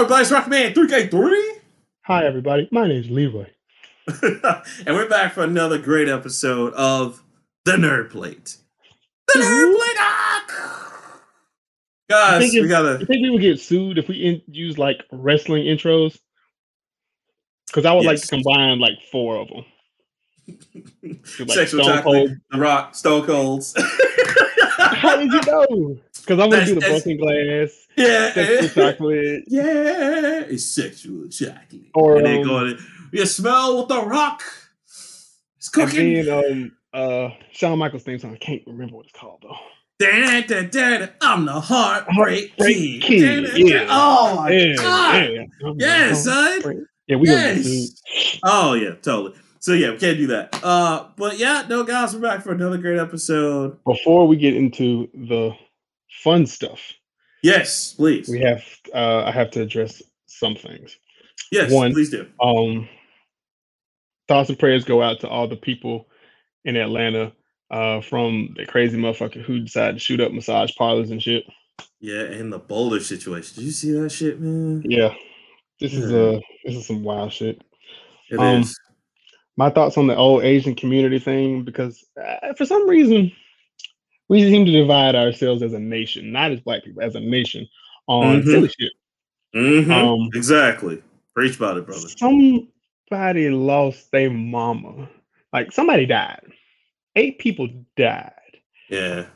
everybody? It's Rockman 3K3. Hi, everybody. My name is Leroy. and we're back for another great episode of The Nerd Plate. The Nerd Plate! Ah! Guys, we gotta. You think we would get sued if we in, use like wrestling intros? Because I would yes. like to combine like four of them. like Sexual Stone Cold. The Rock, Stone Colds. How did you know? Because I'm gonna do the broken glass. Yeah, sexual chocolate. Yeah, it's sexual chocolate. Or and they um, going, you smell what the rock It's cooking. And then, um, uh, Shawn Michaels theme song. I can't remember what it's called though. Da, da, da, I'm the heartbreak king. king. Yeah. Oh my yeah, god. Yeah, yeah son. Yeah, we yes. Oh yeah, totally. So yeah, we can't do that. Uh, but yeah, no, guys, we're back for another great episode. Before we get into the fun stuff, yes, please. We have. Uh, I have to address some things. Yes, One, please do. Um, thoughts and prayers go out to all the people in Atlanta uh, from the crazy motherfucker who decided to shoot up massage parlors and shit. Yeah, and the Boulder situation. Did you see that shit, man? Yeah, this yeah. is uh this is some wild shit. It um, is my thoughts on the old Asian community thing because uh, for some reason we seem to divide ourselves as a nation, not as black people, as a nation on mm-hmm. silly shit. Mm-hmm. Um, exactly. Preach about it, brother. Somebody lost their mama. Like somebody died. Eight people died. Yeah.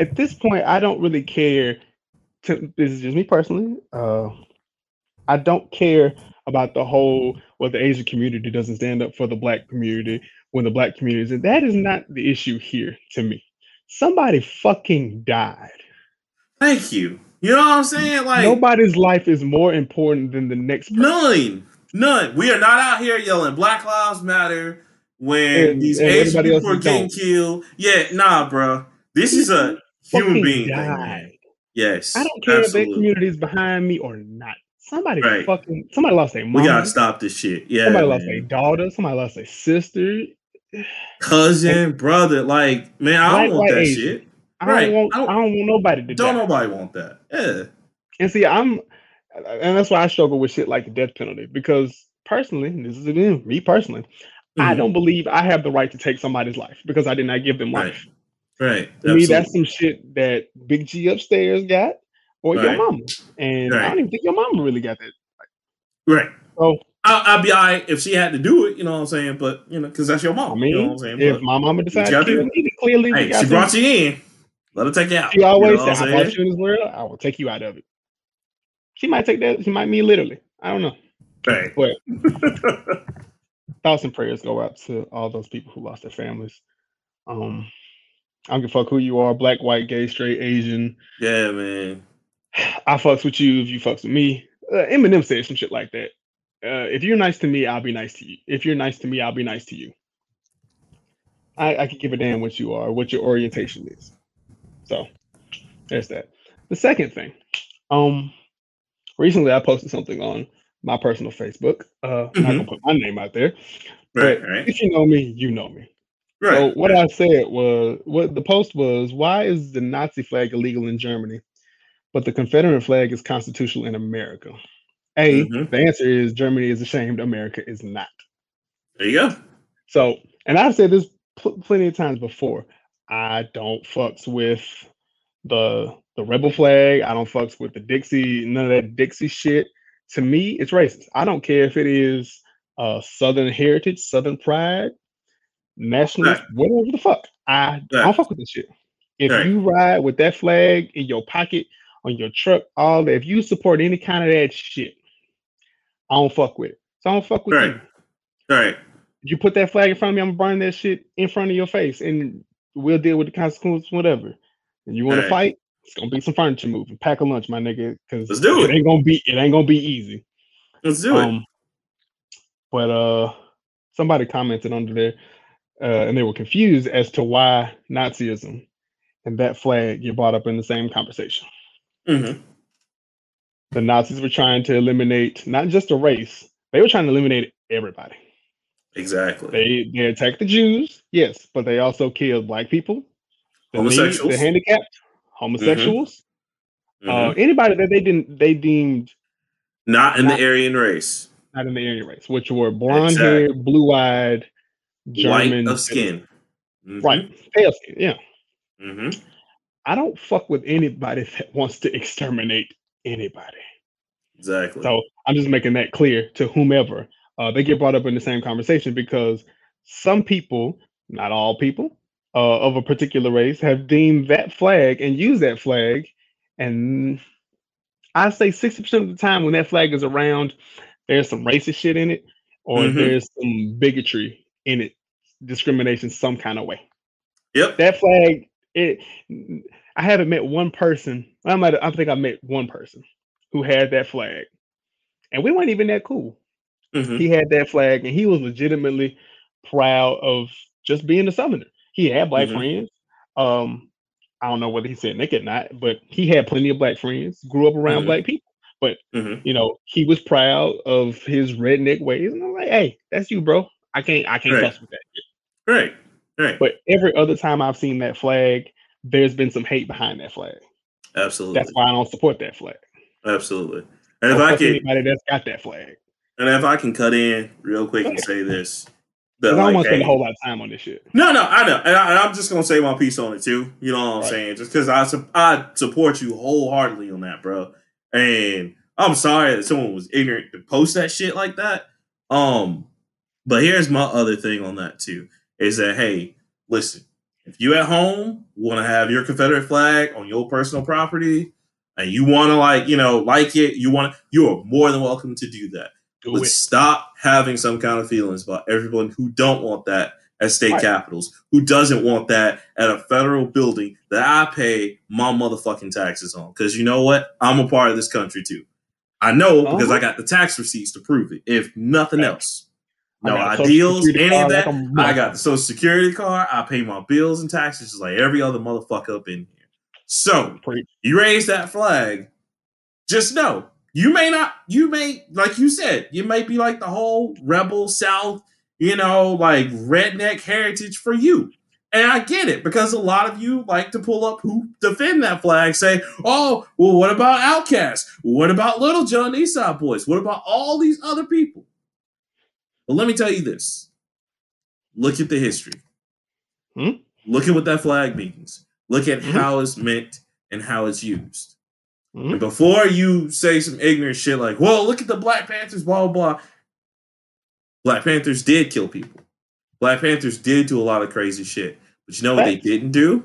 At this point, I don't really care. To, this is just me personally. Uh, I don't care about the whole well the asian community doesn't stand up for the black community when the black community is that is not the issue here to me somebody fucking died thank you you know what i'm saying like nobody's life is more important than the next person. none none we are not out here yelling black lives matter when and, these and asian people are getting don't. killed yeah nah bro this is a human being died. Thing, yes i don't care absolutely. if that community is behind me or not Somebody right. fucking somebody lost their mom. We gotta stop this shit. Yeah. Somebody man. lost their daughter. Somebody lost their sister. Cousin, brother. Like, man, I don't want that Asian. shit. I don't right. want I don't, I don't, want nobody to Don't die. nobody want that. Yeah. And see, I'm and that's why I struggle with shit like the death penalty. Because personally, this is again, me personally, mm-hmm. I don't believe I have the right to take somebody's life because I did not give them life. Right. right. To me, that's some shit that Big G upstairs got or right. your mama. And right. I don't even think your mama really got that. Right. So I'll, I'll be all right if she had to do it, you know what I'm saying? But, you know, because that's your mom. I mean, you know what I'm saying? If but my mama decided to kill me, clearly hey, she brought you in. Let her take you out. She always you know said, I brought you in this world, I will take you out of it. She might take that, she might mean literally. I don't know. Right. But thoughts and prayers go out to all those people who lost their families. Um, I don't give a fuck who you are, black, white, gay, straight, Asian. Yeah, man. I fucks with you if you fucks with me. Uh, Eminem said some shit like that. Uh, if you're nice to me, I'll be nice to you. If you're nice to me, I'll be nice to you. I, I can give a damn what you are, what your orientation is. So there's that. The second thing, um, recently I posted something on my personal Facebook. Uh, mm-hmm. I'm not gonna put my name out there, right, but right. if you know me, you know me. Right. So what I said was, what the post was, why is the Nazi flag illegal in Germany? but the Confederate flag is constitutional in America? A, mm-hmm. the answer is Germany is ashamed, America is not. There you go. So, and I've said this pl- plenty of times before. I don't fucks with the the rebel flag. I don't fucks with the Dixie, none of that Dixie shit. To me, it's racist. I don't care if it is uh, Southern heritage, Southern pride, nationalist, right. whatever the fuck. I, right. I don't fuck with this shit. If right. you ride with that flag in your pocket on your truck, all that. If you support any kind of that shit, I don't fuck with it. So I don't fuck with right. you. Right. You put that flag in front of me, I'm gonna burn that shit in front of your face, and we'll deal with the consequences, whatever. And you want right. to fight? It's gonna be some furniture moving. Pack a lunch, my nigga, because let's do it. It ain't gonna be. It ain't gonna be easy. Let's do um, it. But uh, somebody commented under there, uh, and they were confused as to why Nazism and that flag get brought up in the same conversation. Mm-hmm. The Nazis were trying to eliminate not just a race; they were trying to eliminate everybody. Exactly. They they attacked the Jews, yes, but they also killed black people, the homosexuals, the handicapped, homosexuals, mm-hmm. Uh, mm-hmm. anybody that they didn't they deemed Not in not, the Aryan race. Not in the Aryan race, which were blonde exactly. hair, blue eyed, German white of skin. Mm-hmm. Right. Pale skin, yeah. Mm-hmm. I don't fuck with anybody that wants to exterminate anybody. Exactly. So I'm just making that clear to whomever. Uh, they get brought up in the same conversation because some people, not all people, uh, of a particular race have deemed that flag and use that flag. And I say 60% of the time when that flag is around, there's some racist shit in it or mm-hmm. there's some bigotry in it, discrimination some kind of way. Yep. That flag, it I haven't met one person. I might I think I met one person who had that flag. And we weren't even that cool. Mm-hmm. He had that flag and he was legitimately proud of just being a southerner. He had black mm-hmm. friends. Um, I don't know whether he said Nick or not, but he had plenty of black friends, grew up around mm-hmm. black people. But mm-hmm. you know, he was proud of his redneck ways. And I'm like, hey, that's you, bro. I can't I can't right. with that shit. Right. Right. But every other time I've seen that flag, there's been some hate behind that flag. Absolutely. That's why I don't support that flag. Absolutely. And if I can anybody that's got that flag. And if I can cut in real quick and say this. That, like, I don't want to spend a whole lot of time on this shit. No, no, I know, and, I, am just gonna say my piece on it too. You know what I'm right. saying? Just because I I support you wholeheartedly on that, bro. And I'm sorry that someone was ignorant to post that shit like that. Um, but here's my other thing on that too: is that hey, listen, if you at home want to have your Confederate flag on your personal property, and you want to like you know like it, you want you are more than welcome to do that. Do but it. stop having some kind of feelings about everyone who don't want that at state right. capitals, who doesn't want that at a federal building that I pay my motherfucking taxes on. Because you know what? I'm a part of this country too. I know uh-huh. because I got the tax receipts to prove it. If nothing else. No ideals, any of that. Like I got the social security card. I pay my bills and taxes just like every other motherfucker up in here. So you raise that flag, just know you may not, you may, like you said, you may be like the whole rebel South, you know, like redneck heritage for you. And I get it because a lot of you like to pull up who defend that flag, say, oh, well, what about Outkast? What about Lil Jon East Boys? What about all these other people? But let me tell you this look at the history. Hmm? Look at what that flag means. Look at hmm? how it's meant and how it's used. Mm-hmm. And before you say some ignorant shit like, well, look at the Black Panthers, blah, blah, blah. Black Panthers did kill people. Black Panthers did do a lot of crazy shit. But you know what they didn't do?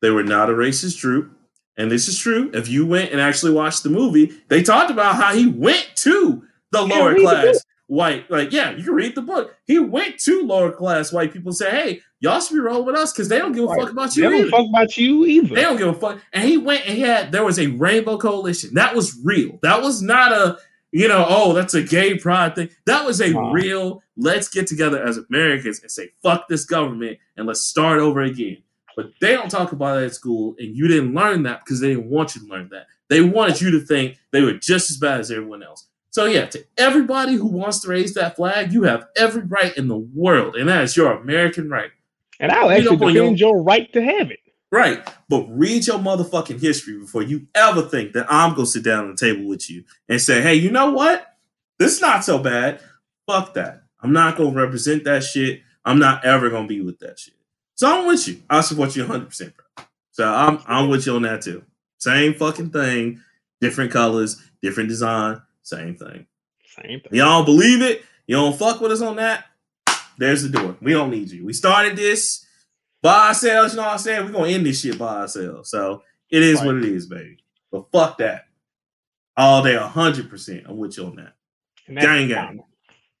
They were not a racist group. And this is true. If you went and actually watched the movie, they talked about how he went to the lower class white. Like, yeah, you can read the book. He went to lower class white people and said, "Hey, y'all should be rolling with us because they don't give a right. fuck about you. They don't either. fuck about you either. They don't give a fuck." And he went and he had there was a rainbow coalition that was real. That was not a you know, oh, that's a gay pride thing. That was a wow. real. Let's get together as Americans and say fuck this government and let's start over again. But they don't talk about that at school, and you didn't learn that because they didn't want you to learn that. They wanted you to think they were just as bad as everyone else. So yeah, to everybody who wants to raise that flag, you have every right in the world, and that is your American right. And I'll actually defend your, your right to have it. Right. But read your motherfucking history before you ever think that I'm gonna sit down on the table with you and say, hey, you know what? This is not so bad. Fuck that. I'm not gonna represent that shit. I'm not ever gonna be with that shit. So I'm with you. I support you 100 percent bro. So I'm I'm with you on that too. Same fucking thing, different colors, different design, same thing. Same thing. Y'all believe it? You don't fuck with us on that? There's the door. We don't need you. We started this by ourselves. You know what I'm saying? We're gonna end this shit by ourselves. So it is what it is, baby. But fuck that. All day, hundred percent. I'm with you on that. Gang gang.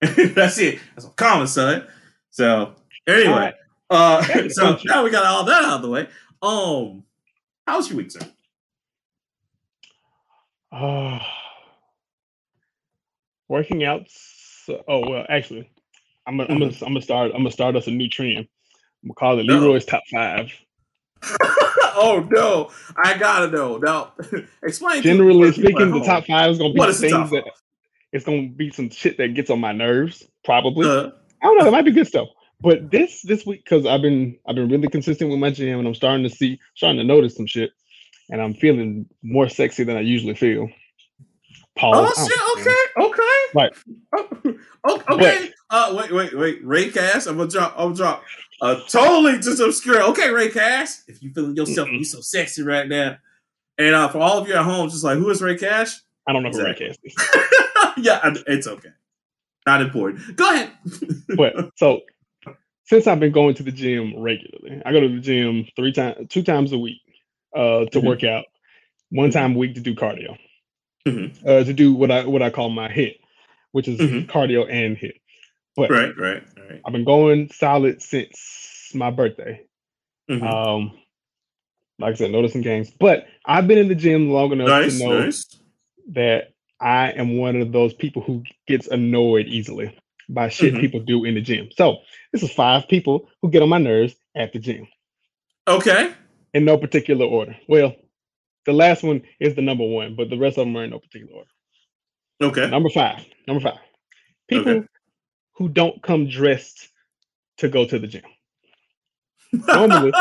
that's it. That's a common, son. So anyway, right. uh, so now we got all that out of the way. Um, how's your week, sir? Oh working out. So, oh well, actually, I'm gonna, I'm gonna I'm gonna start I'm gonna start us a new trend. I'm gonna call it Leroy's top five. oh no, I gotta know now. explain. Generally speaking, the top five is gonna be things that it's gonna be some shit that gets on my nerves. Probably. Uh, I don't know. It might be good stuff. But this this week, because I've been I've been really consistent with my gym, and I'm starting to see starting to notice some shit, and I'm feeling more sexy than I usually feel Pause. Oh shit! Okay, okay. Right. Oh, okay. But, uh, wait, wait, wait. Ray Cash. I'm gonna drop. I'm gonna drop. Uh, totally just obscure. Okay, Ray Cash. If you feeling yourself, you so sexy right now. And uh, for all of you at home, just like who is Ray Cash? I don't know who exactly. Ray Cash is. yeah, it's okay. Not important. Go ahead. but so since I've been going to the gym regularly, I go to the gym three times, two times a week uh, to mm-hmm. work out, one time a week to do cardio, mm-hmm. uh, to do what I what I call my HIIT, which is mm-hmm. cardio and HIIT. But right, right, right. I've been going solid since my birthday. Mm-hmm. Um, like I said, noticing games. But I've been in the gym long enough nice, to know nice. that I am one of those people who gets annoyed easily by shit mm-hmm. people do in the gym. So this is five people who get on my nerves at the gym. Okay. In no particular order. Well, the last one is the number one, but the rest of them are in no particular order. Okay. Number five. Number five. People okay. who don't come dressed to go to the gym. Normally,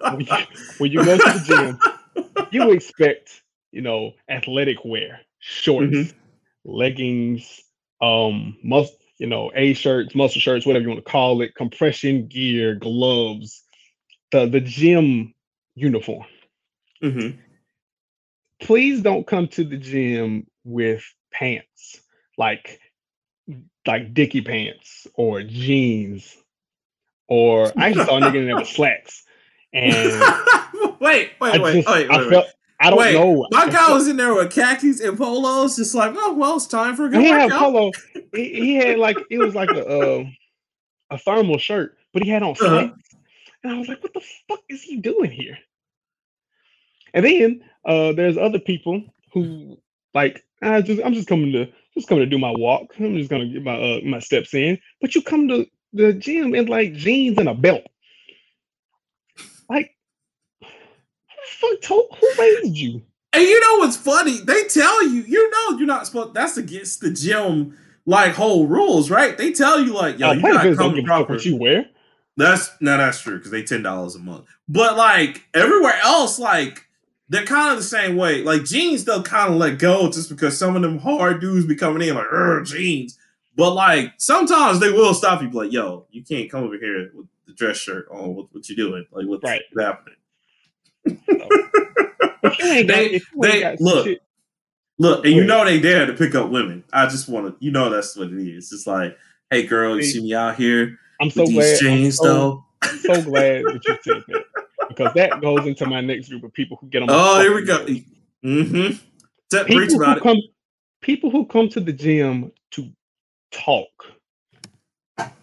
when, you, when you go to the gym, you expect, you know, athletic wear, shorts, mm-hmm. leggings, um, must you know, A shirts, muscle shirts, whatever you want to call it, compression gear, gloves, the the gym uniform. Mm-hmm. Please don't come to the gym with pants like like dicky pants or jeans or I just saw a nigga in there with slacks. And wait, wait, wait, just, wait, wait, I felt, I don't Wait, know. My guy was in there with khakis and polos, just like, oh well, it's time for a good he workout. Had polo. He, he, had like it was like a uh, a thermal shirt, but he had on uh-huh. slacks, uh-huh. and I was like, what the fuck is he doing here? And then uh, there's other people who like I just I'm just coming to just coming to do my walk. I'm just gonna get my uh, my steps in. But you come to the gym in like jeans and a belt. Like fuck told who raised you? And you know what's funny? They tell you, you know, you're not supposed. That's against the gym like whole rules, right? They tell you like, yo, oh, you're not coming proper. What you wear? That's no, that's true because they ten dollars a month. But like everywhere else, like they're kind of the same way. Like jeans, they'll kind of let go just because some of them hard dudes be coming in like, jeans. But like sometimes they will stop you, like, yo, you can't come over here with the dress shirt on. What, what you doing? Like, what's right. happening? Oh. they they look look, and you know they dare to pick up women. I just want to, you know, that's what it is. It's just like, hey, girl, you see me out here? I'm so glad. Jeans, I'm so, though. I'm so glad that you said that because that goes into my next group of people who get on. Oh, here we go. Mm-hmm. That People who, come, people who come to the gym to talk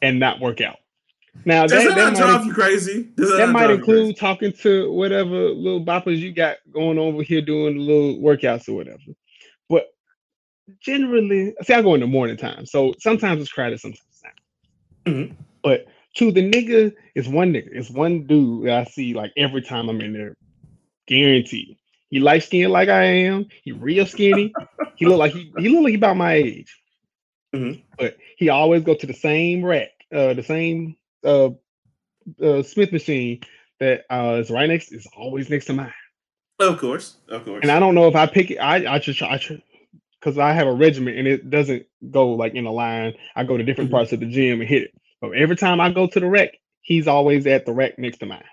and not work out. Now Does that, that, drive you crazy? That, that might include talking to whatever little boppers you got going over here doing little workouts or whatever. But generally, see, I go in the morning time, so sometimes it's crowded, sometimes not. Mm-hmm. But to the nigga, it's one nigga, it's one dude that I see like every time I'm in there, guaranteed. He light skinned like I am. He real skinny. he look like he he look like he about my age. Mm-hmm. But he always go to the same rack, uh, the same uh, uh, Smith machine that uh, is right next is always next to mine. Of course, of course. And I don't know if I pick it. I I just I because I have a regiment and it doesn't go like in a line. I go to different mm-hmm. parts of the gym and hit it. But every time I go to the rec, he's always at the rec next to mine.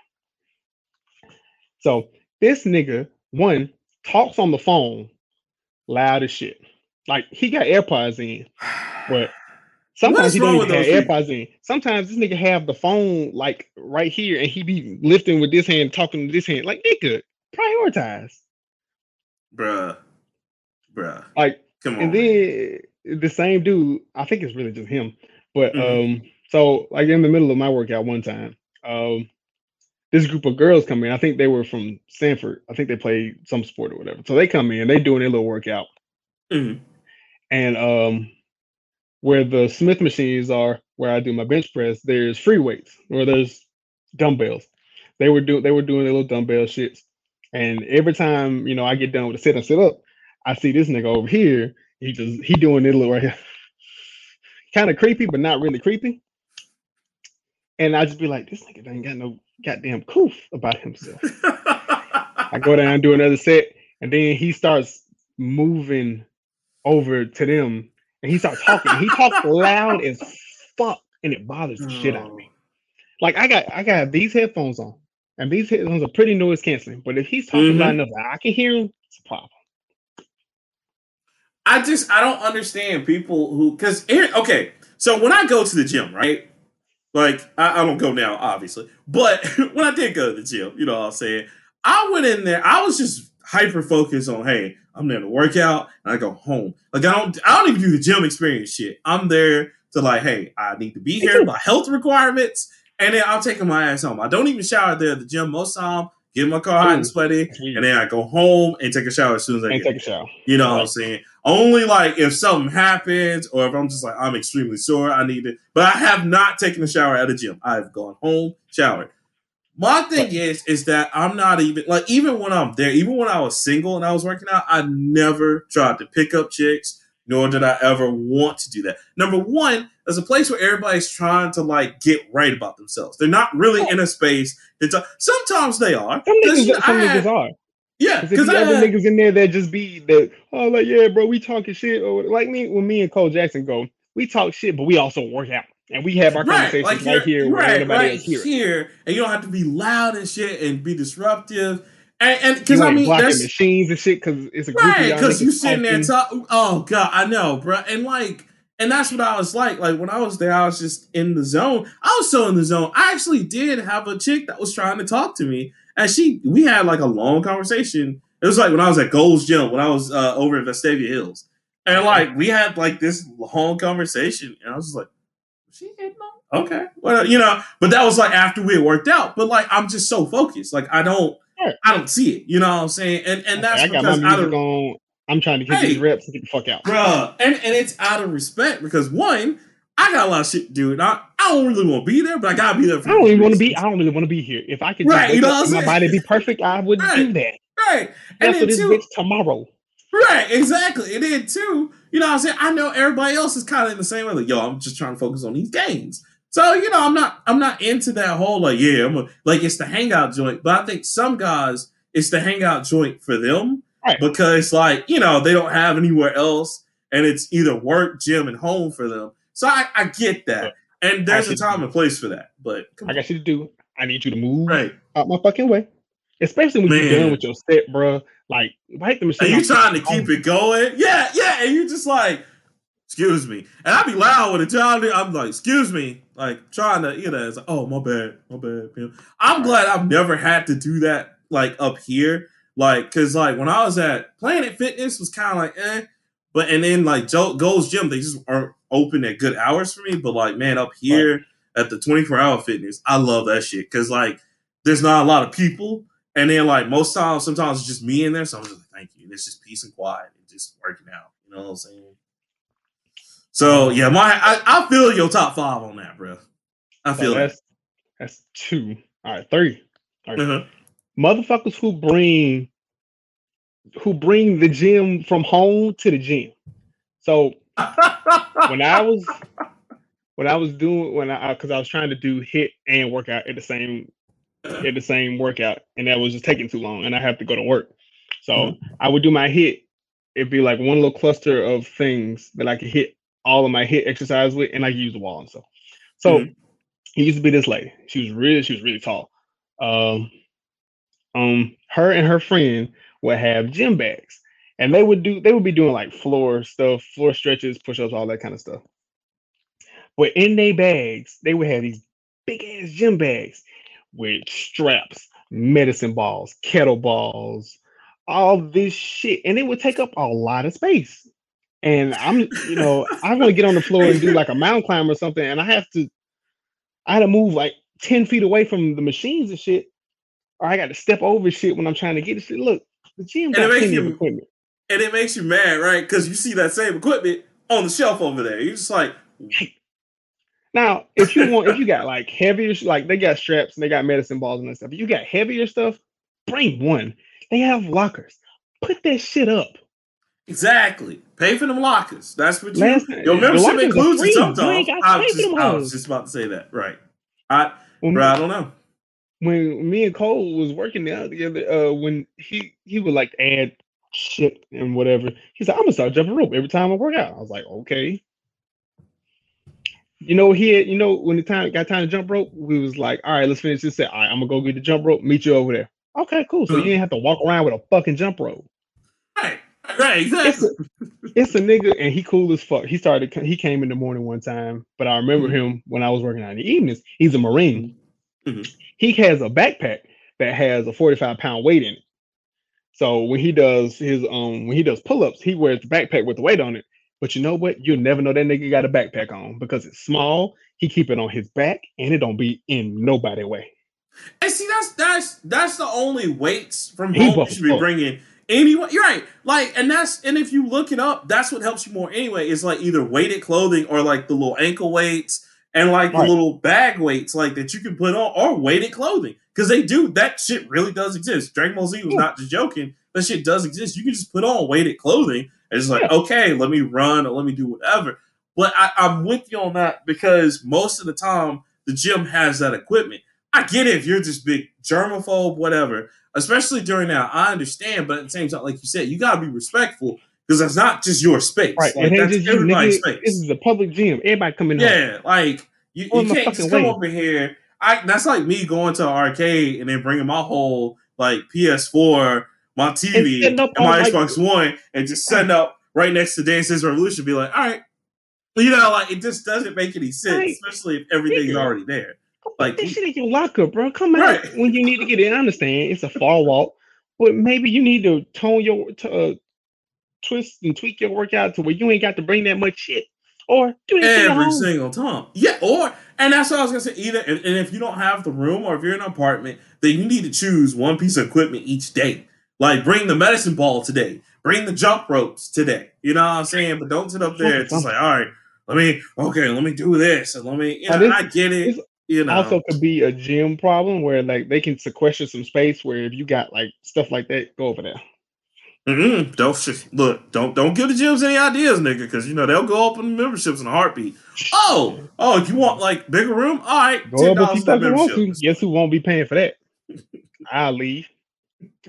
So this nigga, one, talks on the phone loud as shit. Like he got AirPods in, but Sometimes he don't even have AirPods in. Sometimes this nigga have the phone like right here, and he be lifting with this hand, talking to this hand. Like nigga, prioritize, bruh, bruh. Like, come on. And then the same dude, I think it's really just him. But mm-hmm. um, so like in the middle of my workout one time, um, this group of girls come in. I think they were from Samford. I think they played some sport or whatever. So they come in, they doing their little workout, mm-hmm. and um where the Smith machines are, where I do my bench press, there's free weights or there's dumbbells. They were doing they were doing their little dumbbell shits. And every time, you know, I get done with a sit and sit up, I see this nigga over here. He just he doing it little right here. kind of creepy, but not really creepy. And I just be like, this nigga ain't got no goddamn coof about himself. I go down, and do another set, and then he starts moving over to them, and he starts talking. he talks loud as fuck, and it bothers the shit out of me. Like I got I got these headphones on, and these headphones are pretty noise canceling. But if he's talking mm-hmm. loud enough, I can hear him. It's a problem. I just I don't understand people who because okay. So when I go to the gym, right? Like I, I don't go now, obviously, but when I did go to the gym, you know, what I'm saying I went in there. I was just hyper focused on, hey, I'm there to work out and I go home. Like I don't I don't even do the gym experience shit. I'm there to like, hey, I need to be here, my health requirements, and then I'm taking my ass home. I don't even shower there at the gym most of time. Get my car hot and sweaty, mm-hmm. and then I go home and take a shower as soon as I and get. Take a shower. You know right. what I'm saying? Only like if something happens, or if I'm just like I'm extremely sore, I need it. But I have not taken a shower at a gym. I've gone home, showered. My thing is, is that I'm not even like even when I'm there, even when I was single and I was working out, I never tried to pick up chicks nor did I ever want to do that. Number one, there's a place where everybody's trying to like get right about themselves. They're not really in a space. That t- sometimes they are. Some niggas, some niggas are. Yeah, because other niggas in there that just be that oh like yeah, bro, we talking shit or like me when me and Cole Jackson go, we talk shit, but we also work out and we have our right, conversations like right here, right, right here, and you don't have to be loud and shit and be disruptive. And because I mean, that's machines and shit because it's a right because you sitting there talking. Oh god, I know, bro. And like, and that's what I was like. Like when I was there, I was just in the zone. I was so in the zone. I actually did have a chick that was trying to talk to me, and she we had like a long conversation. It was like when I was at Gold's Gym when I was uh, over at Vestavia Hills, and like we had like this long conversation, and I was like, she hitting on okay, well, you know. But that was like after we had worked out. But like I'm just so focused, like I don't. I don't see it. You know what I'm saying? And and that's okay, I got my music on. I'm trying to get hey, these reps to get the fuck out, bro. And and it's out of respect because one, I got a lot of shit to do, and I, I don't really want to be there, but I gotta be there. I don't even want to be. I don't really want to be here. If I could, right? You know, what I'm my body be perfect, I would right. do that. Right. And then this too, bitch tomorrow. Right. Exactly. And then too, you know, what I'm saying I know everybody else is kind of in the same way. Like, yo, I'm just trying to focus on these games. So you know, I'm not I'm not into that whole like yeah, I'm a, like it's the hangout joint. But I think some guys it's the hangout joint for them right. because like you know they don't have anywhere else, and it's either work, gym, and home for them. So I, I get that, and there's a time and place for that. But I got you to do. I need you to move right out my fucking way, especially when Man. you're done with your set, bro. Like, wipe the machine. Are you trying to keep it going? Yeah, yeah. And you're just like, excuse me. And I'd be loud with it. John. I'm like, excuse me. Like trying to, you know, it's like, oh my bad, my bad. I'm glad I've never had to do that like up here. Like, cause like when I was at Planet Fitness was kind of like, eh. But and then like Joe Gold's Gym, they just aren't open at good hours for me. But like, man, up here at the 24 hour fitness, I love that shit. Cause like there's not a lot of people. And then like most times, sometimes it's just me in there. So I'm just like, thank you. And it's just peace and quiet and just working out. You know what I'm saying? So yeah, my I, I feel your top five on that, bro. I feel so that's, that's two. All right, three. All right. Uh-huh motherfuckers who bring who bring the gym from home to the gym. So when I was when I was doing when I because I was trying to do HIIT and workout at the same at the same workout, and that was just taking too long, and I have to go to work. So mm-hmm. I would do my HIIT. It'd be like one little cluster of things that I could hit all of my HIIT exercise with, and I use the wall and stuff. So mm-hmm. it used to be this lady. She was really she was really tall. Um, um her and her friend would have gym bags and they would do they would be doing like floor stuff floor stretches push-ups all that kind of stuff but in their bags they would have these big ass gym bags with straps medicine balls kettle balls, all this shit and it would take up a lot of space and i'm you know i want to get on the floor and do like a mountain climb or something and i have to i had to move like 10 feet away from the machines and shit or I got to step over shit when I'm trying to get it. Look, the gym got plenty of equipment. And it makes you mad, right? Because you see that same equipment on the shelf over there. You're just like. Now, if you want, if you got like heavier, like they got straps and they got medicine balls and that stuff. If you got heavier stuff, bring one. They have lockers. Put that shit up. Exactly. Pay for them lockers. That's what you. Last, your membership includes it sometimes. I was, just, I was just about to say that. Right. I, bro, I don't know when me and Cole was working out together, uh, when he he would like add shit and whatever. He's like, I'm gonna start jumping rope every time I work out. I was like, okay. You know, he had, you know, when the time got time to jump rope, we was like, all right, let's finish this set. All right, I'm gonna go get the jump rope, meet you over there. Okay, cool. So you didn't have to walk around with a fucking jump rope. Right, right, exactly. It's a, it's a nigga, and he cool as fuck. He started, he came in the morning one time, but I remember mm-hmm. him when I was working out in the evenings. He's a Marine. Mm-hmm. He has a backpack that has a 45 pound weight in it. So when he does his um when he does pull-ups, he wears the backpack with the weight on it. But you know what? You'll never know that nigga got a backpack on because it's small. He keep it on his back and it don't be in nobody way. And see, that's that's that's the only weights from home you should be bringing anyway. You're right. Like, and that's and if you look it up, that's what helps you more anyway. Is like either weighted clothing or like the little ankle weights and like right. the little bag weights like that you can put on or weighted clothing because they do that shit really does exist. Dragon Ball Z was yeah. not just joking. That shit does exist. You can just put on weighted clothing and it's like, yeah. okay, let me run or let me do whatever. But I, I'm with you on that because most of the time the gym has that equipment. I get it if you're just big germaphobe, whatever. Especially during that, I understand. But at the same time, like you said, you gotta be respectful because that's not just your space. Right, like, that's just everybody's you, space. This is a public gym. Everybody coming. In. Yeah, home. like you, you can't just come way. over here. I that's like me going to an arcade and then bringing my whole like PS4, my TV, and, and my like, Xbox One, and just setting up right next to Dance Dance Revolution. Be like, all right, you know, like it just doesn't make any sense, right. especially if everything's already there. Like that shit in your locker, bro. Come out right. when you need to get in. I understand it's a far walk, but maybe you need to tone your uh, twist and tweak your workout to where you ain't got to bring that much shit. Or do it every single time. Yeah, or and that's what I was gonna say. Either and, and if you don't have the room or if you're in an apartment, then you need to choose one piece of equipment each day. Like bring the medicine ball today, bring the jump ropes today. You know what I'm saying? But don't sit up there. It's just like, all right, let me okay, let me do this and let me. You know, this, I get it. You know, also could be a gym problem where like they can sequester some space where if you got like stuff like that, go over there. Mm-hmm. Don't look. Don't don't give the gyms any ideas, nigga, because you know they'll go up in memberships in a heartbeat. Oh, oh, if you want like bigger room, all right, if you want to. Guess who won't be paying for that? I'll leave.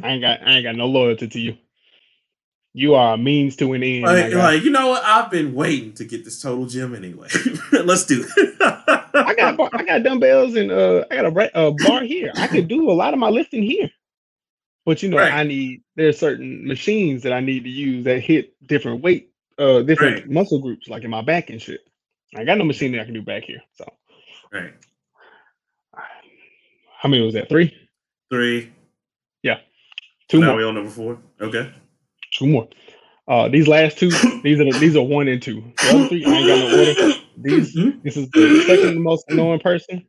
I ain't got I ain't got no loyalty to you. You are a means to an end. Like, like, you know what? I've been waiting to get this total gym anyway. Let's do it. I got I got dumbbells and uh I got a, a bar here. I could do a lot of my lifting here. But you know, right. I need there's certain machines that I need to use that hit different weight, uh, different right. muscle groups, like in my back and shit. I got no machine that I can do back here. So, right. How many was that? Three. Three. Yeah. Two now more. we on number four. Okay. Two more. Uh, these last two, these are the, these are one and two. The other three, I ain't got no order. These, mm-hmm. this is the second most annoying person.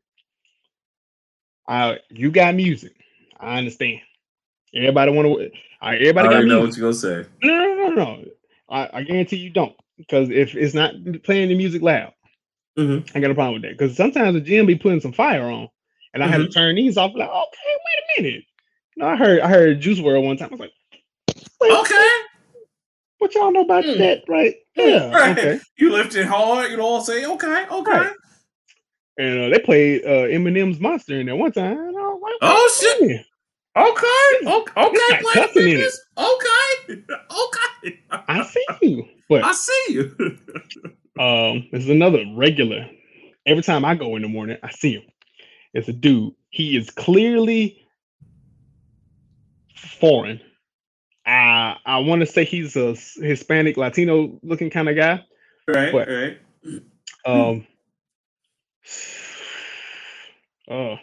Uh, you got music. I understand. Everybody want to. Everybody I got know what you're gonna say. No, no, no, no. I, I guarantee you don't, because if it's not playing the music loud, mm-hmm. I got a problem with that. Because sometimes the gym be putting some fire on, and I mm-hmm. have to mm-hmm. turn these off. Like, okay, wait a minute. You know, I heard I heard Juice WRLD one time. I was like, okay. What y'all know about mm. that, right? Yeah. Right. Okay. You lifting hard, you know. Say, okay, okay. Right. And uh, they played uh, Eminem's Monster in there one time. Like, oh shit! Okay, okay, okay, Okay, okay. I see you. But I see you. um, there's another regular. Every time I go in the morning, I see him. It's a dude. He is clearly foreign. I I want to say he's a Hispanic, Latino looking kind of guy. Right, but, right. Um. Oh, Uh,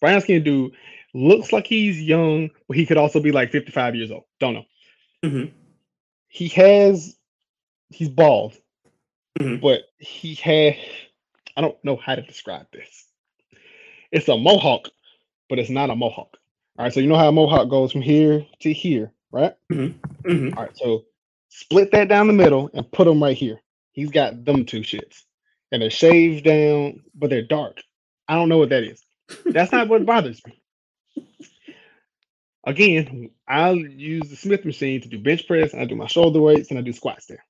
brown skin dude looks like he's young, but he could also be like 55 years old. Don't know. Mm-hmm. He has, he's bald, mm-hmm. but he had, I don't know how to describe this. It's a mohawk, but it's not a mohawk. All right, so you know how a mohawk goes from here to here, right? Mm-hmm. mm-hmm. All right, so split that down the middle and put them right here. He's got them two shits, and they're shaved down, but they're dark. I don't know what that is. That's not what bothers me. Again, I'll use the Smith machine to do bench press, and I do my shoulder weights, and I do squats there.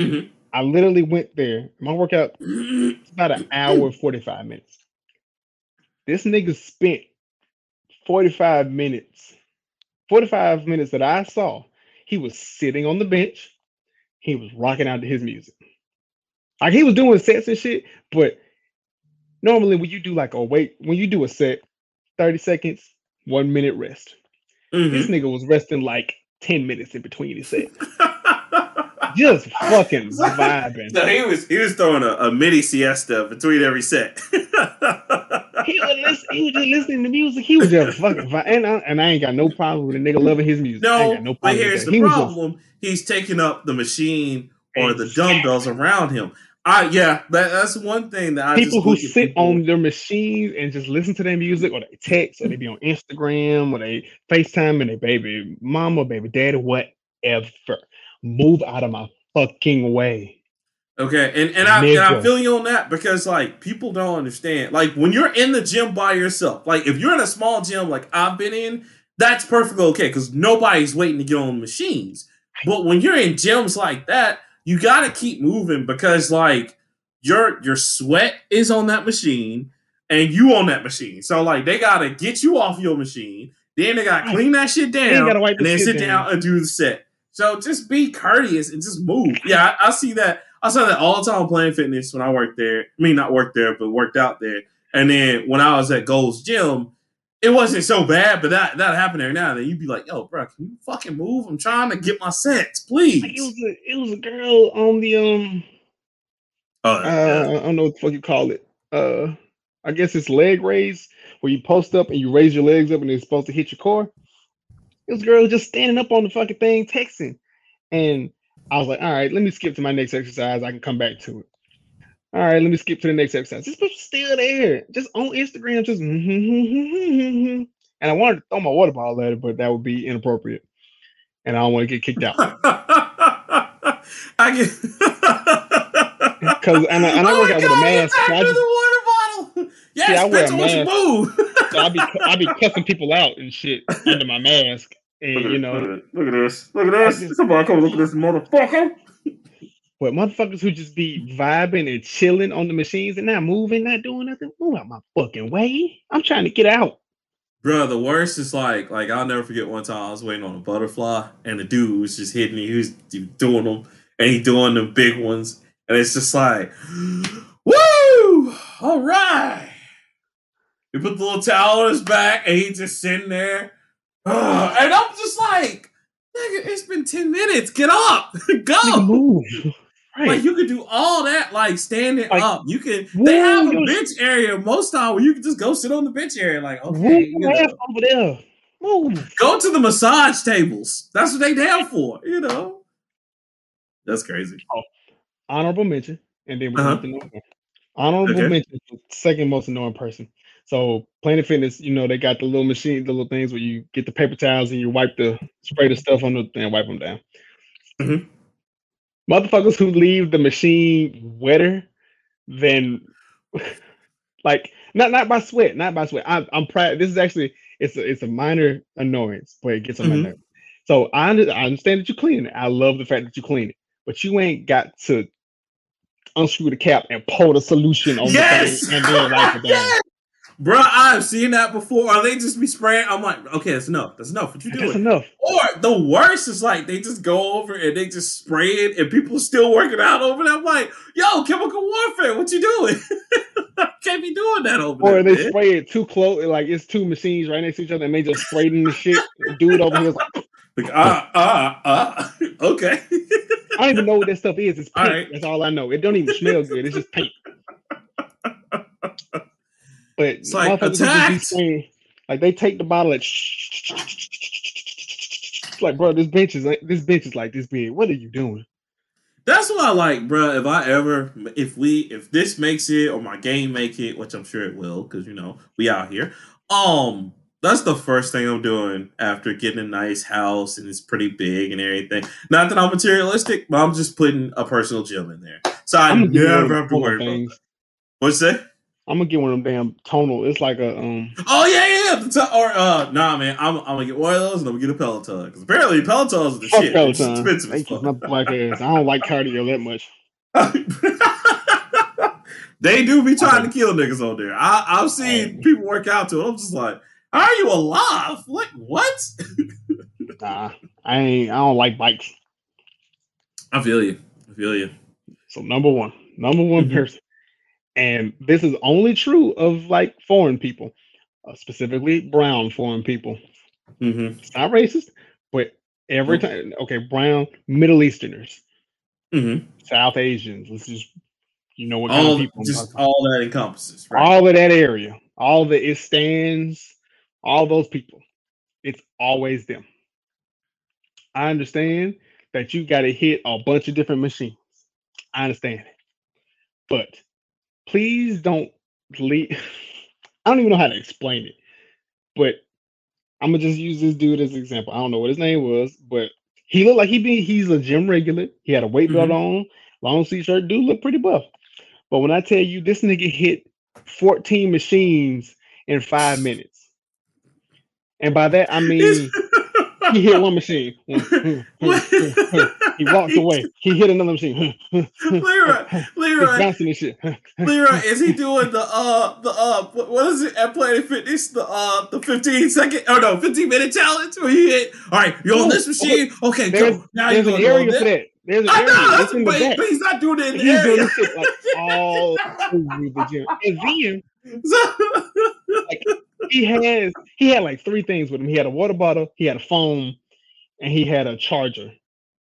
Mm-hmm. I literally went there. My workout it's about an hour 45 minutes. This nigga spent 45 minutes, 45 minutes that I saw. he was sitting on the bench. He was rocking out to his music. Like he was doing sets and shit, but normally when you do like a wait, when you do a set, 30 seconds, one minute rest. Mm-hmm. This nigga was resting like 10 minutes in between his set. Just fucking vibing. So he was he was throwing a, a mini siesta between every set. he was listen, he was just listening to music. He was just fucking fine. And I, and I ain't got no problem with a nigga loving his music. No, no but here's the he problem. Just, He's taking up the machine or the dumbbells around him. I yeah, that, that's one thing that I people who sit people. on their machines and just listen to their music, or they text, or they be on Instagram, or they FaceTime and they baby mama, baby daddy, whatever. Move out of my fucking way. Okay, and and I, and I feel you on that because like people don't understand. Like when you're in the gym by yourself, like if you're in a small gym like I've been in, that's perfectly okay because nobody's waiting to get on machines. But when you're in gyms like that, you got to keep moving because like your your sweat is on that machine and you on that machine. So like they got to get you off your machine. Then they got to clean that shit down and then sit down. down. and do the set. So just be courteous and just move. Yeah, I, I see that. I saw that all the time Planet Fitness when I worked there. I mean, not worked there, but worked out there. And then when I was at Gold's Gym, it wasn't so bad, but that that happened every now and then. You'd be like, "Yo, bro, can you fucking move? I'm trying to get my sets, please." It was a it was a girl on the um. Uh, uh, I don't know what the fuck you call it. Uh, I guess it's leg raise where you post up and you raise your legs up and it's supposed to hit your core. This girl was just standing up on the fucking thing texting, and I was like, "All right, let me skip to my next exercise. I can come back to it." All right, let me skip to the next exercise. This bitch still there, just on Instagram, just and I wanted to throw my water bottle at it, but that would be inappropriate, and I don't want to get kicked out. I get because and, I, and I oh work oh out God, with a mask. So I just, the water bottle. Yes, see, I wear a mask. So I be I be cussing people out and shit under my mask, and look you know, look at, look at this, look at this. Just, Somebody come look at this motherfucker. But motherfuckers who just be vibing and chilling on the machines and not moving, not doing nothing, move out my fucking way. I'm trying to get out. Bro, the worst is like, like I'll never forget one time I was waiting on a butterfly and the dude was just hitting me. He was doing them and he doing the big ones. And it's just like, woo! All right. He put the little towel on his back and he just sitting there. Uh, and I'm just like, nigga, it's been 10 minutes. Get up. Go. Move. Right. Like you could do all that, like standing like, up. You can. They have a bench area most time where you can just go sit on the bench area. Like okay, you know, over there. Move. Go to the massage tables. That's what they down for. You know. That's crazy. Oh, honorable mention, and then we're uh-huh. honorable okay. mention. Second most annoying person. So Planet Fitness, you know, they got the little machine, the little things where you get the paper towels and you wipe the spray the stuff on the and wipe them down. Mm-hmm motherfuckers who leave the machine wetter than like not not by sweat, not by sweat. I'm I'm proud. This is actually it's a, it's a minor annoyance, but it gets on mm-hmm. my nerves. So I, I understand that you clean it. I love the fact that you clean it, but you ain't got to unscrew the cap and pour the solution on yes! the thing and then wipe it down. yes! Bro, I've seen that before. Or they just be spraying. I'm like, okay, that's enough. That's enough. What you doing? That's enough. Or the worst is like they just go over and they just spray it, and people still working out over there. I'm like, yo, chemical warfare. What you doing? Can't be doing that over or there. Or they man. spray it too close, like it's two machines right next to each other, and they just spray in the shit. Dude over here like. Like ah ah ah okay. I don't even know what that stuff is. It's paint. All right. That's all I know. It don't even smell good. It's just paint. But it's like attacked. like they take the bottle like, like bro, this bench is like this bench is like this big. What are you doing? That's what I like, bro. If I ever, if we, if this makes it or my game make it, which I'm sure it will, because you know we out here. Um, that's the first thing I'm doing after getting a nice house and it's pretty big and everything. Not that I'm materialistic, but I'm just putting a personal gym in there, so I never have to worry about. That. What's that? I'm gonna get one of them damn tonal. It's like a um. Oh yeah, yeah, yeah. The t- or uh, nah, man. I'm, I'm gonna get one of those and I'm gonna get a Peloton because apparently Pelotons are the Fuck shit. Peloton. It's expensive. They keep my black ass. I don't like cardio that much. they do be trying to kill niggas on there. I, I've seen people work out to it. I'm just like, are you alive? Like what? nah, I ain't. I don't like bikes. I feel you. I feel you. So number one, number one mm-hmm. person, and this is only true of like foreign people, uh, specifically brown foreign people. Mm-hmm. It's not racist, but every time, okay, brown Middle Easterners, mm-hmm. South Asians. Let's just you know what all, kind of people just all that encompasses right? all of that area, all the it stands, all those people. It's always them. I understand that you got to hit a bunch of different machines. I understand it, but please don't leave. I don't even know how to explain it, but I'm gonna just use this dude as an example. I don't know what his name was, but he looked like he be he's a gym regular. He had a weight belt mm-hmm. on, long sleeve shirt. Dude looked pretty buff. But when I tell you this nigga hit 14 machines in five minutes, and by that I mean he hit one machine. Hmm, hmm, hmm, he walked away. He hit another machine. Leroy, Leroy, bouncing and shit. Leroy, is he doing the uh the uh what is it at Planet Fitness the uh the 15 second oh no 15 minute challenge where he hit all right you're on this machine okay there's, go now there's an area for that. There's an I know, area. In the but, but he's not doing it in the he's area. Doing shit like all over the gym. And then so, like, he has he had like three things with him. He had a water bottle, he had a phone, and he had a charger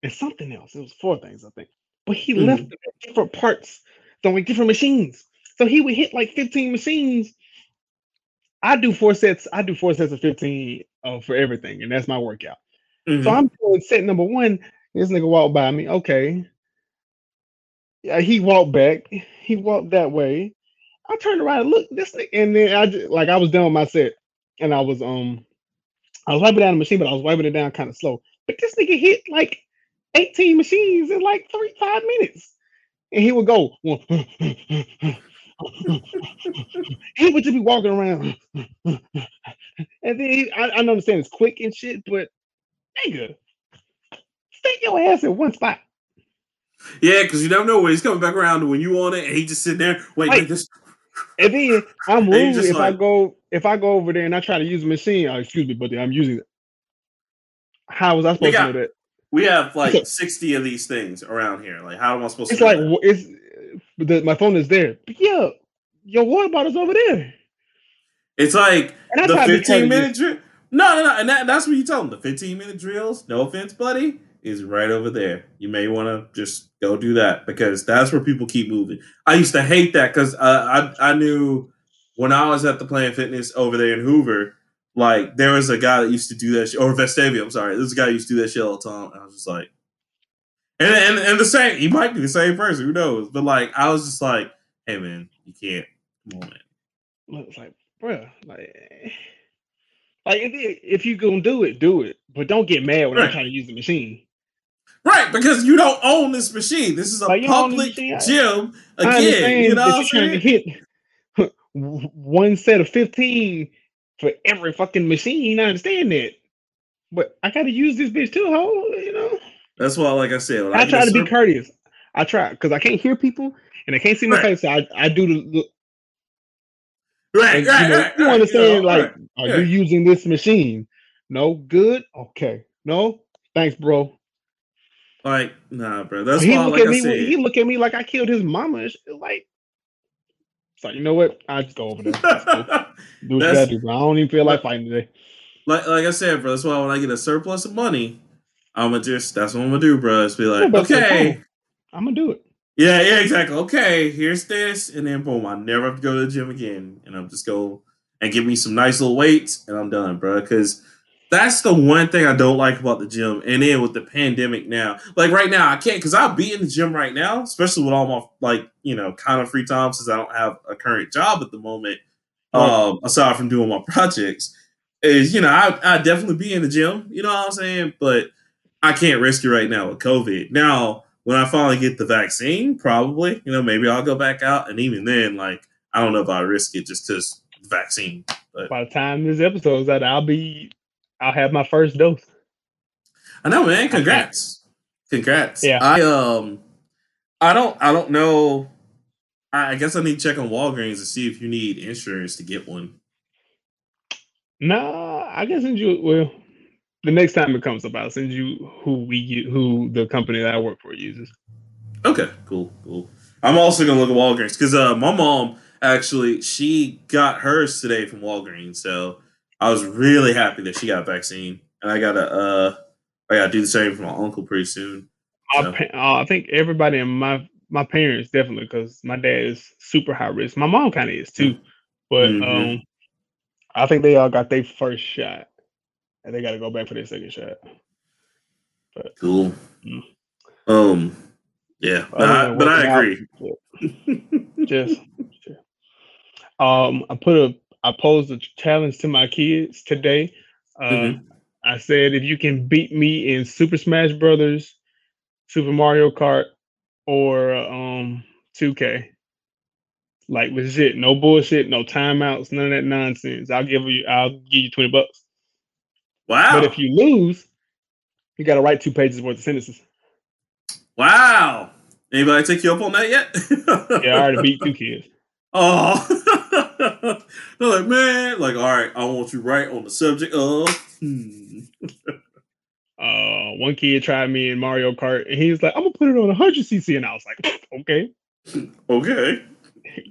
and something else. It was four things, I think. But he mm-hmm. left different parts, like different machines. So he would hit like 15 machines. I do four sets. I do four sets of 15 uh, for everything, and that's my workout. Mm-hmm. So I'm doing set number one. This nigga walked by me. Okay. Yeah, he walked back. He walked that way. I turned around and looked this thing, and then I just, like I was done with my set, and I was um I was wiping down the machine, but I was wiping it down kind of slow. But this nigga hit like 18 machines in like three five minutes, and he would go. he would just be walking around, and then he, I, I understand it's quick and shit, but nigga, stay your ass in one spot. Yeah, because you never know when he's coming back around when you on it, and he just sitting there waiting like, like this. And then I'm rude if like, I go if I go over there and I try to use a machine. Oh, excuse me, but I'm using it. How was I supposed got, to know that? We have like sixty of these things around here. Like, how am I supposed it's to? It's like that? it's the, my phone is there. But yeah, your water bottle's over there. It's like the fifteen minute drill. No, no, no, and that, that's what you tell them. The fifteen minute drills. No offense, buddy is right over there. You may want to just go do that because that's where people keep moving. I used to hate that because uh, I I knew when I was at the Planet Fitness over there in Hoover, like there was a guy that used to do that shit, or Vestavia. I'm sorry, this guy used to do that shit all the time. I was just like, and and and the same. He might be the same person. Who knows? But like, I was just like, hey man, you can't. Come on, man. It's like, bro, like. Like if, if you gonna do it, do it, but don't get mad when right. I'm trying to use the machine. Right, because you don't own this machine. This is a like, public gym. Again, you know what I'm trying to hit one set of 15 for every fucking machine. I understand that. But I gotta use this bitch too, ho, you know. That's why, like I said, I, I try to be courteous. I try because I can't hear people and I can't see my right. face. So I, I do the, the right, and, right, you, know, right, you understand? You know, like, right. are you using this machine? No, good, okay. No, thanks, bro. Like, nah, bro. That's he why, look like at me. Said, he look at me like I killed his mama. Like, it's like you know what? I just go over there. do do, bro. I don't even feel like fighting today. Like, like I said, bro. That's why when I get a surplus of money, I'm gonna just. That's what I'm gonna do, bro. It's be like, yeah, okay, I'm gonna do it. Yeah, yeah, exactly. Okay, here's this, and then boom, I never have to go to the gym again, and I'm just go and give me some nice little weights, and I'm done, bro. Because that's the one thing I don't like about the gym. And then with the pandemic now, like right now, I can't because I'll be in the gym right now, especially with all my like you know kind of free time since I don't have a current job at the moment. Um, aside from doing my projects, is you know I I definitely be in the gym. You know what I'm saying? But I can't risk it right now with COVID. Now when I finally get the vaccine, probably you know maybe I'll go back out. And even then, like I don't know if I risk it just because vaccine. But by the time this episode's out, I'll be I'll have my first dose. I know, man. Congrats. Congrats. Yeah. I um I don't I don't know. I guess I need to check on Walgreens to see if you need insurance to get one. Nah, I guess you well, the next time it comes up, I'll send you who we who the company that I work for uses. Okay, cool, cool. I'm also gonna look at Walgreens because uh, my mom actually she got hers today from Walgreens, so I was really happy that she got a vaccine, and I gotta uh, I gotta do the same for my uncle pretty soon. So. I, uh, I think everybody in my my parents definitely because my dad is super high risk. My mom kind of is too, but mm-hmm. um, I think they all got their first shot, and they got to go back for their second shot. But, cool. Mm. Um. Yeah, I, but I agree. just, just, um, I put a I posed a challenge to my kids today. Uh, mm-hmm. I said if you can beat me in Super Smash Brothers, Super Mario Kart, or um 2K, like legit, no bullshit, no timeouts, none of that nonsense. I'll give you I'll give you twenty bucks. Wow! But if you lose, you got to write two pages worth of sentences. Wow. Anybody take you up on that yet? yeah, I already beat two kids. Oh, they're like, man, like, all I you right on the subject of. Hmm. uh, one kid tried me in Mario Kart, and he was like, "I'm gonna put it on 100 cc," and I was like, "Okay, okay,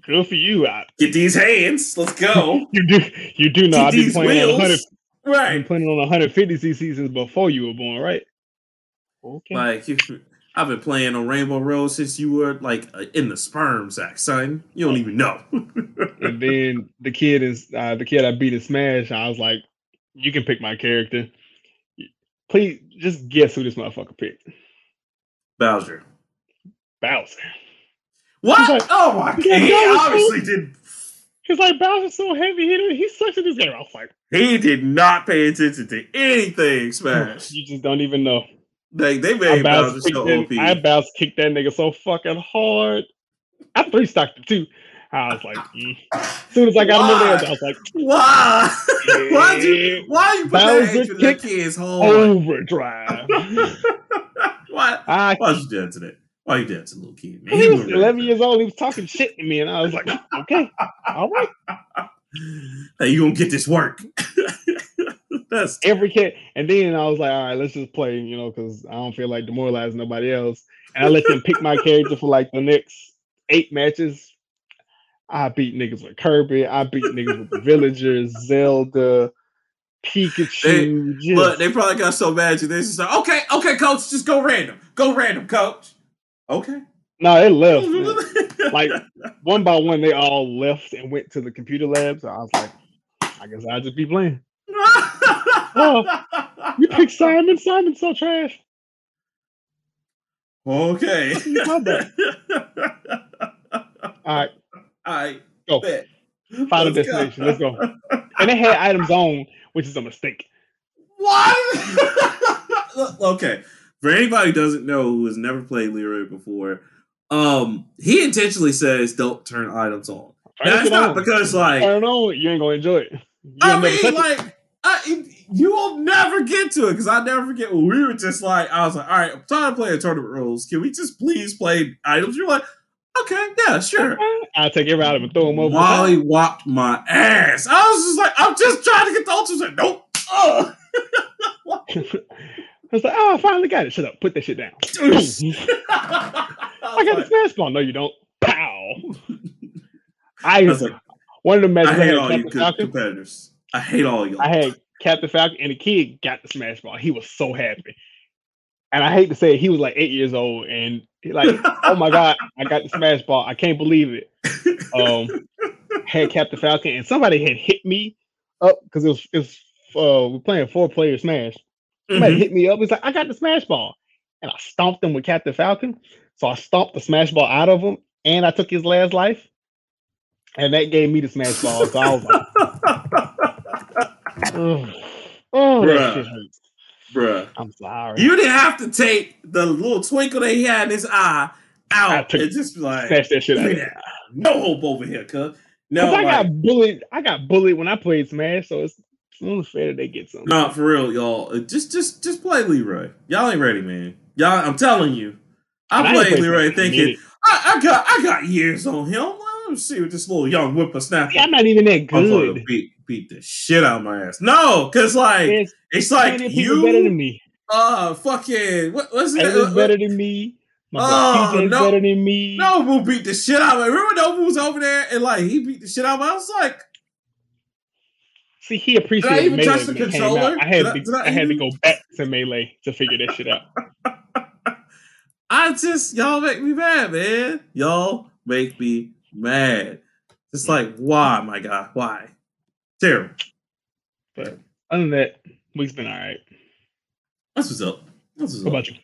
good for you." I, Get these hands, let's go. you do, you do know I've been playing wheels. on 100, right? I've been playing on 150 cc since before you were born, right? Okay, like you I've been playing on Rainbow Road since you were like uh, in the sperm sack, son. You don't even know. and then the kid is uh, the kid I beat in Smash. I was like, you can pick my character. Please just guess who this motherfucker picked. Bowser. Bowser. What? Like, oh my god! He obviously did. He's like Bowser's so heavy. He he sucks at this game. I was like, he did not pay attention to anything. Smash. You just don't even know. They they made Bowser so OP. I about to kick that nigga so fucking hard. I three stocked him too. I was like, mm. as soon as I got why? him over there, I was like, why? Yeah. Why'd you why you put Bowser that kick kid's home? Overdrive. why? I, why you to that? Why you to little kid? Man? He, was 11 years old. He was talking shit to me, and I was like, okay, all right. Hey, you gonna get this work? That's every kid. And then I was like, all right, let's just play, you know, because I don't feel like demoralizing nobody else. And I let them pick my character for like the next eight matches. I beat niggas with Kirby. I beat niggas with the villagers, Zelda, Pikachu. They, But they probably got so mad at you. They just like, okay, okay, coach, just go random. Go random, coach. Okay. No, they left. like one by one, they all left and went to the computer lab. So I was like, I guess I'll just be playing oh, you picked Simon. Simon's so trash. Okay. All right. All right. Go. Bet. Final Let's destination. Go. Let's go. And they had items on, which is a mistake. What? okay. For anybody who doesn't know who has never played Leroy before, um, he intentionally says don't turn items on. That's not on. because like I don't know, you ain't gonna enjoy it. You I mean, like I, you will never get to it because I never forget when we were just like, I was like, all right, I'm trying to play a tournament rules. Can we just please play items? You're like, okay, yeah, sure. I'll take every item and throw them over. Molly whopped my ass. I was just like, I'm just trying to get the ultimate. Like, nope. I was like, oh, I finally got it. Shut up. Put that shit down. I, I got like, the smash ball. No, you don't. Pow. I, I like, one of the matches I hate all you competitors. I hate all you. I had Captain Falcon and the kid got the smash ball. He was so happy. And I hate to say it, he was like eight years old and he like, oh my god, I got the smash ball. I can't believe it. Um, had Captain Falcon and somebody had hit me up because it was it was uh we're playing four player smash. Somebody mm-hmm. hit me up. He's like, I got the smash ball. And I stomped him with Captain Falcon. So I stomped the smash ball out of him and I took his last life. And that gave me the smash ball. So I was like, oh, Bruh. Bruh. I'm sorry. You didn't have to take the little twinkle that he had in his eye out and just like snatch that shit out. Yeah, no hope over here, cuz. No, I like, got bullied. I got bullied when I played Smash, so it's only fair that they get something. Nah, for real, y'all. Uh, just, just, just play Leroy. Y'all ain't ready, man. Y'all, I'm telling you. I played Leroy thinking I, I, got, I got years on him. See what this little young whippersnapper. Yeah, I'm not even that good. I'm gonna beat, beat the shit out of my ass. No, because like it's, it's like you better than me. Uh, fucking what was it? Uh, better than me. My oh, no, better than me. No, Nobu beat the shit out of me. Remember Nobu was over there and like he beat the shit out of me. I was like, see, he appreciated. Did I even touch the controller? I had to, I, I, I had to go back to melee to figure that shit out. I just y'all make me mad, man. Y'all make me mad. It's like, why, my God, why? Terrible. But other than that, week's been all right. That's what's up. That's what's what about you?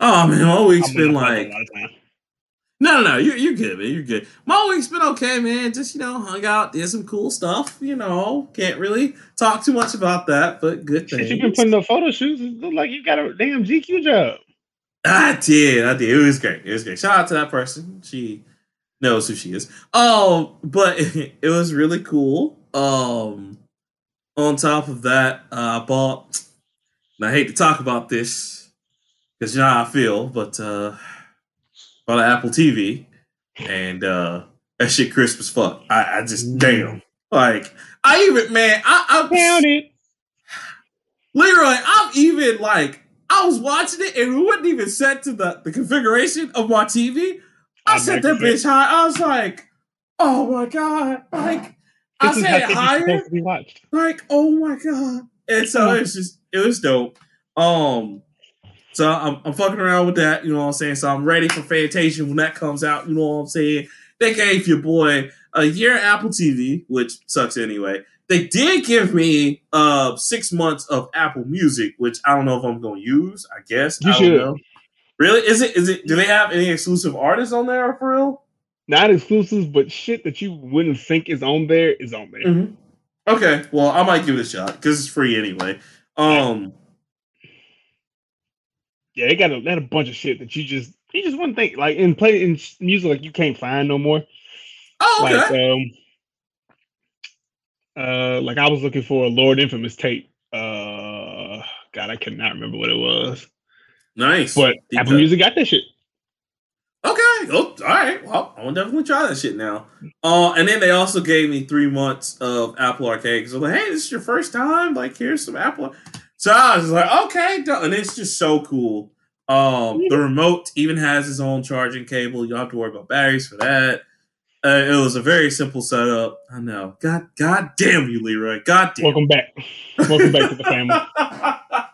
Oh man, my week's I'm been like. No, no, no, you're you're good, man. You're good. My week's been okay, man. Just you know, hung out, did some cool stuff. You know, can't really talk too much about that, but good things. You've been putting the photo shoots. It look like you got a damn GQ job. I did, I did. It was great. It was great. Shout out to that person. She knows who she is. Um, but it was really cool. Um, on top of that, uh, I bought. And I hate to talk about this because you know how I feel, but uh, bought an Apple TV, and uh, that shit crisp as fuck. I, I just mm. damn like I even man I I'm down it. Leroy, I'm even like I was watching it and it wasn't even set to the, the configuration of my TV. I set that bitch high. I was like, oh my god. Like I said it higher. Like, oh my god. And so it's just it was dope. Um so I'm, I'm fucking around with that, you know what I'm saying? So I'm ready for Fantasia when that comes out, you know what I'm saying? They gave your boy a year Apple TV, which sucks anyway. They did give me uh six months of Apple Music, which I don't know if I'm going to use. I guess you I should. Really? Is it? Is it? Do they have any exclusive artists on there for real? Not exclusives, but shit that you wouldn't think is on there is on there. Mm-hmm. Okay, well I might give it a shot because it's free anyway. Um, yeah, they got a, they got a bunch of shit that you just you just wouldn't think like in play in music like you can't find no more. Oh, okay. Like, um, uh, like I was looking for a Lord Infamous tape. Uh, God, I cannot remember what it was. Nice, but Deep Apple cut. Music got that shit. Okay. Oh, all right. Well, I'm definitely try that shit now. Uh, and then they also gave me three months of Apple Arcade. So I'm like, hey, this is your first time. Like, here's some Apple. So I was like, okay, and it's just so cool. Um, the remote even has its own charging cable. You don't have to worry about batteries for that. Uh, it was a very simple setup. I know. God, God damn you, Leroy. God damn. Welcome back. Welcome back to the family.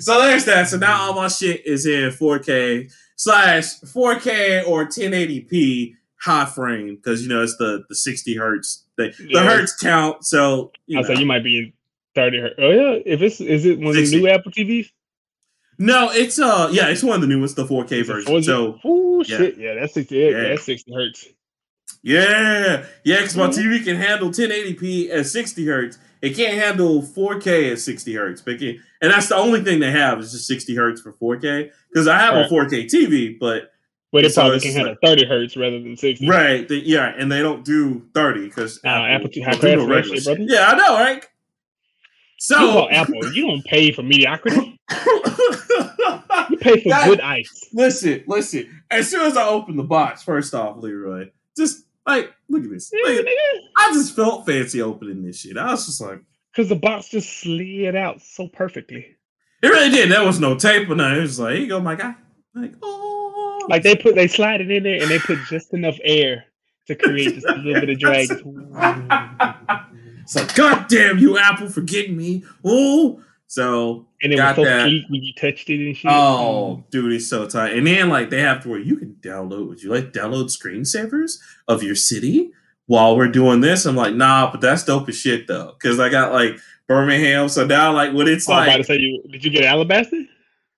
so there's that. So now all my shit is in 4K slash 4K or 1080p high frame because you know it's the the 60 hertz. The, yeah. the hertz count. So you I say you might be in 30 hertz. Oh yeah. If it's is it one 60. of the new Apple TVs? No, it's uh yeah, it's one of the newest, the 4K version. So oh shit, yeah, that's 60. Yeah, yeah. that's 60 hertz. Yeah, yeah, because my TV can handle 1080p at 60 hertz. It can't handle 4K at 60 hertz. But can, and that's the only thing they have is just 60 hertz for 4K. Because I have right. a 4K TV, but but it probably can handle like, 30 hertz rather than 60. Right. They, yeah, and they don't do 30 because uh, Apple, Apple do no shit, brother. Yeah, I know, right? So you Apple, you don't pay for mediocrity. you pay for that, good ice. Listen, listen. As soon as I open the box, first off, Leroy, just like, look at this. Yeah, I just felt fancy opening this shit. I was just like, because the box just slid out so perfectly. It really did. There was no tape or nothing. It was like, here you go, my guy. Like, oh. Like they put, they slide it in there and they put just enough air to create just a little bit of drag. it's like, God damn you, Apple, for getting me. Oh, so and it was so that. sleek when you touched it and shit. Oh, dude, it's so tight. And then like they have to where you can download. Would you like download screensavers of your city while we're doing this? I'm like, nah, but that's dope as shit though, because I got like Birmingham. So now like when it's oh, like, about to say you did you get Alabaster?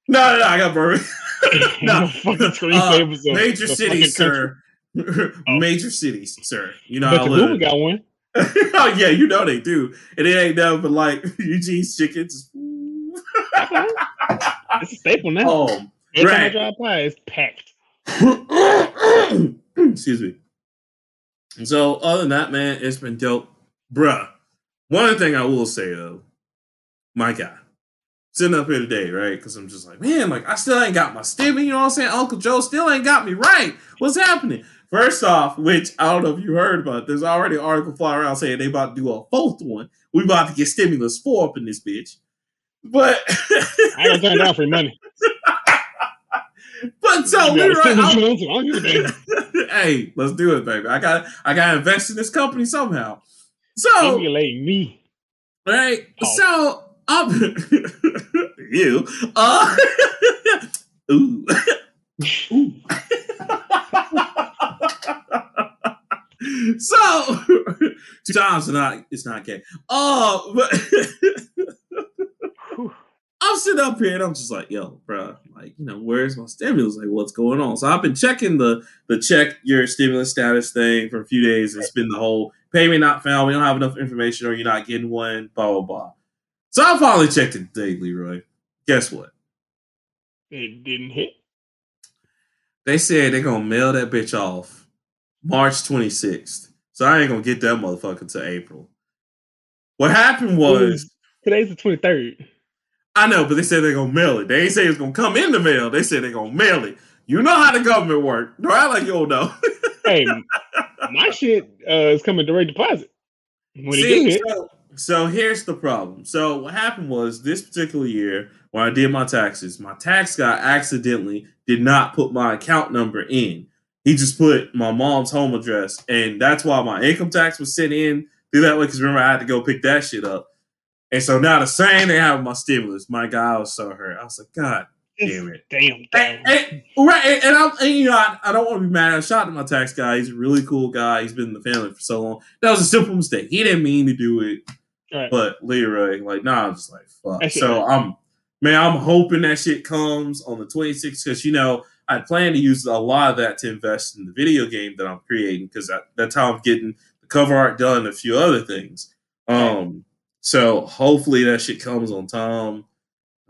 No, no, no I got Birmingham. no, uh, major cities, sir. oh. Major cities, sir. You know, but the got one. oh yeah, you know they do, and it ain't nothing but like Eugene's chickens. it's a staple now. Oh, Every right. time I drive by, it's packed. Excuse me. And so, other than that, man, it's been dope, bruh. One thing I will say though, my guy, sitting up here today, right? Because I'm just like, man, like I still ain't got my stimmy. You know what I'm saying? Uncle Joe still ain't got me right. What's happening? First off, which I don't know if you heard about, there's already an article flying around saying they about to do a fourth one. We about to get stimulus four up in this bitch. But I don't turn down free money. But so we right, hey, let's do it, baby. I got I got to invest in this company somehow. So stimulate me, right? Oh. So I'm you. Uh, ooh. ooh. so two times not it's not gay. Oh, but I'm sitting up here and I'm just like, yo, you know, where's my stimulus? Like, what's going on? So I've been checking the the check your stimulus status thing for a few days. It's been the whole payment not found. We don't have enough information, or you're not getting one. Blah blah blah. So I finally checked it today, Leroy. Guess what? It didn't hit. They said they're gonna mail that bitch off March 26th. So I ain't gonna get that motherfucker to April. What happened was today's the 23rd. I know, but they said they're gonna mail it. They ain't say it's gonna come in the mail. They said they're gonna mail it. You know how the government work. No, I like you don't know. hey, my shit uh, is coming direct deposit. When See, so, so here's the problem. So what happened was this particular year when I did my taxes, my tax guy accidentally did not put my account number in. He just put my mom's home address, and that's why my income tax was sent in through that way. Because remember, I had to go pick that shit up. And so now the same they have my stimulus. My guy I was so hurt. I was like, God damn it. Damn. damn. And, and, right. And, and, I'm, and, you know, I, I don't want to be mad. I shot at my tax guy. He's a really cool guy. He's been in the family for so long. That was a simple mistake. He didn't mean to do it. Right. But Leroy, like, nah, I'm just like, fuck. so I'm, man, I'm hoping that shit comes on the 26th because, you know, I plan to use a lot of that to invest in the video game that I'm creating because that's how I'm getting the cover art done and a few other things. Um, so hopefully that shit comes on time.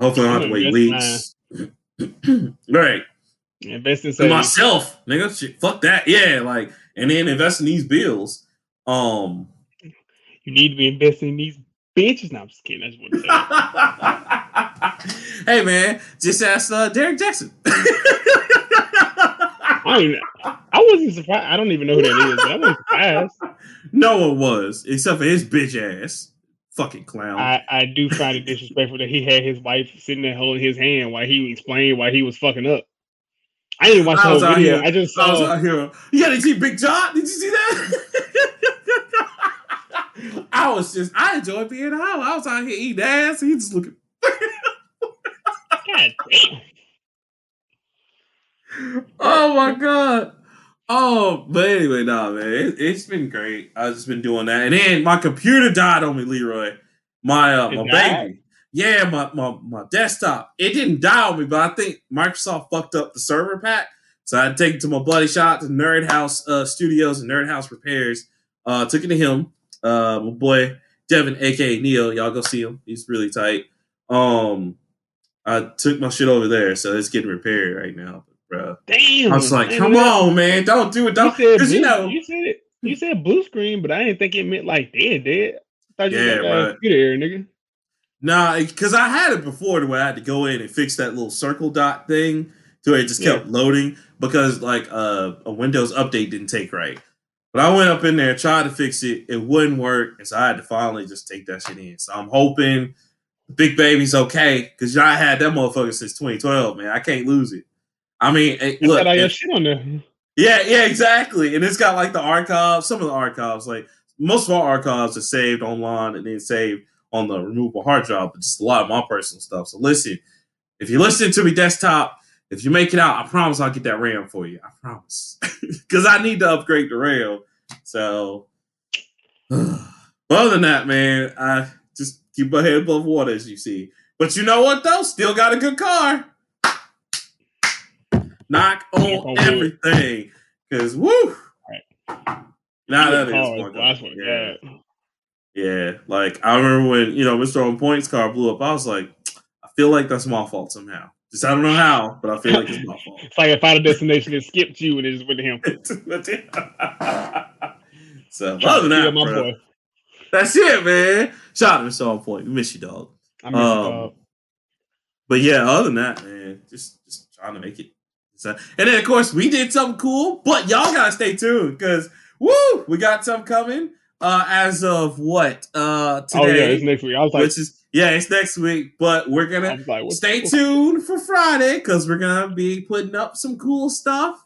Hopefully I don't have to wait weeks. right. Invest in to myself, nigga. Shit, fuck that. Yeah, like and then invest in these bills. Um You need to be investing in these bitches. No, I'm just kidding. That's what Hey man, just ask uh, Derek Jackson. I, mean, I wasn't surprised. I don't even know who that is, I wasn't surprised. No one was, except for his bitch ass fucking clown. I, I do find it disrespectful that he had his wife sitting there holding his hand while he explained why he was fucking up. I didn't watch the whole video. Here. I just saw. I was out here. Yeah, did you see Big John? Did you see that? I was just, I enjoyed being out. I was out here eating ass. He just looking. God damn. Oh my god. Oh, but anyway, nah, man, it, has been great. I've just been doing that, and then my computer died on me, Leroy. My uh, my baby, yeah, my, my my desktop. It didn't die on me, but I think Microsoft fucked up the service pack, so I had to take it to my buddy shop to Nerd House uh, Studios and Nerd House Repairs. Uh, took it to him, uh, my boy Devin, aka Neil. Y'all go see him. He's really tight. Um, I took my shit over there, so it's getting repaired right now bro. Damn. I was like, come man. on, man, don't do it. Don't because you, you, know you said it. You said blue screen, but I didn't think it meant like dead, dead. I thought you yeah, like, get here, nigga. Nah, because I had it before where I had to go in and fix that little circle dot thing to where it just kept yeah. loading because like uh, a Windows update didn't take right. But I went up in there, tried to fix it, it wouldn't work, and so I had to finally just take that shit in. So I'm hoping Big Baby's okay because I had that motherfucker since 2012, man. I can't lose it. I mean, it, look, shit on there. Yeah, yeah, exactly. And it's got like the archives, some of the archives, like most of our archives are saved online and then saved on the removable hard drive, but just a lot of my personal stuff. So listen, if you're listening to me desktop, if you make it out, I promise I'll get that RAM for you. I promise. Because I need to upgrade the RAM. So other than that, man, I just keep my head above water as you see. But you know what though? Still got a good car knock on everything. Cause woo. Right. Now that is one. Yeah. yeah. Like I remember when, you know, Mr. On Point's car blew up, I was like, I feel like that's my fault somehow. Just I don't know how, but I feel like it's my fault. it's like a final destination that skipped you and it just went to him. so other than that, my bro, boy. that's it, man. Shout out to Mr. On Point. We miss you, dog. I miss um, you, dog. But yeah, other than that, man, just just trying to make it So, and then of course we did something cool, but y'all gotta stay tuned because woo, we got something coming. Uh, as of what? Uh, today, oh yeah, it's next week. I was like, which is yeah, it's next week, but we're gonna like, stay tuned for Friday because we're gonna be putting up some cool stuff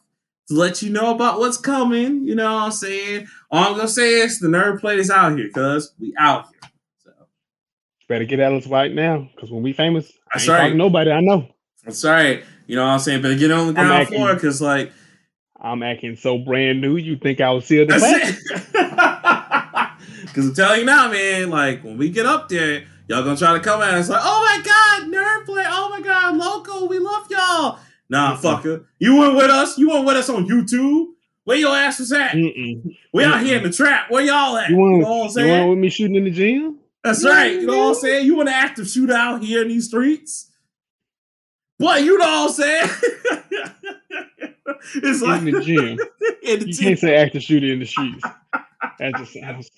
to let you know about what's coming. You know what I'm saying? All I'm gonna say is the nerd plate is out here because we out here. So better get at us right now because when we famous, That's I ain't right. nobody I know. That's right. You know what I'm saying? Better get on the ground floor because like I'm acting so brand new. You think I was seal the Because I'm telling you now, man. Like when we get up there, y'all gonna try to come at us like, "Oh my god, nerd play! Oh my god, local, we love y'all." Nah, mm-hmm. fucker. You weren't with us. You weren't with us on YouTube. Where your ass was at? Mm-mm. We out here in the trap. Where y'all at? You, want, you know what I'm saying? You want with me shooting in the gym? That's right. You know what I'm saying? You want to active shooter out here in these streets? Boy, you know what I'm saying? it's like in the gym. in the you gym. can't say active shooter in the streets. That just sounds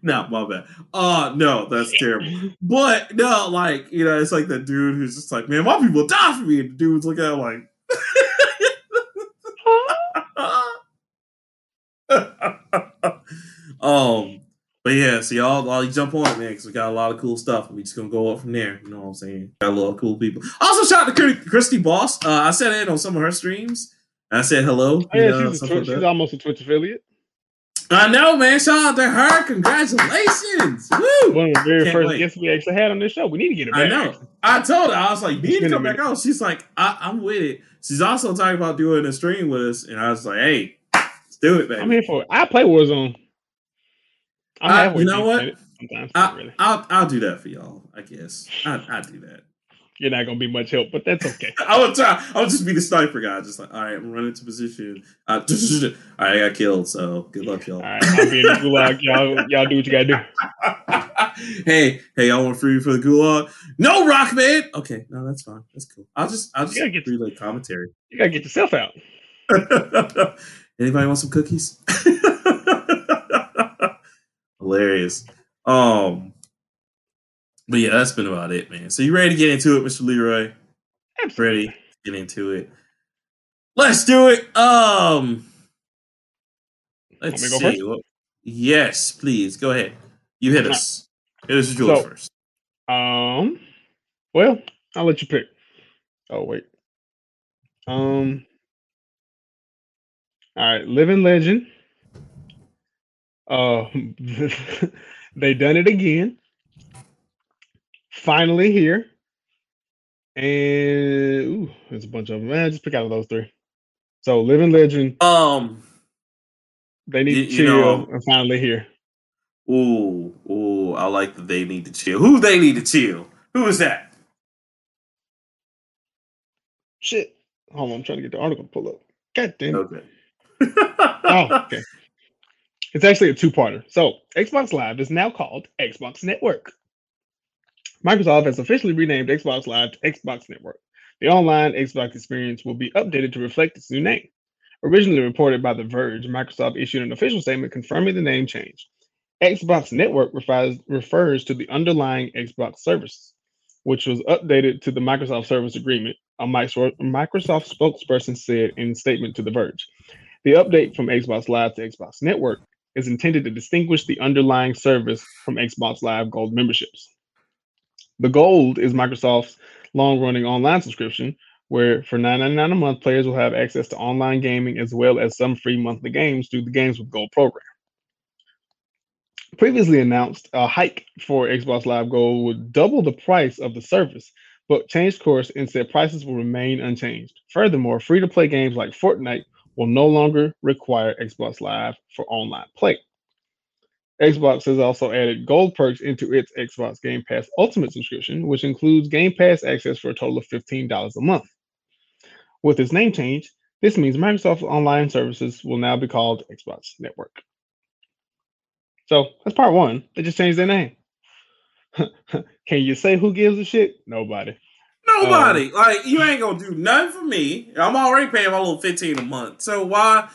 no, my bad. Uh no, that's terrible. But no, like, you know, it's like that dude who's just like, man, my people die for me. And the dude's looking at him like Um but yeah, so y'all, all you jump on it, man, because we got a lot of cool stuff. We just gonna go up from there. You know what I'm saying? Got a lot of cool people. Also, shout out to Christy Boss. Uh, I said it on some of her streams. I said hello. Oh, yeah, know, she's, Twitch, she's almost a Twitch affiliate. I know, man. Shout out to her. Congratulations. Woo! One of the very Can't first wait. guests we actually had on this show. We need to get her back. I know. I told her, I was like, you need to come back on. She's like, I- am with it. She's also talking about doing a stream with us. And I was like, hey, let's do it, baby. I'm here for it. I play Warzone. I'm I, you know what? I, really. I'll, I'll do that for y'all, I guess. I, I'll do that you're not gonna be much help, but that's okay. I will try. I'll just be the sniper guy, just like, all right, I'm running to position. Uh, all right, I got killed, so good luck, y'all. All right, I'll be in the gulag. Y'all, y'all do what you gotta do. hey, hey, y'all want free for the gulag? No, Rockman. Okay, no, that's fine. That's cool. I'll just, I'll just get relay commentary. You gotta get yourself out. Anybody want some cookies? Hilarious. Um, but yeah, that's been about it, man. So you ready to get into it, Mr. Leroy? Absolutely. Ready to get into it. Let's do it. Um let's see. Well, yes, please. Go ahead. You hit us. Hit us Jules so, first. Um well, I'll let you pick. Oh wait. Um all right, Living Legend. Uh they done it again finally here. And ooh, there's a bunch of them. Man, just pick out of those three. So Living Legend. Um they need to chill you know, and finally here. Ooh, ooh, I like that they need to chill. Who they need to chill? Who is that? Shit. Hold on, I'm trying to get the article to pull up. God damn. Okay. oh, okay. It's actually a two-parter. So Xbox Live is now called Xbox Network. Microsoft has officially renamed Xbox Live to Xbox Network. The online Xbox experience will be updated to reflect its new name. Originally reported by The Verge, Microsoft issued an official statement confirming the name change. Xbox Network refers, refers to the underlying Xbox services, which was updated to the Microsoft Service Agreement, a Microsoft spokesperson said in a statement to The Verge. The update from Xbox Live to Xbox Network is intended to distinguish the underlying service from Xbox Live Gold memberships. The Gold is Microsoft's long running online subscription, where for $9.99 a month, players will have access to online gaming as well as some free monthly games through the Games with Gold program. Previously announced, a hike for Xbox Live Gold would double the price of the service, but changed course and said prices will remain unchanged. Furthermore, free to play games like Fortnite will no longer require Xbox Live for online play. Xbox has also added gold perks into its Xbox Game Pass Ultimate subscription, which includes Game Pass access for a total of $15 a month. With its name change, this means Microsoft online services will now be called Xbox Network. So that's part one. They just changed their name. Can you say who gives a shit? Nobody. Nobody. Um, like you ain't gonna do nothing for me. I'm already paying my little 15 a month. So why?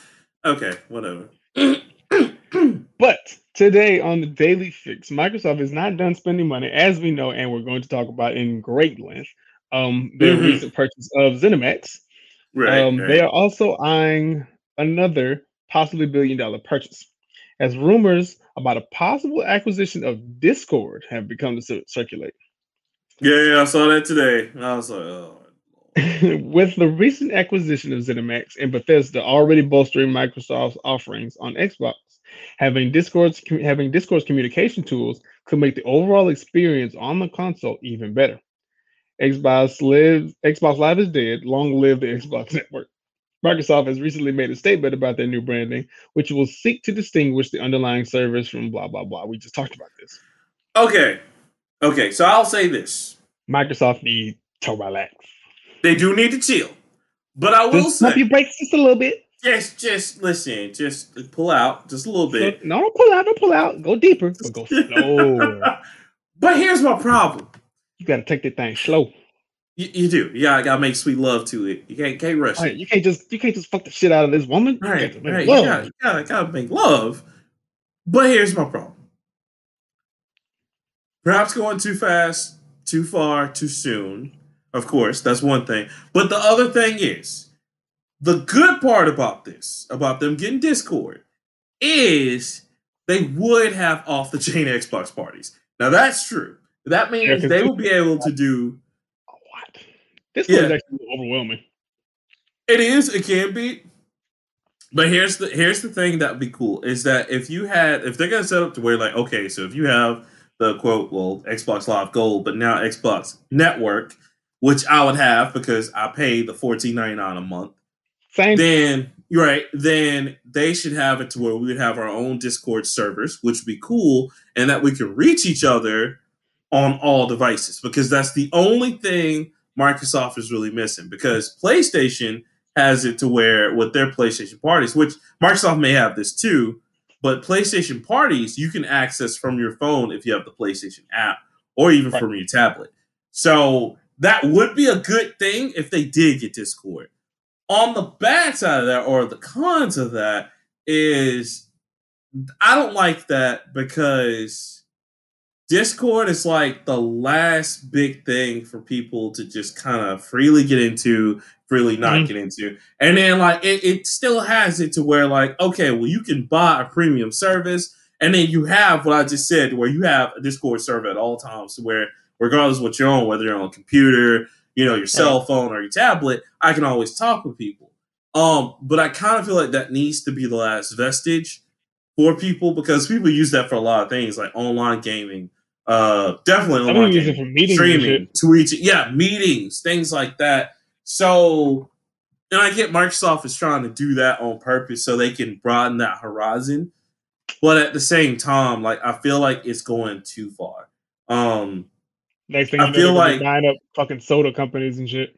Okay, whatever. but Today on the Daily Fix, Microsoft is not done spending money, as we know, and we're going to talk about in great length. Um, their mm-hmm. recent purchase of ZeniMax, Right, um, right. They are also eyeing another possibly billion dollar purchase, as rumors about a possible acquisition of Discord have become to circulate. Yeah, yeah, I saw that today. I was like, oh. With the recent acquisition of ZeniMax and Bethesda already bolstering Microsoft's offerings on Xbox, having Discord's having Discord's communication tools could make the overall experience on the console even better. Xbox lives Xbox Live is dead. Long live the Xbox network. Microsoft has recently made a statement about their new branding, which will seek to distinguish the underlying service from blah blah blah. We just talked about this. Okay. Okay, so I'll say this. Microsoft need to relax. They do need to chill. But I will just say you break just a little bit. Just just listen, just pull out just a little bit. No, don't pull out, don't pull out. Go deeper, but go slower. but here's my problem. You gotta take that thing slow. You, you do. You gotta, gotta make sweet love to it. You can't can't rush right, it. You can't just you can't just fuck the shit out of this woman. Right, you right. You gotta, you gotta, gotta make love. But here's my problem. Perhaps going too fast, too far, too soon. Of course, that's one thing. But the other thing is, the good part about this, about them getting Discord, is they would have off the chain Xbox parties. Now that's true. That means yeah, they will be able to do a lot. this yeah. is actually overwhelming. It is. It can be. But here's the here's the thing that would be cool is that if you had if they're gonna set up to where like okay so if you have the quote well Xbox Live Gold but now Xbox Network which I would have because I pay the fourteen ninety nine a month. Same. Then right then they should have it to where we would have our own Discord servers which would be cool and that we can reach each other on all devices because that's the only thing Microsoft is really missing because PlayStation has it to where with their PlayStation parties, which Microsoft may have this too, but PlayStation parties you can access from your phone if you have the PlayStation app or even right. from your tablet. So that would be a good thing if they did get Discord. On the bad side of that, or the cons of that, is I don't like that because Discord is like the last big thing for people to just kind of freely get into, freely not mm-hmm. get into. And then like it, it still has it to where like, okay, well you can buy a premium service and then you have what I just said, where you have a Discord server at all times where regardless of what you're on, whether you're on a computer, you know, your cell phone or your tablet, I can always talk with people. Um, but I kind of feel like that needs to be the last vestige for people because people use that for a lot of things like online gaming uh, definitely I mean, use it for meetings streaming, tweets, yeah, meetings, things like that. So, and I get Microsoft is trying to do that on purpose so they can broaden that horizon. But at the same time, like I feel like it's going too far. Um, Next thing I feel like buying up fucking soda companies and shit.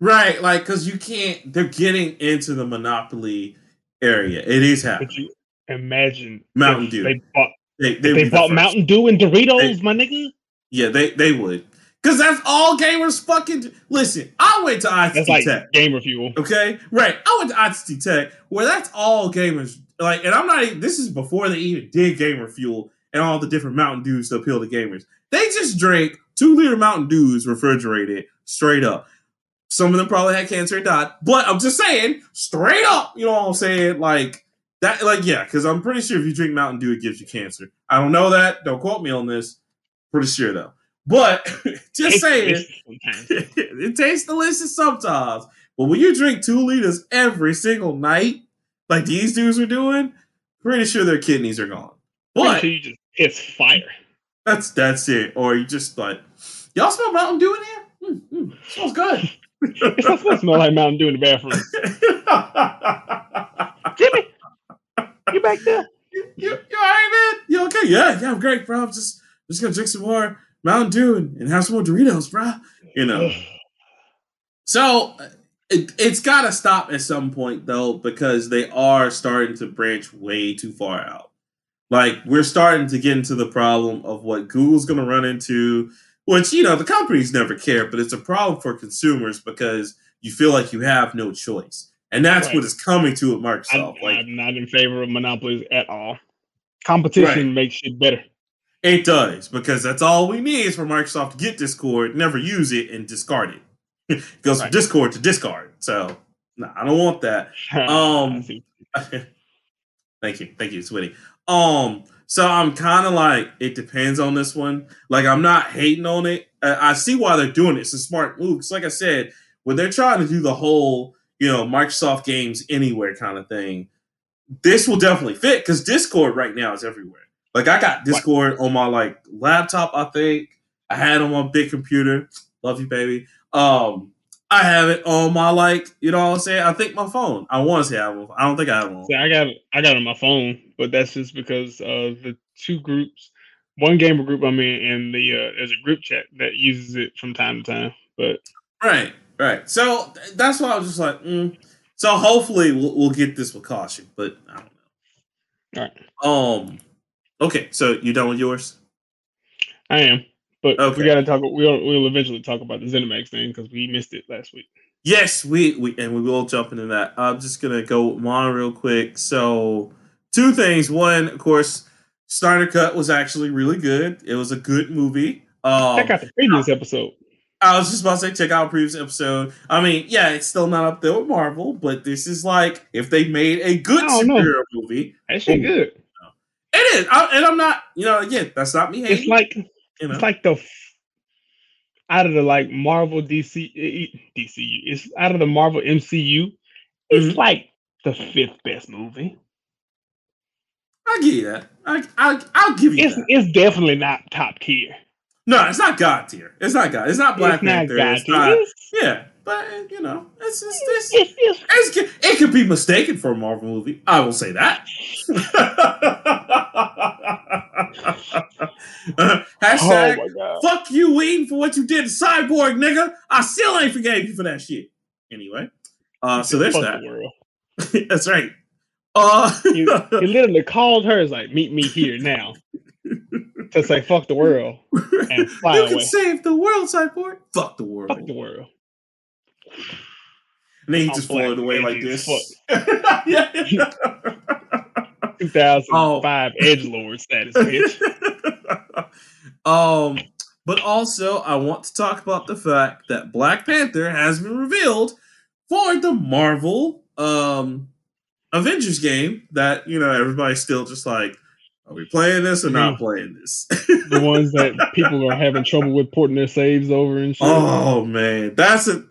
Right, like because you can't. They're getting into the monopoly area. It is happening. You imagine Mountain Dew. They bought they they, they bought the Mountain Dew and Doritos, they, my nigga. Yeah, they they would. Cause that's all gamers fucking listen. I went to ITT like Tech. Gamer fuel. Okay. Right. I went to ITT Tech where that's all gamers like and I'm not even this is before they even did gamer fuel and all the different Mountain Dews to appeal to gamers. They just drank two liter Mountain Dews refrigerated straight up. Some of them probably had cancer and died. But I'm just saying, straight up, you know what I'm saying? Like that like yeah, because I'm pretty sure if you drink Mountain Dew, it gives you cancer. I don't know that. Don't quote me on this. Pretty sure though. But just saying, it tastes delicious sometimes. But when you drink two liters every single night, like these dudes are doing, pretty sure their kidneys are gone. But you just it's fire. That's that's it. Or you just like, y'all smell Mountain Dew in here? Mm, mm, smells good. it's not supposed to smell like Mountain Dew in the bathroom. Jimmy, you back there? You, you, you all right, man? You okay? Yeah, yeah, I'm great, bro. I'm just just gonna drink some more Mountain Dew and, and have some more Doritos, bro. You know. so it, it's got to stop at some point though because they are starting to branch way too far out. Like we're starting to get into the problem of what Google's going to run into, which you know the companies never care, but it's a problem for consumers because you feel like you have no choice. And that's right. what is coming to at Microsoft. I'm, like, I'm not in favor of monopolies at all. Competition right. makes shit better. It does because that's all we need is for Microsoft to get Discord, never use it, and discard it. it goes right. from Discord to discard. So no, I don't want that. Um, thank you, thank you, sweetie. Um, so I'm kind of like it depends on this one. Like I'm not hating on it. I, I see why they're doing it. It's a smart move. Cause like I said, when they're trying to do the whole you know Microsoft Games Anywhere kind of thing, this will definitely fit because Discord right now is everywhere. Like I got Discord on my like laptop. I think I had on my big computer. Love you, baby. Um, I have it on my like, you know what I'm saying? I think my phone. I want to say I have one. I don't think I have one. See, I got I got it on my phone, but that's just because of the two groups. One gamer group I'm in, and the uh, there's a group chat that uses it from time to time. But right, right. So that's why I was just like, mm. so hopefully we'll, we'll get this with caution, but I don't know. All right. Um. Okay, so you done with yours? I am. But okay. we got to talk. We'll we'll eventually talk about the ZeniMax thing because we missed it last week. Yes, we, we and we will jump into that. I'm just gonna go on real quick. So two things. One, of course, Snyder Cut was actually really good. It was a good movie. Um, check out the previous episode. I was just about to say check out previous episode. I mean, yeah, it's still not up there with Marvel, but this is like if they made a good superhero know. movie. That shit good. It is, I, and I'm not. You know, again, that's not me. Hating. It's like you know? It's like the out of the like Marvel DC DCU. It's out of the Marvel MCU. It's mm-hmm. like the fifth best movie. I'll give you that. I, I, I'll give you it's, that. It's definitely not top tier. No, it's not God tier. It's not God. It's not Black it's Panther. Not it's not. Yeah, but you know, it's it's, it's, it's, it's, it could be mistaken for a Marvel movie. I will say that. hashtag oh fuck you, Whedon, for what you did to Cyborg, nigga. I still ain't forgave you for that shit. Anyway, uh, so there's that. The That's right. Uh, he, he, literally called her as like, "Meet me here now." to say "fuck the world" and fly you away. can save the world, Cyborg. Fuck the world. Fuck the world. And then he just floated away like this. yeah. 2005 oh. Edge Lord status, bitch. um, but also, I want to talk about the fact that Black Panther has been revealed for the Marvel um, Avengers game. That you know, everybody's still just like, are we playing this or not playing this? the ones that people are having trouble with porting their saves over and shit. Oh man, that's a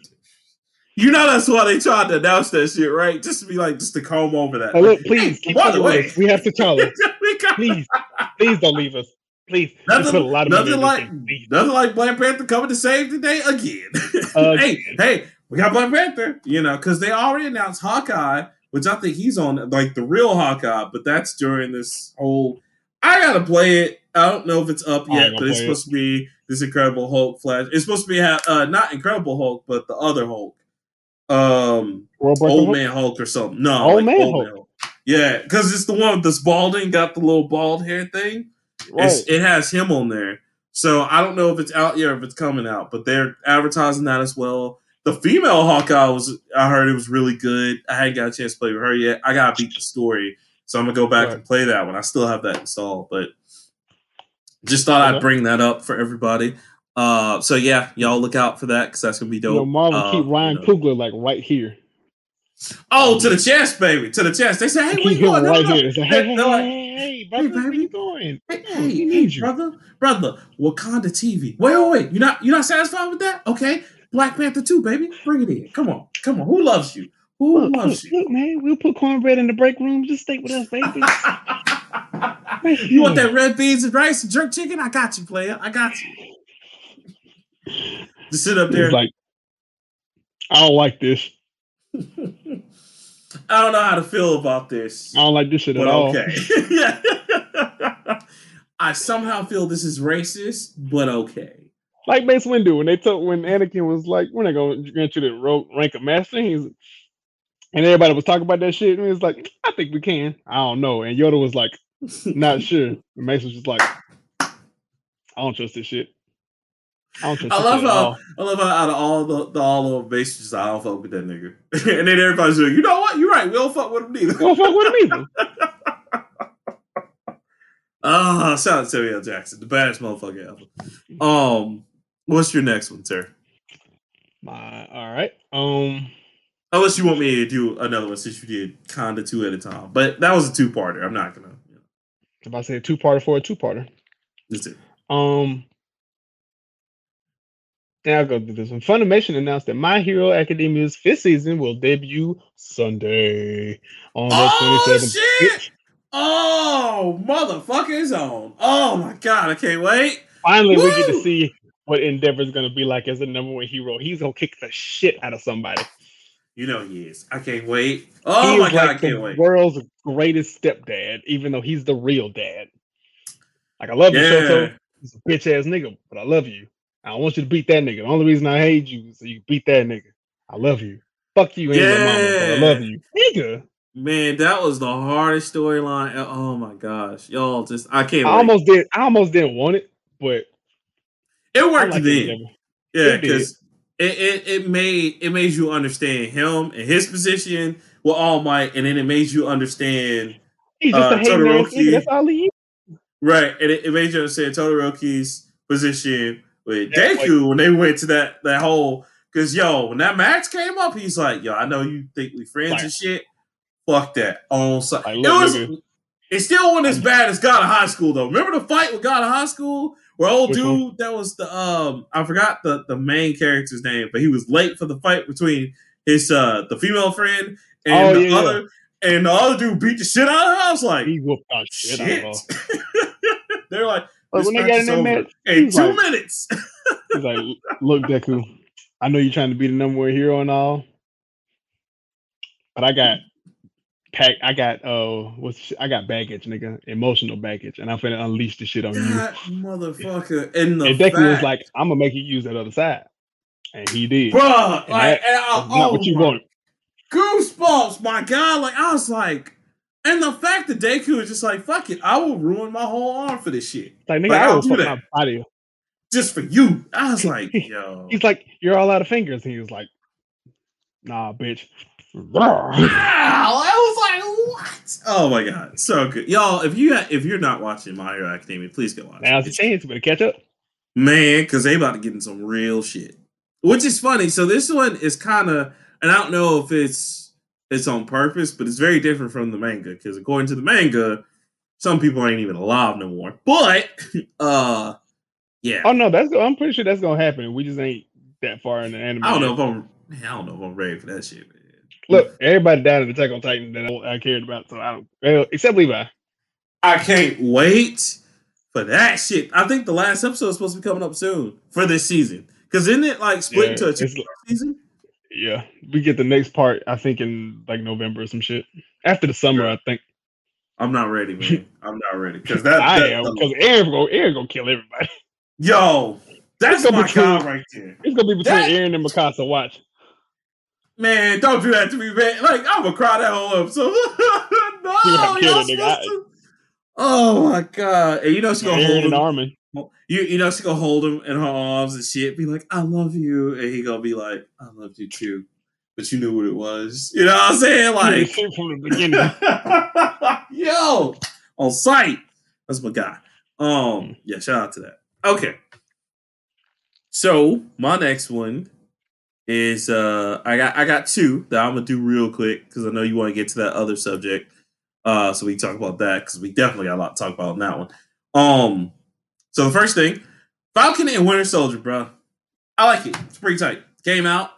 you know that's why they tried to announce that shit, right? Just to be like, just to comb over that. Oh, look, please. Hey, by the way, we have to tell us. please, please don't leave us. Please. Nothing, put a lot of nothing like nothing like Black Panther coming to save the day again. Uh, hey, hey, we got Black Panther. You know, because they already announced Hawkeye, which I think he's on like the real Hawkeye, but that's during this whole. I gotta play it. I don't know if it's up yet, but it's supposed it. to be this Incredible Hulk Flash. It's supposed to be uh, not Incredible Hulk, but the other Hulk um old Hulk? man Hulk or something. No, old, like man, old Hulk. man Hulk. Yeah, because it's the one with this balding, got the little bald hair thing. Right. it has him on there. So I don't know if it's out yet or if it's coming out, but they're advertising that as well. The female Hawkeye was I heard it was really good. I hadn't got a chance to play with her yet. I gotta beat the story. So I'm gonna go back right. and play that one. I still have that installed, but just thought I'd bring that up for everybody. Uh, so yeah, y'all look out for that because that's gonna be dope. You know, Marvel uh, keep Ryan you know. Coogler like right here. Oh, to the chest, baby, to the chest. They say, "Hey, where you going?" Right no, no, here. Like, hey, hey, like, hey, brother, hey, baby. where you going? Hey, hey, hey brother, brother, Wakanda TV. Wait, wait, wait. You not you not satisfied with that? Okay, Black Panther two, baby, bring it in. Come on, come on. Who loves you? Who look, loves look, you? Look, man, we'll put cornbread in the break room. Just stay with us, baby. you want that red beans and rice and jerk chicken? I got you, player. I got you to sit up there. like, I don't like this. I don't know how to feel about this. I don't like this shit at all. Okay. yeah. I somehow feel this is racist, but okay. Like Mace Windu when they took when Anakin was like, "We're not going to grant you the rank of master," he's and everybody was talking about that shit, and he was like, "I think we can." I don't know, and Yoda was like, "Not sure." And Mace was just like, "I don't trust this shit." I, I love how I love how out of all the, the all the bases, I don't fuck with that nigga, and then everybody's like, you know what? You're right. We don't fuck with him neither. We don't fuck with him either. Ah, oh, shout out to Samuel Jackson, the baddest motherfucker ever. Um, what's your next one, sir? My all right. Um, Unless you want me to do another one since you did kinda two at a time. But that was a two parter. I'm not gonna you know. If I say a two parter for a two parter. That's it. Um now I'll go through this one. Funimation announced that My Hero Academia's fifth season will debut Sunday on the oh, 27th. Shit! Oh, motherfucking zone. Oh my god, I can't wait. Finally, Woo! we get to see what Endeavor's going to be like as a number one hero. He's going to kick the shit out of somebody. You know he is. I can't wait. Oh he my god, like I can't wait. World's greatest stepdad, even though he's the real dad. Like I love yeah. you, Shoto. He's a bitch ass nigga, but I love you. I want you to beat that nigga. The only reason I hate you is so you beat that nigga. I love you. Fuck you, ain't yeah. mama, I love you, nigga. Man, that was the hardest storyline. Oh my gosh, y'all just I can't. I wait. almost did. I almost didn't want it, but it worked like then. Yeah, because it, it, it made it made you understand him and his position with All Might, and then it made you understand He's just uh, a Todoroki. That's all he is. Right, and it, it made you understand Todoroki's position with yeah, Deku like, when they went to that that whole. Because yo, when that match came up, he's like, "Yo, I know you think we friends like, and shit. Fuck that." On like, it was. Nigga. It still wasn't as bad as God of High School though. Remember the fight with God of High School where old Which dude one? that was the um I forgot the the main character's name, but he was late for the fight between his uh the female friend and oh, the yeah. other and the other dude beat the shit out of her. I was like, he whooped out shit. shit. They're like, but when they got in that match, in two like, minutes. he's like, look, Deku, I know you're trying to be the number one hero and all, but I got pack. I got uh, what's I got baggage, nigga, emotional baggage, and I'm finna unleash the shit on that you, motherfucker. And the and Deku fact, was like, I'm gonna make you use that other side, and he did, bro. Like, that, and I, not what you want. Goosebumps, my god! Like I was like, and the fact that Deku is just like, fuck it, I will ruin my whole arm for this shit. Like nigga, like, I will do that. my body just for you. I was like, yo. He's like, you're all out of fingers. And he was like, nah, bitch. Wow, I was like, what? Oh my god, so good, y'all. If you if you're not watching My Hero Academia, please go watch. Now's the chance. Better catch up, man, because they about to get in some real shit. Which is funny. So this one is kind of, and I don't know if it's it's on purpose, but it's very different from the manga because according to the manga, some people ain't even alive no more. But uh, yeah. Oh no, that's I'm pretty sure that's gonna happen. We just ain't that far in the anime. I don't know if I'm. Man, I don't know if I'm ready for that shit. Man. Look, everybody died in Attack on Titan that I cared about, so I don't. Except Levi. I can't wait for that shit. I think the last episode is supposed to be coming up soon for this season. Because isn't it like split yeah, into a two season? Yeah, we get the next part. I think in like November or some shit after the summer. Yeah. I think. I'm not ready, man. I'm not ready because that. I that, am because Eren go Eren gonna kill everybody. Yo, that's my between, guy right there. It's gonna be between that, Eren and Mikasa. Watch. Man, don't do that to me, man. Like I'm gonna cry that whole episode. no, y'all supposed to... Oh my god! And you know she gonna hold him. Armin. You you know she gonna hold him in her arms and shit. Be like, "I love you," and he gonna be like, "I love you too," but you knew what it was. You know what I'm saying? Like from the beginning. Yo, on sight. That's my guy. Um, yeah. Shout out to that. Okay. So my next one is uh I got I got two that I'm gonna do real quick because I know you want to get to that other subject. Uh so we talk about that because we definitely got a lot to talk about in that one. Um so the first thing, Falcon and Winter Soldier, bro. I like it. It's pretty tight. Came out.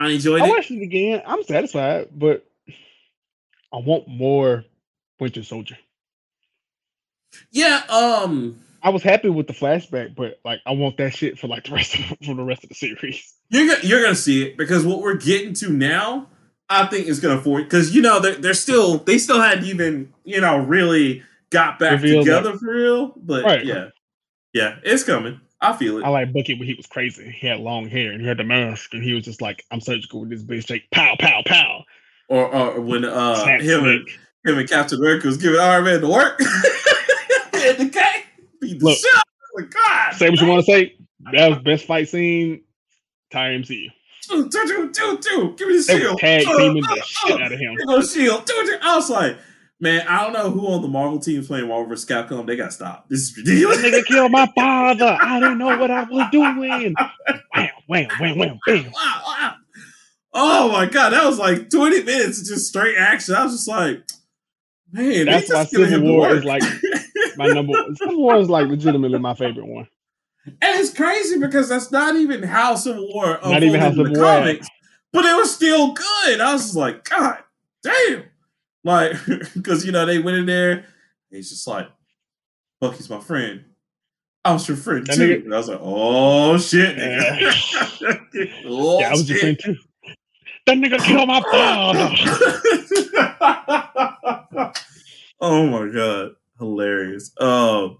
I enjoyed I it. I watched it again. I'm satisfied, but I want more Winter Soldier. Yeah, um I was happy with the flashback, but like I want that shit for like the rest of for the rest of the series. You're gonna, you're gonna see it because what we're getting to now, I think is gonna for because you know they're, they're still they still hadn't even you know really got back together for real. But right. yeah, yeah, it's coming. I feel it. I like Bucky when he was crazy. He had long hair and he had the mask, and he was just like, "I'm surgical with this bitch." Like, pow, pow, pow. Or, or when uh him and him and Captain America was giving Iron Man to work in the cake beat the Look, shit of God. Say what you want to say. That was best fight scene. Time MCU. Do, do, do, do, do. Give me the shield. Tag teaming uh, the uh, shit out of him. Give me the shield. Do, do. I was like, man, I don't know who on the Marvel team is playing Marvel vs. Capcom. They got stopped. This is ridiculous. That nigga killed my father. I didn't know what I was doing. Wham, wham, wham, wham, bam. Oh my god, that was like 20 minutes of just straight action. I was just like, man, that's why Civil War is like my number. One. Civil War is like legitimately my favorite one. And it's crazy because that's not even how Civil War not even how Civil War comics, but it was still good. I was just like, God damn, like because you know they went in there. He's just like, Bucky's my friend. I was your friend too. Nigga, and I was like, oh shit, nigga. oh, yeah, I was shit. your friend too. That nigga killed my father. oh my god, hilarious. Um,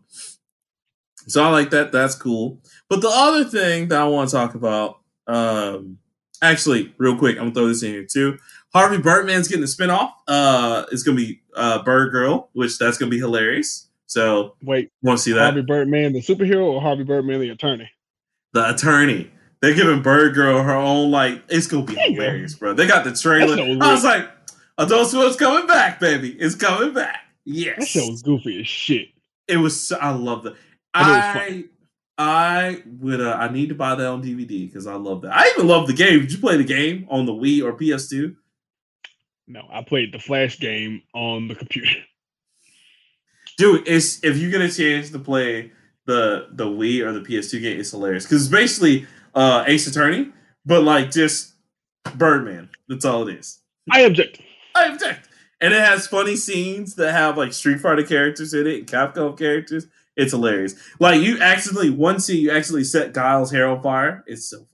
so I like that. That's cool. But the other thing that I want to talk about, um, actually, real quick, I'm gonna throw this in here too. Harvey Birdman's getting a spinoff. Uh, it's gonna be uh, Bird Girl, which that's gonna be hilarious. So wait, want to see that? Harvey Birdman, the superhero, or Harvey Birdman, the attorney? The attorney. They're giving Bird Girl her own like. It's gonna be hilarious, bro. They got the trailer. I was like, Adult Swim's coming back, baby. It's coming back. Yes. That show was goofy as shit. It was. So, I love that. I I would. Uh, I need to buy that on DVD because I love that. I even love the game. Did you play the game on the Wii or PS2? No, I played the Flash game on the computer. Dude, it's if you get a chance to play the the Wii or the PS2 game, it's hilarious because it's basically uh, Ace Attorney, but like just Birdman. That's all it is. I object. I object. And it has funny scenes that have like Street Fighter characters in it and Capcom characters. It's hilarious. Like you accidentally one scene you actually set Giles' hair on fire. It's so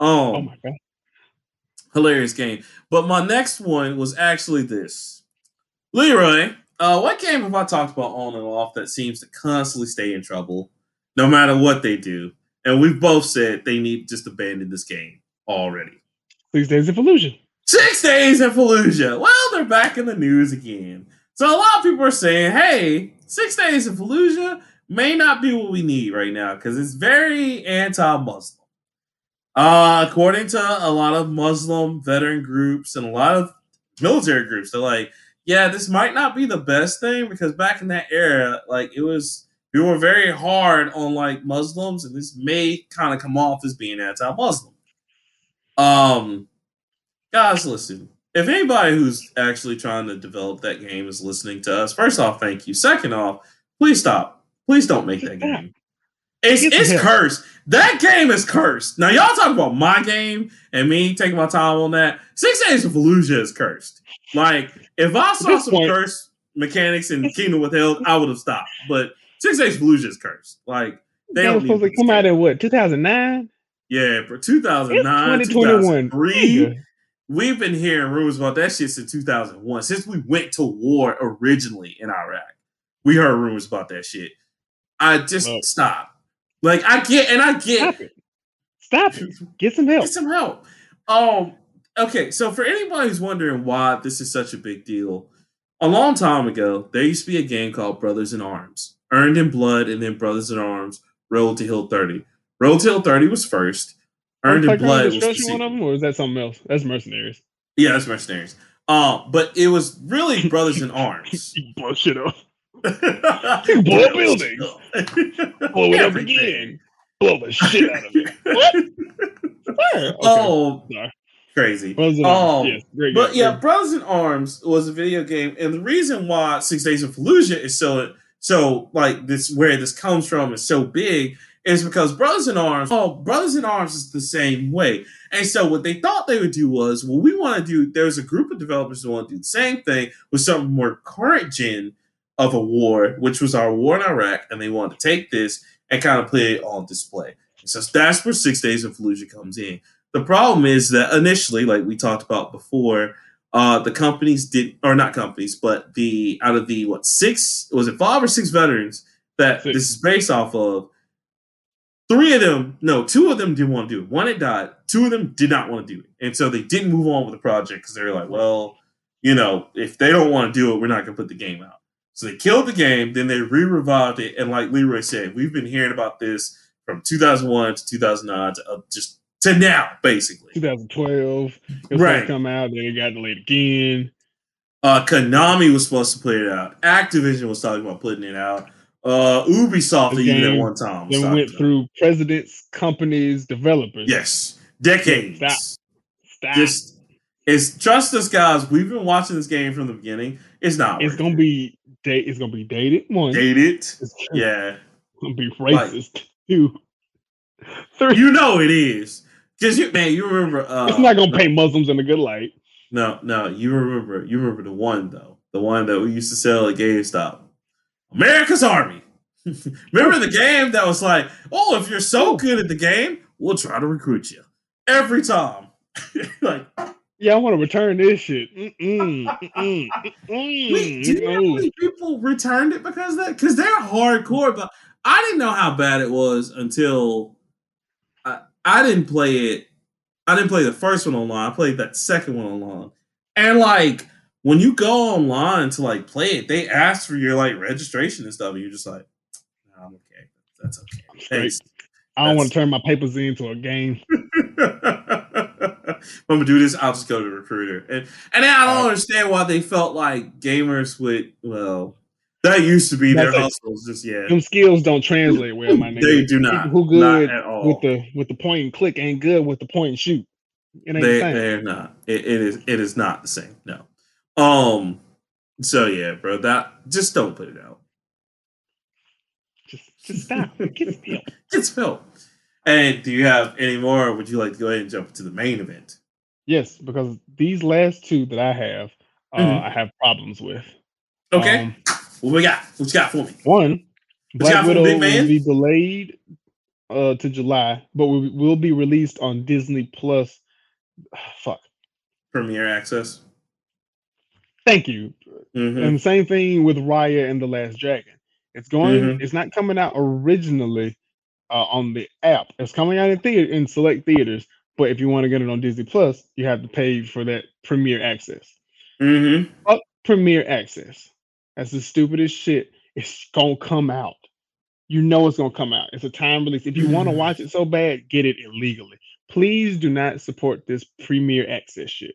funny. Um, oh my god. Hilarious game. But my next one was actually this. Leroy, uh, what game have I talked about on and off that seems to constantly stay in trouble, no matter what they do? And we've both said they need just abandon this game already. Six Days of Fallujah. Six Days of Fallujah. Well, they're back in the news again. So a lot of people are saying, hey, Six Days of Fallujah may not be what we need right now because it's very anti-Muslim. Uh, according to a lot of Muslim veteran groups and a lot of military groups, they're like, yeah, this might not be the best thing because back in that era, like it was, we were very hard on like Muslims, and this may kind of come off as being anti-Muslim. Um, guys, listen, if anybody who's actually trying to develop that game is listening to us, first off, thank you. Second off, please stop. Please don't make that game. It's it's cursed. That game is cursed. Now y'all talk about my game and me taking my time on that. Six Days of Fallujah is cursed. Like if I saw some point, cursed mechanics in Kingdom Withheld, I would have stopped. But Six Days of Fallujah is cursed. Like they that was supposed to come out in what 2009. Yeah, for 2009, 2021 we've been hearing rumors about that shit since 2001. Since we went to war originally in Iraq, we heard rumors about that shit. I just oh. stop. Like I get, and I get. Stop it. Stop it. Get some help. Get some help. Um. Okay, so for anybody who's wondering why this is such a big deal, a long time ago there used to be a game called Brothers in Arms, Earned in Blood, and then Brothers in Arms, Road to Hill 30. Road to Hill 30 was first. Earned in Blood was one of them, or is that something else? That's Mercenaries. Yeah, that's Mercenaries. Uh, but it was really Brothers in Arms. blow shit up. Blow a building. blow it up again. Blow the shit out of it. What? okay. Oh, Sorry. crazy. Brothers in um, yes, but game. yeah, Brothers in Arms was a video game, and the reason why Six Days of Fallujah is so so like this where this comes from is so big is because Brothers in Arms, oh, Brothers in Arms is the same way. And so what they thought they would do was, well, we want to do, there's a group of developers who want to do the same thing with some more current gen of a war, which was our war in Iraq, and they wanted to take this and kind of put it on display. So that's where Six Days of Fallujah comes in. The problem is that initially, like we talked about before, uh, the companies did, or not companies, but the out of the what six was it five or six veterans that six. this is based off of, Three of them, no, two of them didn't want to do it. One had died. Two of them did not want to do it, and so they didn't move on with the project because they were like, well, you know, if they don't want to do it, we're not going to put the game out. So they killed the game. Then they re-revived it, and like Leroy said, we've been hearing about this from 2001 to 2009 to uh, just to now, basically. 2012, it was right. to come out, then it got delayed again. Uh, Konami was supposed to put it out. Activision was talking about putting it out. Uh, Ubisoft even at one time. They went through presidents, companies, developers. Yes, decades. Stop. Stop. Just it's trust us, guys. We've been watching this game from the beginning. It's not. It's gonna it. be date. It's gonna be dated one. Dated. Yeah. It's gonna be racist like, two. Three. You know it is. Cause you man, you remember. Uh, it's not gonna paint Muslims in a good light. No, no. You remember. You remember the one though. The one that we used to sell at GameStop. America's Army. remember the game that was like, oh, if you're so good at the game, we'll try to recruit you every time. like yeah, I want to return this shit. Mm-mm, mm-mm, mm-mm, Wait, do you know how many people returned it because that? Because they're hardcore, but I didn't know how bad it was until I, I didn't play it. I didn't play the first one online. I played that second one online, and like when you go online to like play it, they ask for your like registration and stuff, and you're just like, I'm okay. That's okay. Thanks. I don't want to turn my papers into a game. I'm gonna do this. I'll just go to the recruiter, and and I don't understand why they felt like gamers would. Well, that used to be their like, hustles. Just yeah, them skills don't translate well. My name. They do not. Who good with the with the point and click ain't good with the point and shoot. It ain't they, the They're not. It, it is. It is not the same. No. Um. So yeah, bro. That just don't put it out. Just, just stop. Get spilled. Get spilled. And do you have any more, or would you like to go ahead and jump into the main event? Yes, because these last two that I have, uh, mm-hmm. I have problems with. Okay. Um, what we got? What you got for me? One, Black Widow will be delayed uh, to July, but will, will be released on Disney Plus. Fuck. Premiere access. Thank you. Mm-hmm. And same thing with Raya and the Last Dragon. It's going. Mm-hmm. It's not coming out originally uh, on the app. It's coming out in theater in select theaters, but if you want to get it on Disney Plus, you have to pay for that premiere access. Mm-hmm. Up premiere access. That's the stupidest shit. It's gonna come out. You know it's gonna come out. It's a time release. If you want to mm-hmm. watch it so bad, get it illegally. Please do not support this premiere access shit.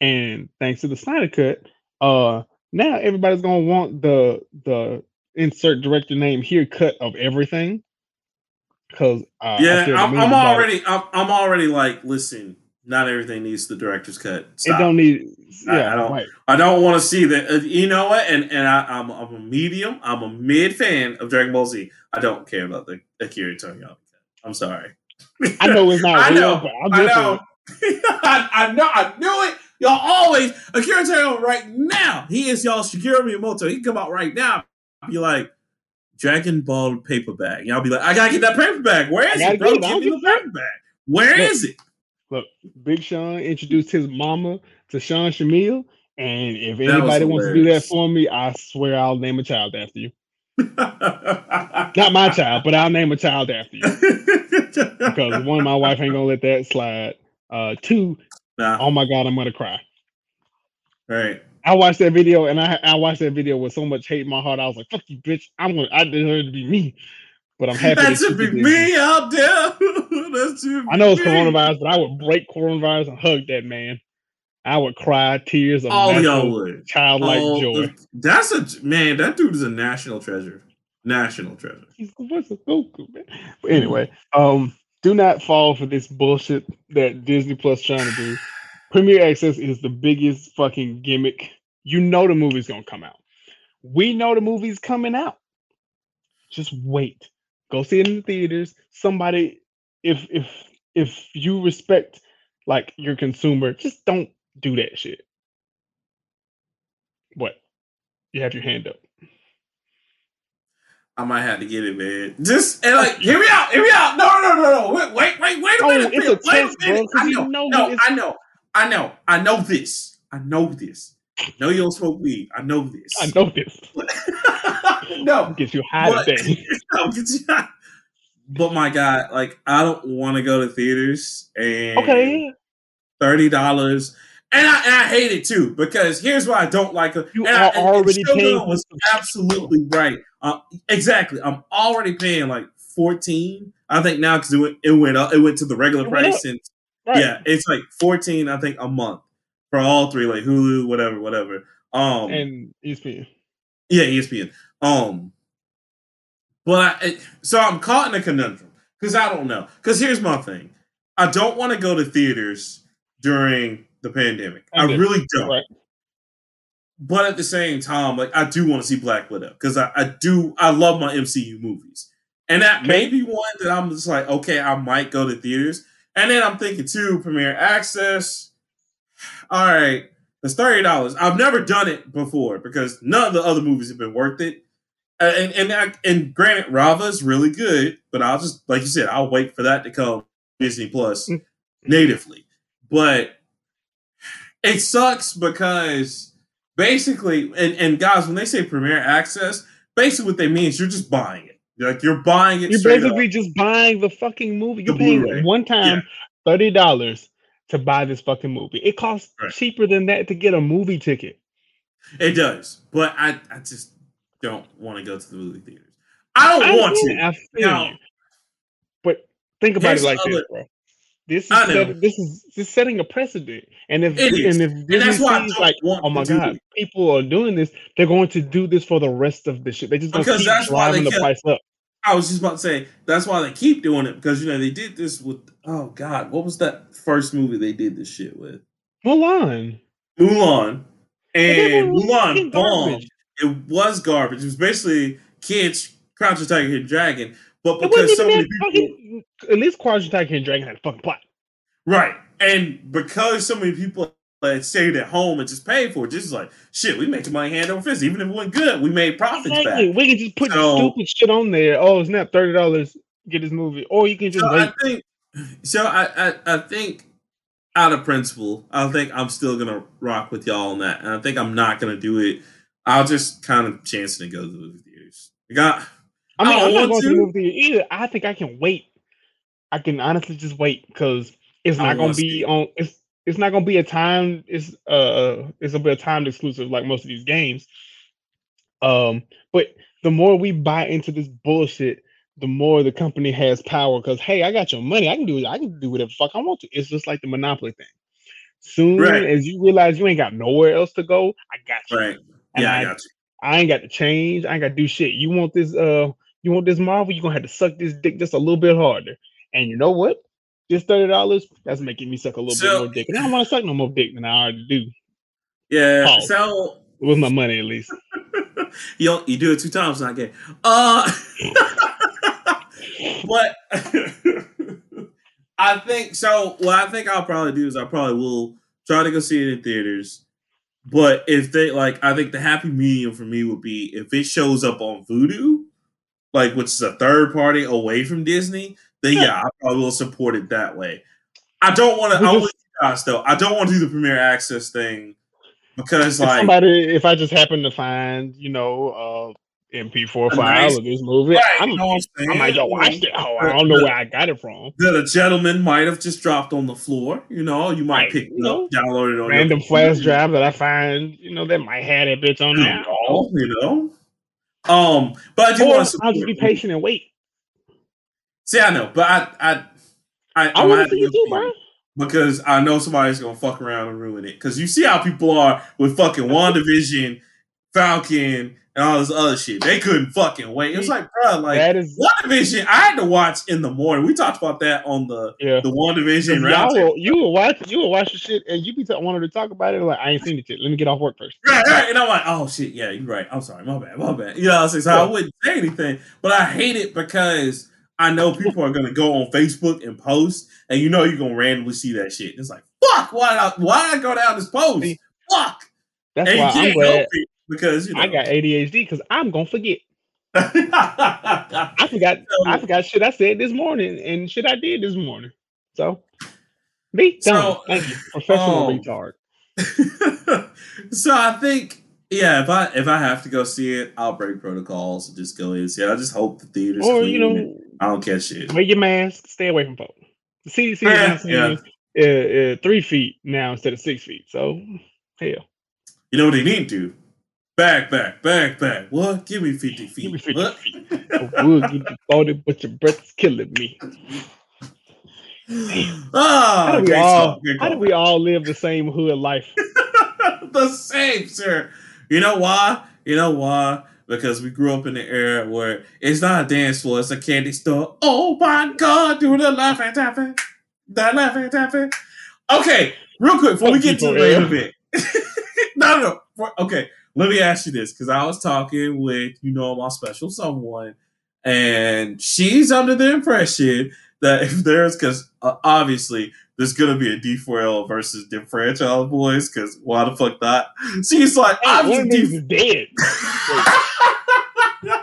And thanks to the Snyder Cut, uh, now everybody's gonna want the the insert director name here cut of everything because uh, yeah, I'm, I'm already I'm, I'm already like, listen, not everything needs the director's cut. Stop. It don't need. Yeah, I, I don't. Right. I don't want to see that. Uh, you know what? And and I, am I'm, I'm a medium. I'm a mid fan of Dragon Ball Z. I don't care about the Akira Toriyama. I'm sorry. I know it's not. I real, know. I know. I, I know. I knew it. Y'all always Akira Toriyama right now. He is y'all Shigeru Miyamoto. He can come out right now. Be like, Dragon Ball paperback. I'll be like, I gotta get that paperback. Where is it, bro? It. Give me the paperback. Where look, is it? Look, Big Sean introduced his mama to Sean Schemmel. And if anybody wants to do that for me, I swear I'll name a child after you. Not my child, but I'll name a child after you. because one, my wife ain't gonna let that slide. Uh, two, nah. oh my god, I'm gonna cry. Right. I watched that video and I I watched that video with so much hate in my heart. I was like, "Fuck you, bitch! I'm gonna I deserve to be me." But I'm happy. That should be me out there. That's I know it's coronavirus, but I would break coronavirus and hug that man. I would cry tears of all y'all would childlike All joy. that's a man. That dude is a national treasure. National treasure. He's what's a Goku man. But anyway, um, do not fall for this bullshit that Disney Plus trying to do. Premiere Access is the biggest fucking gimmick you know the movie's gonna come out. We know the movie's coming out. Just wait. Go see it in the theaters. Somebody, if if if you respect like your consumer, just don't do that shit. What? You have your hand up. I might have to get it, man. Just and like, hear me out, hear me out. No, no, no, no. Wait, wait, wait, wait a oh, minute. It's a wait test, a minute. Bro, I know, know no, I know, I know, I know this. I know this. Know you don't smoke weed. I know this. I know this. no, gets you high but, no, gets you high. But my God, like I don't want to go to theaters and okay, thirty dollars. And I, and I hate it too because here's why I don't like it. You and are I, already paying. Was absolutely right. Uh, exactly. I'm already paying like fourteen. I think now because it went it went up. It went to the regular price and right. yeah, it's like fourteen. I think a month for all three, like Hulu, whatever, whatever. Um, and ESPN. Yeah, ESPN. Um, but I, so I'm caught in a conundrum because I don't know. Because here's my thing: I don't want to go to theaters during the pandemic. I, I really don't. Right. But at the same time, like I do want to see Black Widow because I, I do I love my MCU movies. And that may be one that I'm just like, okay, I might go to theaters. And then I'm thinking too, premiere access. All right, it's thirty dollars. I've never done it before because none of the other movies have been worth it. And and and, and granted, Raya is really good, but I'll just like you said, I'll wait for that to come Disney Plus mm. natively. But it sucks because basically, and, and guys, when they say premiere access, basically what they mean is you're just buying it. Like you're buying it. You're basically up. just buying the fucking movie. You're paying one time yeah. thirty dollars to buy this fucking movie. It costs right. cheaper than that to get a movie ticket. It does, but I, I just don't want to go to the movie theaters. I don't I want to. I you. But think about it like other, this, bro. This is set, this is this setting a precedent, and if and if Disney sees like, oh my god, it. people are doing this, they're going to do this for the rest of the shit. They just going to keep driving the kept, price up. I was just about to say that's why they keep doing it because you know they did this with oh god, what was that first movie they did this shit with? Mulan. Mulan. And Mulan bombed. It was garbage. It was basically kids Crouching Tiger Hidden Dragon, but because so many people, at least Crouching Tiger Hidden Dragon had a fucking plot, right? And because so many people had stayed at home and just paid for it, just like shit, we making money hand over fist. Even if it went good, we made profits exactly. back. We can just put so, stupid shit on there. Oh, snap, thirty dollars, get this movie, or you can just so wait. I think so. I, I I think out of principle, I think I'm still gonna rock with y'all on that, and I think I'm not gonna do it. I'll just kind of chance to go to the movie theaters. I got I mean, I am not going to. to the movie either. I think I can wait. I can honestly just wait because it's not going to be on. It's it's not going to be a time. It's uh, it's gonna be a timed exclusive like most of these games. Um, but the more we buy into this bullshit, the more the company has power. Because hey, I got your money. I can do it. I can do whatever fuck I want to. It's just like the monopoly thing. Soon right. as you realize you ain't got nowhere else to go, I got you. Right. yeah, I, I got you. I ain't got to change. I ain't got to do shit. You want this? Uh, you want this Marvel, you're gonna have to suck this dick just a little bit harder. And you know what? This thirty dollars, that's making me suck a little so, bit more dick. And I don't want to suck no more dick than I already do. Yeah. Pause. So with my money at least. you you do it two times, not gay. Uh but I think so. What I think I'll probably do is I probably will try to go see it in theaters. But if they like, I think the happy medium for me would be if it shows up on Vudu, like which is a third party away from Disney, then yeah, I probably will support it that way. I don't want to. I will guys though. I don't want to do the premiere access thing because like somebody, if I just happen to find you know uh MP4 file of this movie, right, I'm, you know i might just watch it. Oh, I don't know where I got it from. That a gentleman might have just dropped on the floor. You know, you might right, pick it up, download it on random flash drive that I find. You know, that might have that bitch on there. You know, um, but I do want to. I'll just be patient and wait. See, I know, but I, I, I, I want to see you too, bro. Because I know somebody's gonna fuck around and ruin it. Because you see how people are with fucking WandaVision, Falcon, and all this other shit. They couldn't fucking wait. It was like, bro, like that is WandaVision. I had to watch in the morning. We talked about that on the yeah. the WandaVision. Y'all you will watch you will watch the shit, and you be t- wanted to talk about it. Like I ain't seen it yet. Let me get off work first. Right, right. And I'm like, oh shit, yeah, you're right. I'm sorry, my bad, my bad. You know what I'm saying? So yeah. I wouldn't say anything, but I hate it because I know people are gonna go on Facebook and post, and you know you're gonna randomly see that shit. It's like, fuck, why did I why did I go down this post? Fuck. That's and why I'm glad because you know. I got ADHD because I'm gonna forget. I forgot. I forgot shit I said this morning and shit I did this morning. So, be done. So, Thank you, professional um, retard. so I think, yeah, if I if I have to go see it, I'll break protocols and just go in and see it. I just hope the theater's or clean. you know, I don't catch shit. Wear your mask. Stay away from folks. The CDC is yeah. Uh, uh, three feet now instead of six feet. So, hell. You know what they need to Back, back, back, back. What? Give me 50 feet. Give me 50 what? feet. I would give you 40, but your breath's killing me. Ah, how, do we all, how do we all live the same hood life? the same, sir. You know why? You know why? Because we grew up in the era where it's not a dance floor, it's a candy store. Oh my God, do the Laffy Taffy. The Laffy Taffy. Okay, real quick before we get to the main event. no, no, no. Okay, let me ask you this because I was talking with you know my special someone, and she's under the impression that if there's because uh, obviously there's gonna be a D4L versus the franchise boys because why the fuck not? She's like, hey, I'm one D- dead. yeah,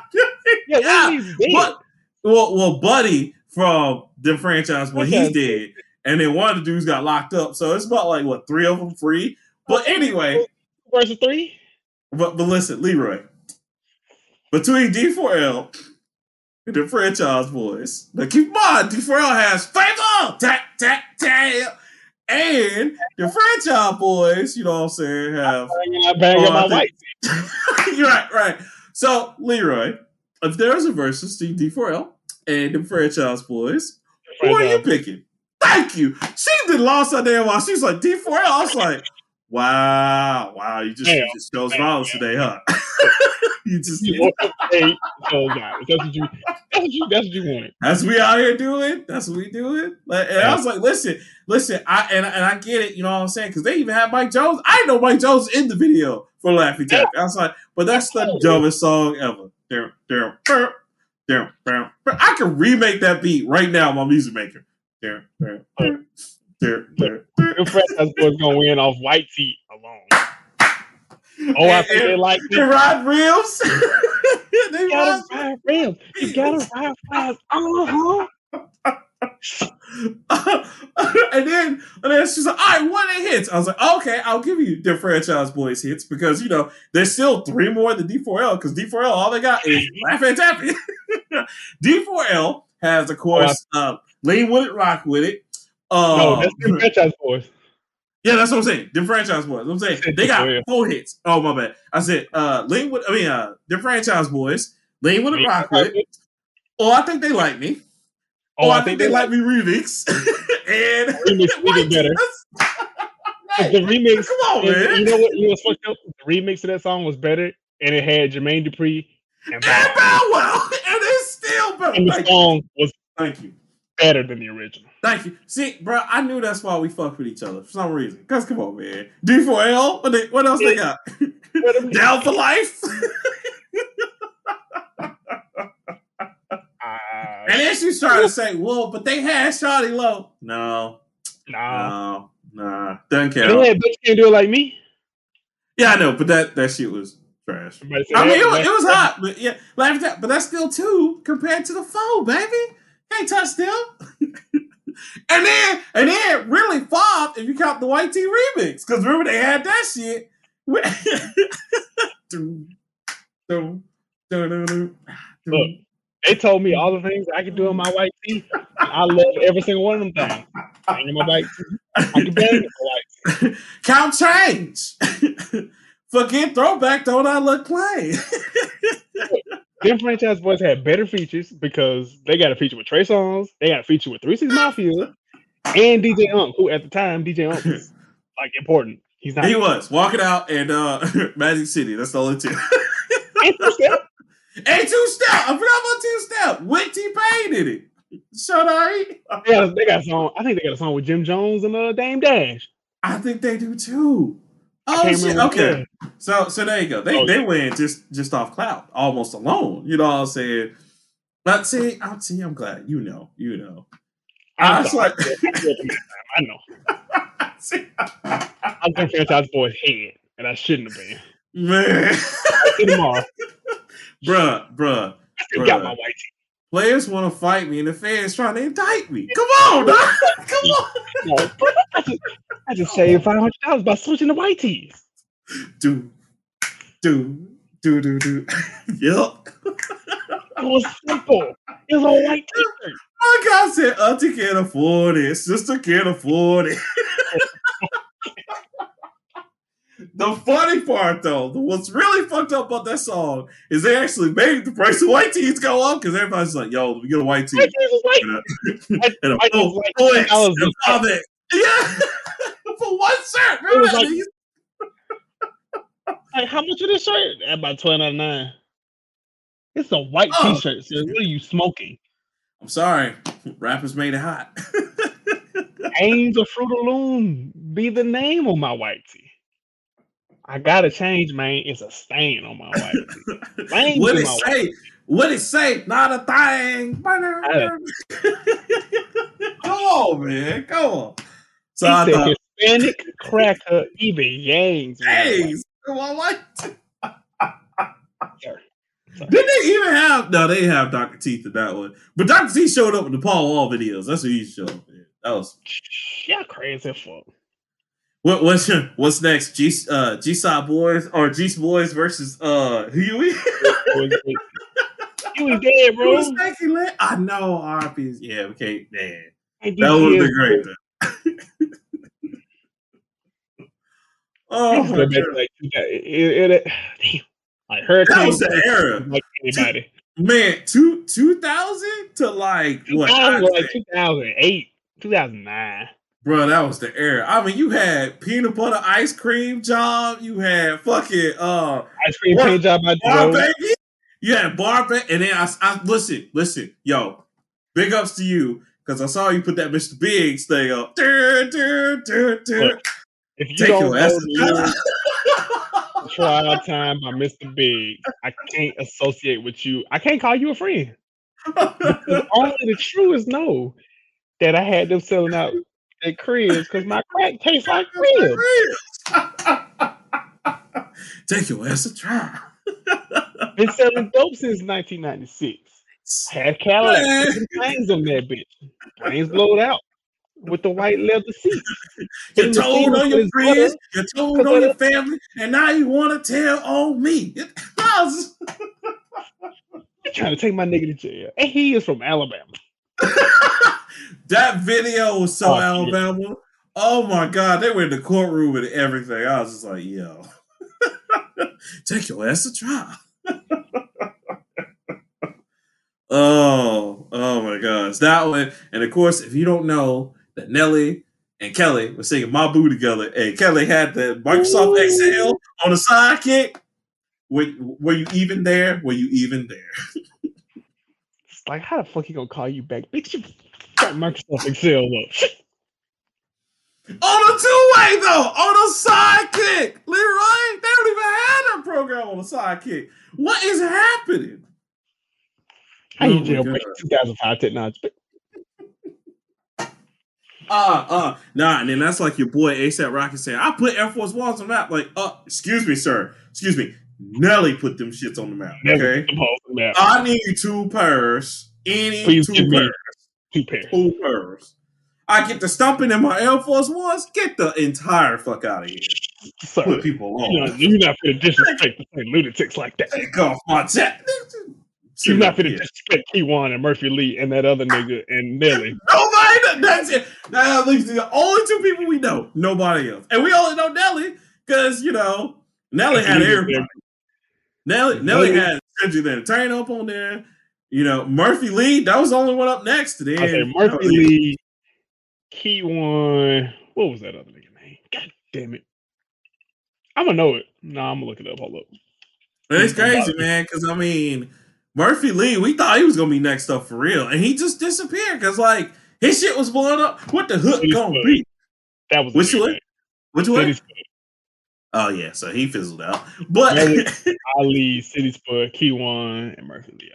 yeah. But, well, well, Buddy from the franchise when he's dead, and then one of the dudes got locked up. So it's about like what three of them free. But anyway, versus three. But but listen, Leroy, between D4L the franchise boys. Now keep in mind, D4L has favor, tap, tap, tap. And the franchise boys, you know what I'm saying, have. Oh, Banging, my oh, wife. You're right, right. So, Leroy, if there's a versus Steve D4L and the franchise boys, who are you picking? Thank you. She did lost her damn while she's like D4L. I was like, wow, wow, you just, you just chose violence today, huh? you just you hey, oh God, that's what you that's what you that's what you wanted. That's what we out here doing. That's what we doing. Like, and yeah. I was like, listen, listen, I and, and I get it, you know what I'm saying? Because they even have Mike Jones. I know Mike Jones in the video for Laffy Taffy. Yeah. I was like, but that's the oh. dumbest song ever. There, there, there, there. I can remake that beat right now, my music maker. There, there, there, there, there. Your friend was gonna win off white feet alone. Oh, I think they like the rod reels. they gotta ride reels. You gotta ride fast. Uh huh. and then and then she's like, all right, what are hits? I was like, okay, I'll give you the franchise boys hits because you know there's still three more than D4L because D4L all they got is Laffy Taffy. D4L has of course oh, uh, Lean with it, rock with it. Um, no, that's the franchise boys. Yeah, that's what I'm saying. The franchise boys. I'm saying they got four hits. Oh my bad. I said uh Lean with I mean uh the franchise boys, Lean with a rock. Oh, I think they like me. Oh, oh I, I, think, they, they like me remix. and remix even better. the remix. Come on, man. You know what? You know fucked up? The remix of that song was better, and it had Jermaine Dupri and Bow, Wow, and it's still better. And the song was thank you better than the original. Thank you. See, bro, I knew that's why we fuck with each other for some reason. Cause come on, man. D4L. What, they, what else they got? Down for life. uh, and then she's trying to say, "Well, but they had Shawty Low." No, no, no, nah. Doesn't count. Yeah, but you can't do it like me. Yeah, I know, but that that shit was trash. I mean, it was, it was hot, but yeah, but that's still two compared to the four, baby. Can't touch them. and then and then really five if you count the White Tee remix. Because remember they had that shit. Look, they told me all the things I could do on my white tee. I love every single one of them things. Bang my white tee. I can bang my white Count change. Forget throwback, don't I look plain? Them franchise boys had better features because they got a feature with Trey Songz, they got a feature with Three Six Mafia, and DJ Unk, who at the time DJ Unk was like important. He's not. He was walking out and uh Magic City. That's the only two. and two step. And two step. I forgot about two step. With T Pain in it. Shut up. Yeah, they got a song. I think they got a song with Jim Jones and uh Dame Dash. I think they do too. Oh shit! Okay, so so there you go. They oh, they yeah. win just just off cloud, almost alone. You know what I'm saying? But see, I'm see, I'm glad you know, you know. I was like, I know. see, I'm going franchise boy's head, and I shouldn't have been. Man, tomorrow, bruh, bruh. I still got my white teeth. Players want to fight me, and the fans trying to indict me. Come on, dog. come on. I just, I just saved five hundred dollars by switching to white tees. Do, do, do, do, do. yep. It was simple. It was a white t-shirt. My God said, Auntie can't afford it. Sister can't afford it. The funny part, though, what's really fucked up about that song is they actually made the price of white tees go up because everybody's like, "Yo, we get a white tee and a, and a full voice and Yeah, for one shirt. Remember like, like, how much is this shirt? About twelve ninety nine. It's a white oh. t-shirt. So what are you smoking? I'm sorry, rappers made it hot. Angel of Fruit Loom be the name on my white tee. I gotta change, man. It's a stain on my white tee. what it say? What it say? Not a thing. Come on, man. Come on. So he I thought Hispanic cracker even yangs. Yangs. Come on, like. Did they even have? No, they have Dr. Teeth in that one. But Dr. Teeth showed up in the Paul Wall videos. That's what he showed up in. That was yeah, crazy fuck. What what's what's next? G uh G Side Boys or G saw Boys versus uh Huey? Huey dead, bro. I know RPs. Yeah, okay, man. That would be great. oh, my God. Like, it, it, it, like Hurricane. That was the era. Like anybody. Man, two two thousand to like what? Like two thousand eight, two thousand nine. Bro, that was the era. I mean, you had peanut butter ice cream job. You had fucking uh ice cream paint job bar baby. You had bar baby, and then I, I listen, listen, yo, big ups to you because I saw you put that Mr. Biggs thing up. Dur, dur, dur, Look, if you Take don't know Trial Time by Mr. Big. I can't associate with you. I can't call you a friend. only the truest know that I had them selling out at cribs because my crack tastes like cribs. Take your ass a try. Been selling dope since 1996. Had Cadillac things on that bitch. Things blowed out with the white leather seat. You told on your friends, you told on your family, and now you want to tell on me. You're trying to take my nigga to jail. And he is from Alabama. that video was so oh, Alabama. Shit. Oh my god, they were in the courtroom and everything. I was just like, yo. Take your ass to trial. oh, oh my gosh. That one. And of course, if you don't know, that Nelly and Kelly were singing My Boo together, and Kelly had the Microsoft. Excel on the sidekick. Were, were you even there? Were you even there? like, how the fuck he gonna call you back? Bitch, you Microsoft Excel up. On a two way though, on a sidekick, Leroy. They don't even have that program on a sidekick. What is happening? How you oh jailbreak 2005 technology? uh, uh, nah, and then that's like your boy ASAP Rocky saying, I put Air Force Ones on the map. Like, uh, excuse me, sir. Excuse me. Nelly put them shits on the map. Okay. The map. I need two pairs. Any Please two pairs. Two pairs. Two pairs. I get the stumping in my Air Force Ones. Get the entire fuck out of here. Sir, Put people on. You know, you're not to disrespect the lunatics like that. Take off my chat. You're not gonna disrespect Kyjuan and Murphy Lee and that other nigga and Nelly. Nobody. That's it. Now, at least the only two people we know. Nobody else, and we only know Nelly because you know Nelly had everybody. Nelly, Nelly had Cedric the Entertainer up on there. You know Murphy Lee. That was the only one up next. Then I say Murphy you know, Lee, Kyjuan. What was that other nigga name? God damn it! I'm gonna know it. No, nah, I'm gonna look it up. Hold up. It's crazy, man. Because I mean Murphy Lee, we thought he was gonna be next up for real, and he just disappeared because like his shit was blowing up. What the hook gonna be? That was which one? Which one? Oh yeah, so he fizzled out. But Ali, City Spud, Kyjuan, and Murphy Lee.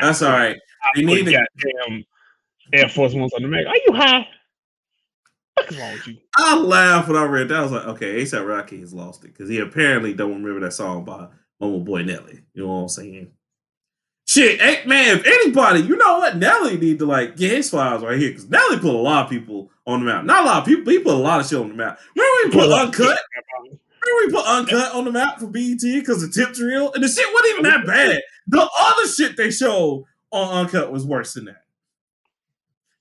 That's all right. They need to goddamn Air Force Ones on the Mac. Are you high? What's wrong with you? I laughed when I read that. I was like, okay, ASAP Rocky has lost it because he apparently don't remember that song by my boy Nelly. You know what I'm saying? Shit, hey, man, if anybody, you know what, Nelly need to like get his files right here because Nelly put a lot of people on the map. Not a lot of people, he put a lot of shit on the map. Remember we put uncut? Remember we put uncut on the map for BET because the Tip Drill and the shit wasn't even that bad. The other shit they showed on uncut was worse than that.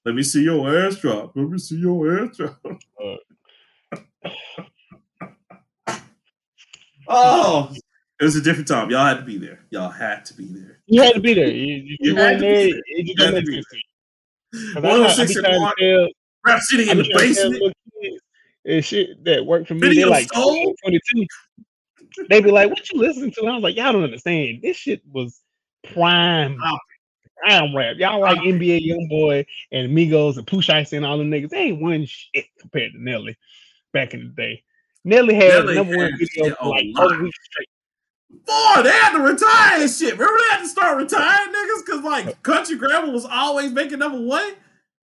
Let me see your ass drop. Let me see your ass drop. oh, it was a different time. Y'all had to be there. Y'all had to be there. You had to be there. You, you, you weren't there. You had to be there. 106 and one. Rap City in the basement. And shit that worked for me. Video they like 22. They be like, "What you listening to?" And I was like, "Y'all don't understand. This shit was prime, I don't rap. Y'all like NBA YoungBoy and Migos and Pooh Shiesty and all the niggas. They ain't one shit compared to Nelly back in the day. Nelly had Nelly number one video for like four weeks straight. Boy, they had to retire and shit. Remember they had to start retiring niggas because like Country Grammar was always making number one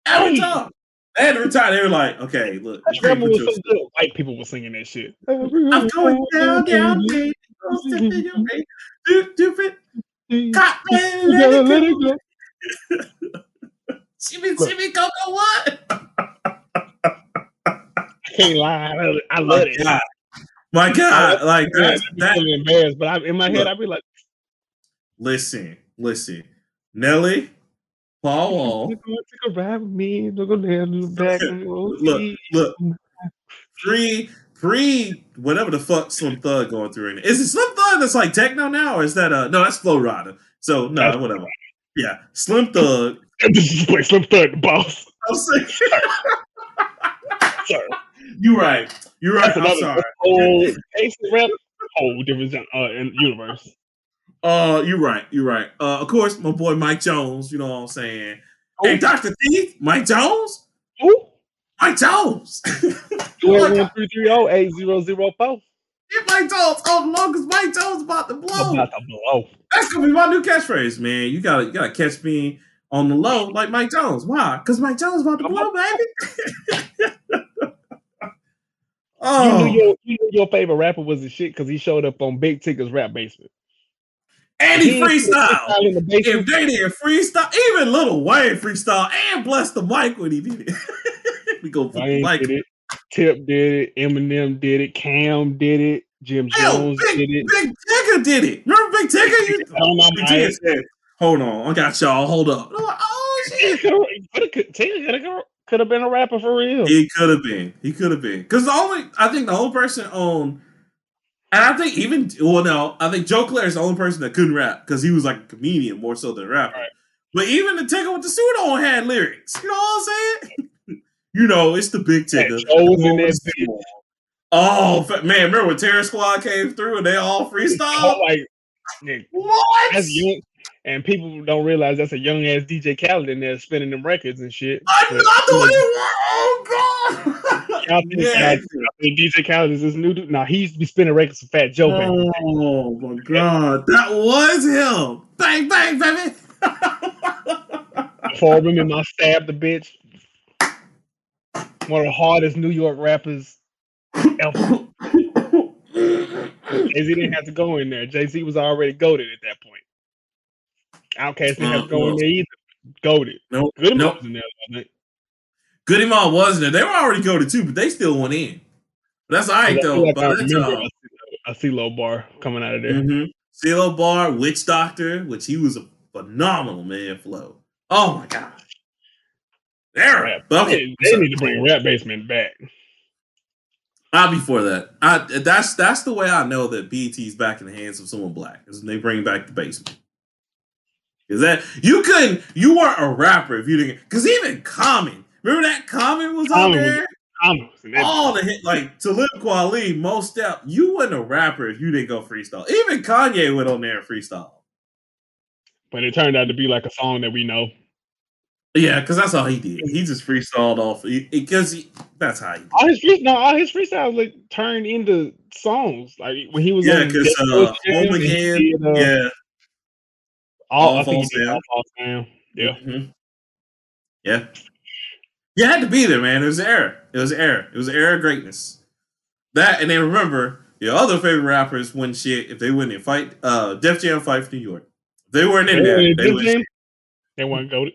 every time. They had to retire. They were like, okay, look. Was so good. White people were singing that shit. I'm going down, down, baby. Stupid. Cotton, let it go. Shimmy, shimmy, go, go, what? I can't lie. I, I love it. God. My God, like that's that, embarrassed, but I, in my head, I'd be like, "Listen, listen, Nelly, Paul Wall, take a ride with look back, look, look, pre, pre, whatever the fuck Slim Thug going through. In it. Is it Slim Thug that's like techno now, or is that uh no, that's Flo Rida. So no, that's whatever. Yeah, Slim Thug. this is like Slim Thug, the boss. I'm saying. Sorry. You're right. You're right. I'm sorry. Whole rap, whole different uh, in universe. Uh, you're right. You're right. Uh, of course, my boy Mike Jones. You know what I'm saying? Oh. Hey, Doctor Teeth, Mike Jones. Who? Mike Jones. One three three zero eight zero zero four. Get Mike Jones on the because Mike Jones about to blow. About to blow. That's gonna be my new catchphrase, man. You gotta you gotta catch me on the low like Mike Jones. Why? Because Mike Jones about to blow, baby. Oh. You knew your you knew your favorite rapper was the shit because he showed up on Big Tigger's rap basement. And he, he freestyle. The if they did freestyle, even Lil Wayne freestyle and bless the mic when he did it. we go for the mic. Did it. Tip did it. Eminem did it. Cam did it. Jim Hell, Jones Big, did it. Big Tigger did it. Remember Big Tigger? You, Big Tigger said, "Hold on, I got y'all. Hold up." Like, oh shit! Tigger could have been a rapper for real. He could have been. He could have been. Because the only I think the whole person on and I think even well no, I think Joe Clair is the only person that couldn't rap because he was like a comedian more so than a rapper. Right. But even the Tigger with the suit on had lyrics. You know what I'm saying? you know, it's the big Tigger. Oh man, remember when Terror Squad came through and they all freestyle? Like, what? That's young, and people don't realize that's a young ass DJ Khaled in there spinning them records and shit. I but, not the way Oh god! I think, yeah. I think DJ Khaled is this new dude. Now he's be spinning records for Fat Joe. Oh my god, that was him! Bang bang, baby! Four women, I stabbed the bitch. One of the hardest New York rappers ever. Jay Z didn't have to go in there. Jay Z was already goaded at that point. OutKast didn't have to go in there either. Goaded. Nope. Goody nope. was in there. I Goodie Mob was there. They were already goaded too, but they still went in. But that's all right though. Like I, remember uh, a CeeLo bar coming out of there. Mm-hmm. CeeLo bar, Witch Doctor, which he was a phenomenal man flow. Oh my god. There. Okay. They, they need to bring Rap Basement back. I'll be for that. I that's that's the way I know that BET's back in the hands of someone black is when they bring back the basement. Is that you couldn't you weren't a rapper if you didn't because even Common, remember that Common was on there? Common All the hit like Talib Kweli, Mos Def, you weren't a rapper if you didn't go freestyle. Even Kanye went on there and freestyle. But it turned out to be like a song that we know. Yeah, because that's all he did. He just freestyled off because that's how he. Did. All his free, no, all his freestyles like turned into songs. Like when he was yeah, because uh, home again, did, uh, yeah. All, all I think did all falls down. Yeah, mm-hmm. yeah. You had to be there, man. It was air. It was air. It was air of greatness. That and then remember your other favorite rappers when shit if they wouldn't in fight. Uh, Def Jam fight for New York. If they weren't in there. They, they, they weren't goaded.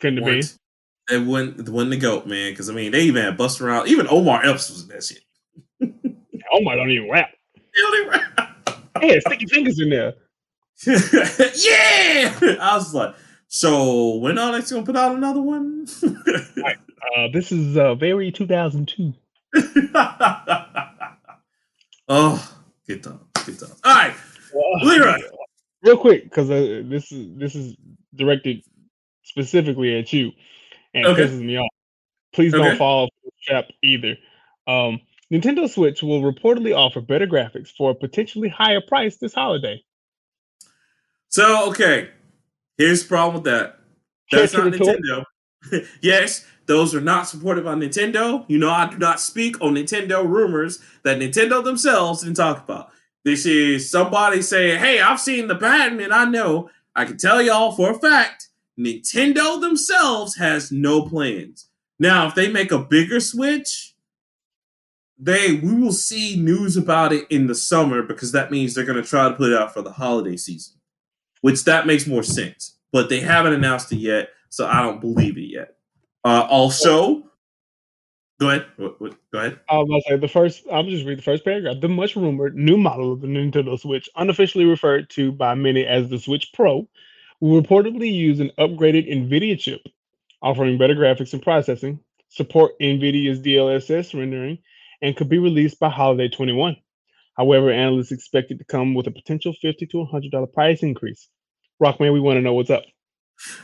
Couldn't be. They wouldn't wouldn't the goat, man. Because I mean, they even had Rhymes. Even Omar Epps was in that shit. Omar don't even rap. He don't even rap. Sticky Fingaz in there. yeah, I was like, so when are they gonna put out another one? right. uh, this is uh, very 2002. oh, good time, good time. All right, well, Leroy. Real quick, because uh, this is this is directed specifically at you, and okay. pisses me off. Please okay. don't fall for the trap either. Um, Nintendo Switch will reportedly offer better graphics for a potentially higher price this holiday. So, okay, Here's the problem with that. That's not Nintendo. yes, those are not supported by Nintendo. You know, I do not speak on Nintendo rumors that Nintendo themselves didn't talk about. This is somebody saying, Hey, I've seen the patent and I know. I can tell y'all for a fact, Nintendo themselves has no plans. Now, if they make a bigger switch, they we will see news about it in the summer because that means they're going to try to put it out for the holiday season, which that makes more sense. But they haven't announced it yet, so I don't believe it yet. Uh, also, go ahead. Go ahead. I was say the first. I'll just read the first paragraph. The much rumored new model of the Nintendo Switch, unofficially referred to by many as the Switch Pro, will reportedly use an upgraded NVIDIA chip, offering better graphics and processing, support NVIDIA's DLSS rendering, and could be released by holiday 21. However, analysts expect it to come with a potential 50 to $100 price increase. Rockman, we want to know what's up.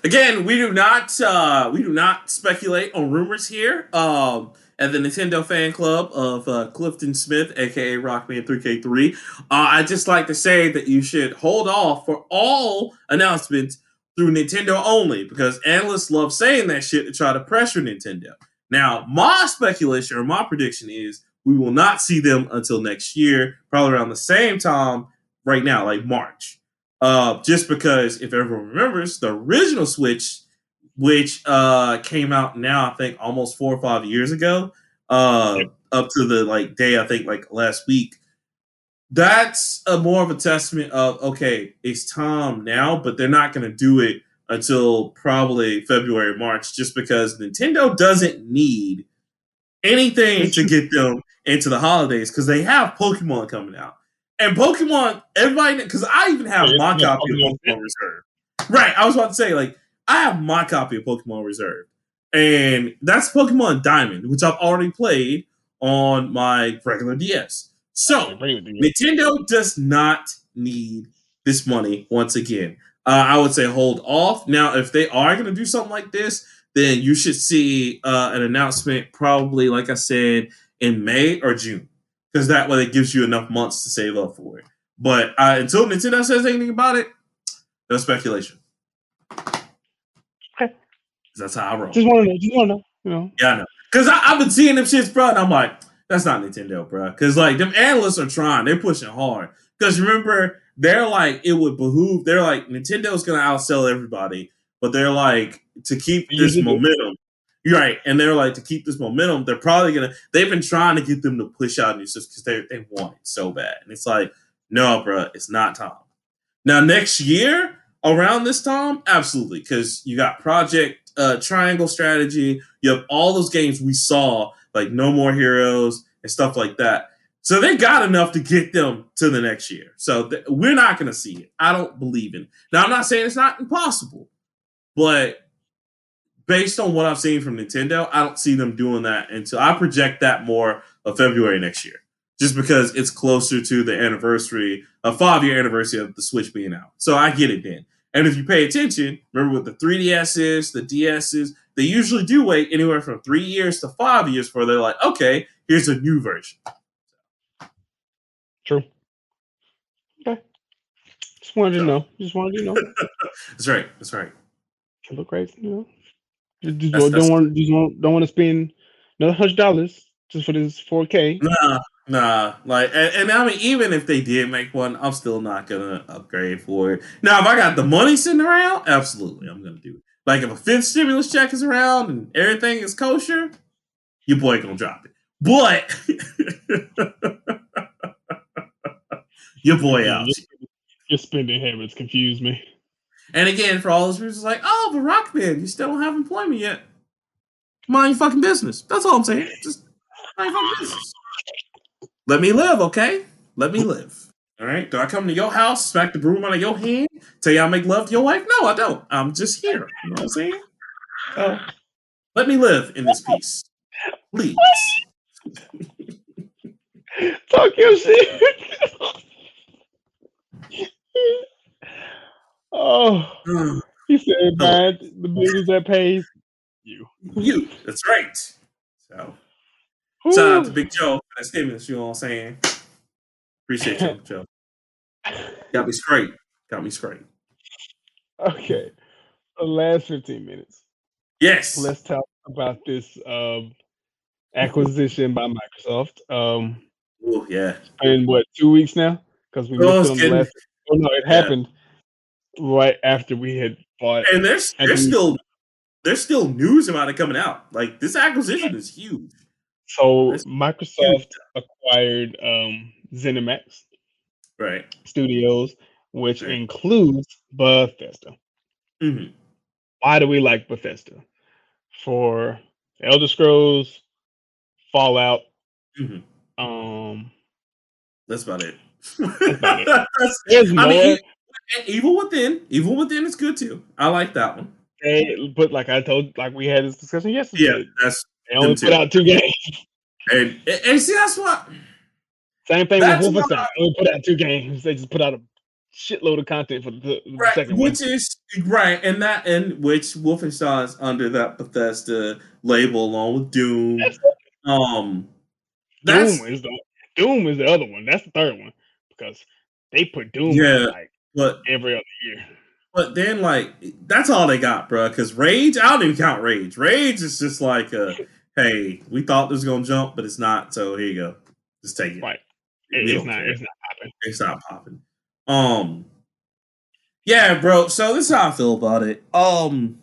Again, we do not uh, we do not speculate on rumors here. Um, at the Nintendo fan club of uh, Clifton Smith, aka Rockman3K3, uh, I just like to say that you should hold off for all announcements through Nintendo only because analysts love saying that shit to try to pressure Nintendo. Now, my speculation or my prediction is we will not see them until next year, probably around the same time right now, like March. Uh, just because if everyone remembers, the original Switch, which uh, came out now, I think almost four or five years ago, uh, yep. up to the like day I think like last week. That's a more of a testament of okay, it's time now, but they're not going to do it until probably February, March, just because Nintendo doesn't need anything to get them into the holidays because they have Pokemon coming out. And Pokemon, everybody, because I even have yeah, my yeah, copy Pokemon. of Pokemon Reserve. Right. I was about to say, like, I have my copy of Pokemon Reserve. And that's Pokemon Diamond, which I've already played on my regular DS. So, Nintendo does not need this money once again. Uh, I would say hold off. Now, if they are going to do something like this, then you should see uh, an announcement probably, like I said, in May or June because that way it gives you enough months to save up for it. But uh, until Nintendo says anything about it, no speculation. Okay. That's how I roll. Just want to know. Just want to know. You know. Yeah, I know. Because I've been seeing them shits, bro, and I'm like, that's not Nintendo, bro. Because like them analysts are trying, they're pushing hard. Because remember, they're like, it would behoove. They're like, Nintendo's gonna outsell everybody, but they're like, to keep this momentum, you're right. And they're like to keep this momentum, they're probably gonna. They've been trying to get them to push out new systems because they they want it so bad. And it's like, no, bro, it's not time. Now next year around this time, absolutely, because you got Project uh, Triangle Strategy. You have all those games we saw, like No More Heroes and stuff like that. So they got enough to get them to the next year. So th- we're not going to see it. I don't believe in. It. Now I'm not saying it's not impossible, but based on what I've seen from Nintendo, I don't see them doing that until I project that more of February next year, just because it's closer to the anniversary, a five year anniversary of the Switch being out. So I get it then. And if you pay attention, remember what the 3DSs, the DSs, they usually do wait anywhere from three years to five years for they're like, okay, here's a new version. True. Okay. Just wanted to know. Just wanted to know. that's right. That's right. Look great, you know. Just, just that's, don't that's, want just don't, don't want to spend another hundred dollars just for this 4K. Nah, nah. Like, and, and, I mean, even if they did make one, I'm still not gonna upgrade for it. Now, if I got the money sitting around, absolutely, I'm gonna do it. Like, if a fifth stimulus check is around and everything is kosher, your boy gonna drop it. But your boy out. Your spending habits confuse me. And again, for all those reasons, like, oh, but Rockman, you still don't have employment yet. Mind your fucking business. That's all I'm saying. Just mind your fucking business. Let me live, okay? Let me live. All right. Do I come to your house, smack the broom out of your hand, tell you I make love to your wife? No, I don't. I'm just here. You know what I'm saying? So let me live in this peace. Please. Talk your shit. Oh, mm. he said, "Man, the business that pays you." You. That's right. So, Ooh. shout out to Big Joe for that. You know what I'm saying? Appreciate you, Joe. Got me straight. Got me straight. Okay. the last 15 minutes. Yes. Let's talk about this um, acquisition by Microsoft. Um, oh yeah. In what two weeks now? Because we oh, missed on the last. Oh no, it happened yeah. Right after we had bought. And there's there's still there's still news about it coming out. Like this acquisition is huge. So Microsoft acquired um, ZeniMax, right? Studios, which right. includes Bethesda. Mm-hmm. Why do we like Bethesda? For Elder Scrolls, Fallout. Mm-hmm. Um, that's about it. That's about it. There's more. I mean, Evil Within. Evil Within is good too. I like that one. They, but like I told, like we had this discussion yesterday. Yeah, that's they only put out two games. And, and see, that's what. Same thing with Wolfenstein. They only put out two games. They just put out a shitload of content for the, the right, second which one. is right, and that and which Wolfenstein is under that Bethesda label along with Doom. That's um, that's, Doom is the Doom is the other one. That's the third one because they put Doom yeah, like but every other year. But then, like, that's all they got, bro. Because Rage, I don't even count Rage. Rage is just like, a, hey, we thought this was gonna jump, but it's not. So here you go, just take it. Right. It, it's not. It's not popping. It's not popping. Um. Yeah, bro. So this is how I feel about it. Um.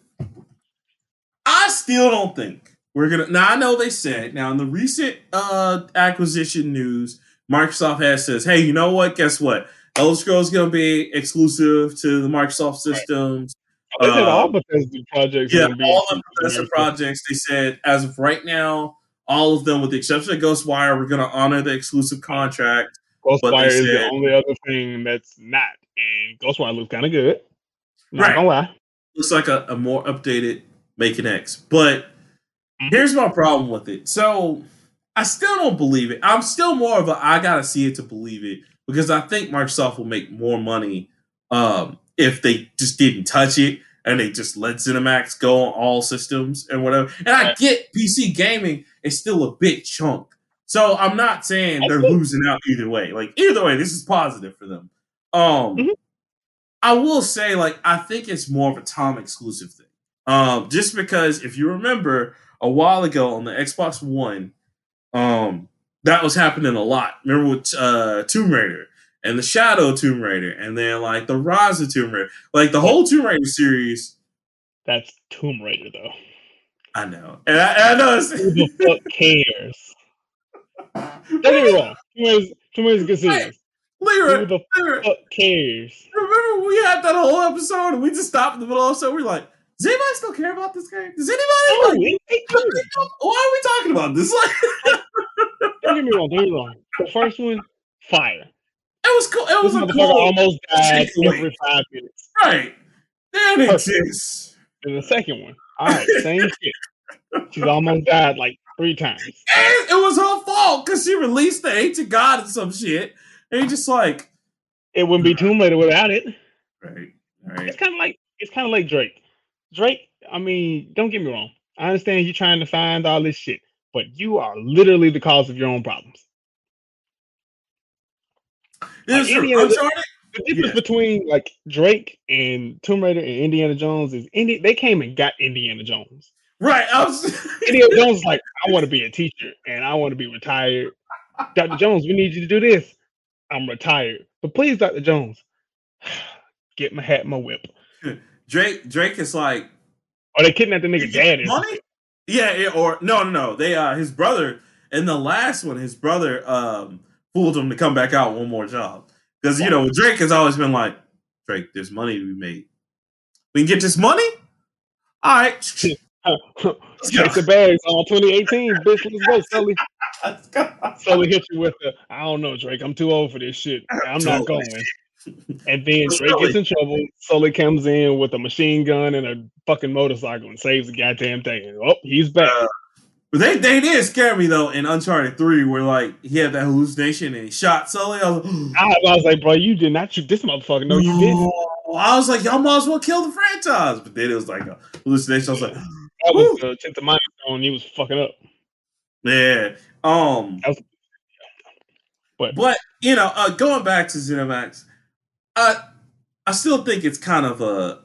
I still don't think we're gonna. Now I know they said now in the recent uh acquisition news, Microsoft has says, hey, you know what? Guess what? Elder Scrolls is going to be exclusive to the Microsoft systems. Right. They all um, Bethesda projects. Yeah, all the Bethesda projects. They said as of right now, all of them, with the exception of Ghostwire, we're going to honor the exclusive contract. Ghostwire is the only other thing that's not, and Ghostwire looks kind of good. Not right. gonna lie. Looks like a, a more updated Making X, but mm-hmm. here's my problem with it. So I still don't believe it. I'm still more of a I gotta see it to believe it because I think Microsoft will make more money um, if they just didn't touch it and they just let ZeniMax go on all systems and whatever. And I get PC gaming is still a big chunk. So I'm not saying they're losing out either way. Like either way, this is positive for them. Um mm-hmm. I will say, like, I think it's more of a Tom exclusive thing. Um, just because if you remember a while ago on the Xbox One, um, that was happening a lot. Remember with uh, Tomb Raider and the Shadow Tomb Raider, and then like the Rise of Tomb Raider, like the whole Tomb Raider series. That's Tomb Raider, though. I know, and I, I know. It's... Who the fuck cares? Don't get me wrong. Tomb Raider's a good series. Lyra, Who the Lyra, fuck cares? Remember we had that whole episode and we just stopped in the middle of the episode. We're like, does anybody still care about this game? Does anybody? Oh, like, why are we talking about this? Like, don't get me wrong. Don't get me wrong. The first one, fire. It was cool. It was this a cool. Almost died every five minutes. Right. There it exists. And the second one, all right, same shit. She's almost died like three times. And it was her fault because she released the ancient god and some shit. And just like it wouldn't be Tomb Raider without it. Right. Right. It's kind of like it's kind of like Drake. Drake. I mean, don't get me wrong. I understand you're trying to find all this shit but you are literally the cause of your own problems. Like Indiana, the, the difference yeah. between like Drake and Tomb Raider and Indiana Jones is Indi- they came and got Indiana Jones. Right. I was Indiana Jones is like, I want to be a teacher and I want to be retired. Dr. Jones, we need you to do this. I'm retired. But please, Dr. Jones, get my hat, my whip. Drake Drake is like Are they kidnapped the nigga dad? Money? Yeah, or no, no, no. They uh his brother in the last one, his brother um fooled him to come back out one more job. Because you know, Drake has always been like, Drake, there's money to be made. We can get this money? All right. Take the bags on 2018, bitch. Let's go, Sully. Sully hit you with the I don't know, Drake. I'm too old for this shit. I'm not going. And then Drake gets in trouble. Sully comes in with a machine gun and a fucking motorcycle and saves the goddamn thing. oh, he's back. Uh, they they did scare me though in Uncharted Three, where like he had that hallucination and he shot Sully. I was, like, I, I was like, bro, you did not shoot this motherfucker. No, you didn't. I was like, y'all might as well kill the franchise. But then it was like a hallucination. I was like, that was the tenth of mind stone. He was fucking up. Yeah. Um. Was, but but you know, uh, going back to ZeniMax, I I still think it's kind of a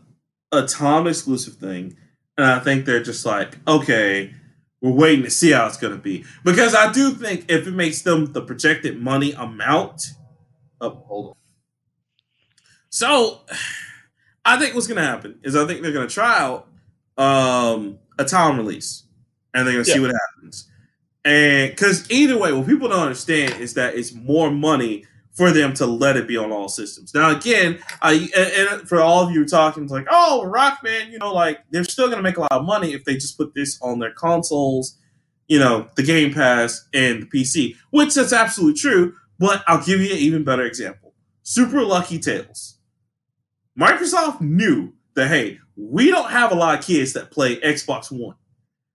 a Tom exclusive thing, and I think they're just like, okay, we're waiting to see how it's going to be because I do think if it makes them the projected money amount. Oh, hold on. So, I think what's going to happen is I think they're going to try out um, a Tom release, and they're going to yeah. see what happens. And because either way, what people don't understand is that it's more money for them to let it be on all systems. Now, again, I and for all of you talking, like, oh, Rockman, you know, like they're still going to make a lot of money if they just put this on their consoles, you know, the Game Pass and the PC, which that's absolutely true. But I'll give you an even better example: Super Lucky's Tale. Microsoft knew that hey, we don't have a lot of kids that play Xbox One.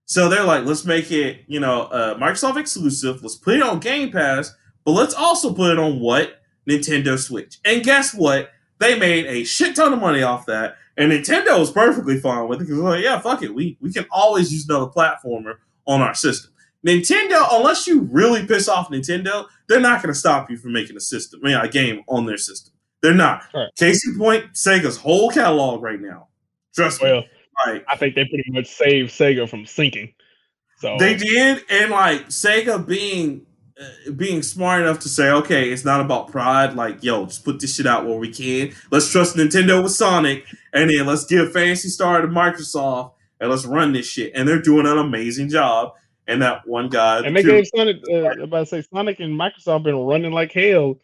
So they're like, let's make it, you know, uh, Microsoft exclusive. Let's put it on Game Pass, but let's also put it on what Nintendo Switch. And guess what? They made a shit ton of money off that, and Nintendo was perfectly fine with it because like, yeah, fuck it, we we can always use another platformer on our system. Nintendo, unless you really piss off Nintendo, they're not going to stop you from making a system, I mean, a game on their system. They're not. Right. Case in point, Sega's whole catalog right now. Trust well, me. Right. I think they pretty much saved Sega from sinking. So they did, and like Sega being being smart enough to say, okay, it's not about pride. Like, yo, just put this shit out where we can. Let's trust Nintendo with Sonic, and then let's give Phantasy Star to Microsoft, and let's run this shit. And they're doing an amazing job. And that one guy, and they gave Sonic, uh, about to say Sonic and Microsoft been running like hell.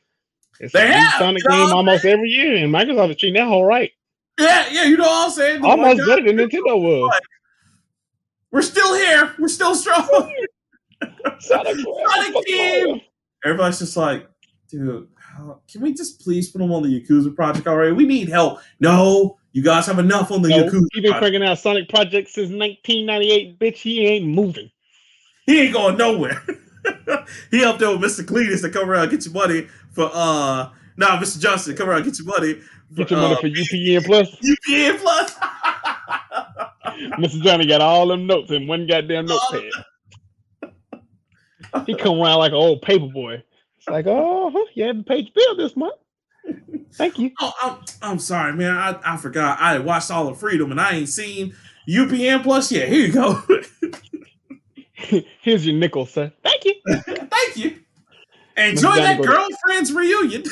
It's they a have, Sonic game almost every year, and Microsoft is treating that whole right. Yeah, yeah, you know what I'm saying? Almost better than Nintendo was. We're still here. We're still strong. Sonic, Sonic Team. Everybody's just like, dude, how, can we just please put them on the Yakuza project already? We need help. No, you guys have enough on the no, Yakuza. He's been cranking out Sonic Project since 1998. Bitch, he ain't moving. He ain't going nowhere. he up there with Mr. Cletus to come around and get your money for uh nah Mr. Johnson, come around and get your money. For, get your money uh, for UPN plus. UPN plus. Mr. Johnny got all them notes in one goddamn notepad. He come around like an old paper boy. It's like, oh, you haven't paid your bill this month. Thank you. Oh, I'm, I'm sorry, man. I, I forgot. I watched all of Freedom and I ain't seen UPN Plus yet. Here you go. Here's your nickel, sir. Thank you. Thank you. Enjoy that girlfriend's reunion.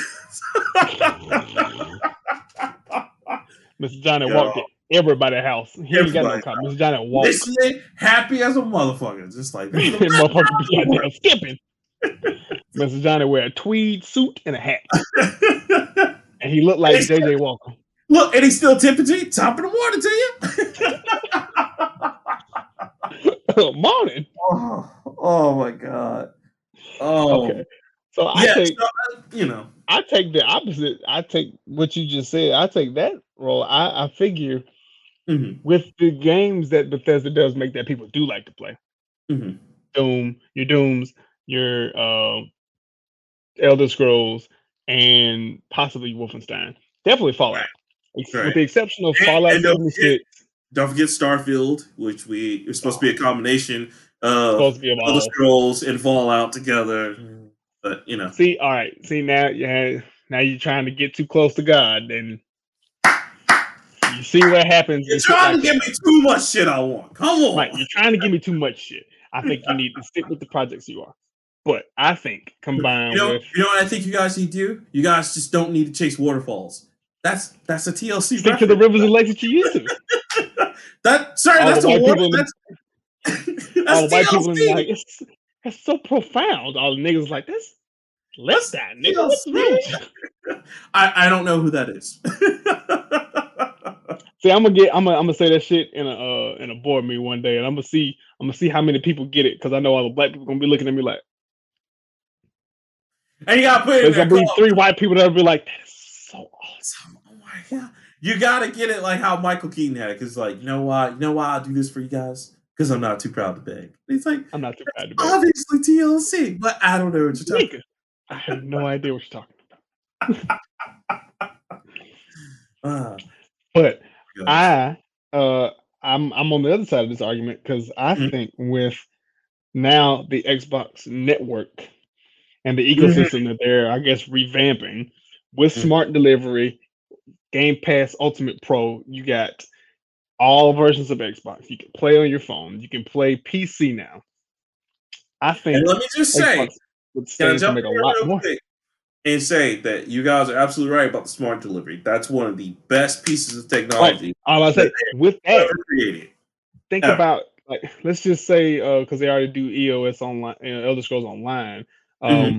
Mr. Johnny Yo. walked it everybody's house. He ain't got no car. Mr. Johnny walked. Listening, happy as a motherfucker. Just like motherfucker be goddamn skipping. Mr. Johnny wear a tweed suit and a hat. and he looked like JJ Walker. Look, and he's still tipping to you, top of the morning to you. morning. Oh, oh my god. Oh. Okay. So I yeah, take, so, uh, you know, I take the opposite. I take what you just said. I take that role. I, I figure mm-hmm. with the games that Bethesda does make that people do like to play. Mm-hmm. Doom, your Dooms, your uh, Elder Scrolls, and possibly Wolfenstein. Definitely Fallout. Right. With the exception of Fallout and, don't, forget, don't forget Starfield, which we it's supposed to be a combination of Elder Scrolls and Fallout together. Mm-hmm. But you know, see, all right, see now, yeah, now you're trying to get too close to God, and you see what happens. You're trying like to give me too much shit. I want. Come on, right? You're trying to give me too much shit. I think you need to stick with the projects you are. But I think combined you know, with you know what I think you guys need to do. You guys just don't need to chase waterfalls. That's that's a TLC. Stick reference. to the rivers and lakes that you used to. that sorry, all that's a water. That's, that's all the white people like it's, that's so profound. All the niggas like this. Let's that nigga. I I don't know who that is. See, I'm gonna get. I'm gonna. I'm gonna say that shit in a uh, in a board meeting one day, and I'm gonna see. I'm gonna see how many people get it because I know all the black people gonna be looking at me like. And you gotta put it. There's gonna be three white people that'll be like, "That is so awesome." Oh my god! You gotta get it like how Michael Keaton had it, because like, you know why? You know why I do this for you guys? because I'm not too proud to beg. He's like, I'm not too proud to beg. Obviously TLC, but I don't know what you're talking. I have no idea what you're talking about. uh, but I, uh, I'm I'm on the other side of this argument because I mm-hmm. think with now the Xbox network and the mm-hmm. ecosystem mm-hmm. that they're, I guess, revamping with mm-hmm. smart delivery, Game Pass Ultimate Pro, you got all versions of Xbox. You can play on your phone. You can play PC now. I think. And let me just Xbox say, can I jump in a lot more. And say that you guys are absolutely right about the smart delivery. That's one of the best pieces of technology. Right. I say with that created. Think about like let's just say because uh, they already do EOS online, uh, Elder Scrolls Online. Um, mm-hmm.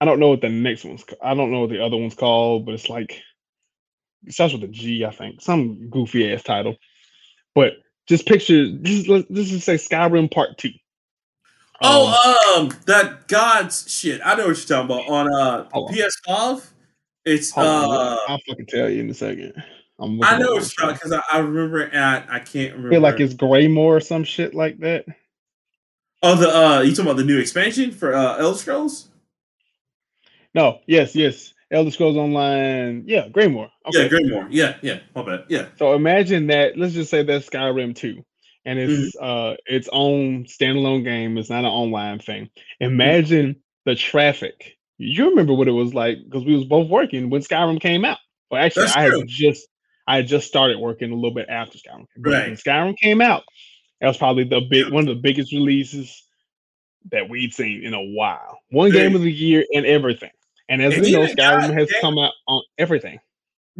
I don't know what the next one's. I don't know what the other one's called, but it's like it starts with a G, I think, some goofy ass title. But just picture this. let's just say Skyrim Part Two. Oh, um, um, that God's shit. I know what you're talking about on uh PS5. It's uh, I'll fucking tell you in a second. i know it's talking because I, I, remember and I, I can't remember. I feel like it's Greymoor or some shit like that. Oh, the uh, you talking about the new expansion for uh Elder Scrolls? No, yes, yes. Elder Scrolls Online. Yeah, Greymoor. Okay. Yeah, Greymoor. Yeah, yeah. My bad. Yeah. So imagine that. Let's just say that's Skyrim 2 and it's mm-hmm. uh its own standalone game. It's not an online thing. Mm-hmm. Imagine mm-hmm. the traffic. You remember what it was like because we was both working when Skyrim came out. Well, actually, That's I had just I had just started working a little bit after Skyrim. Right. When Skyrim came out, that was probably the big one of the biggest releases that we'd seen in a while. One game of the year and everything. And as and we know, Skyrim has game. come out on everything.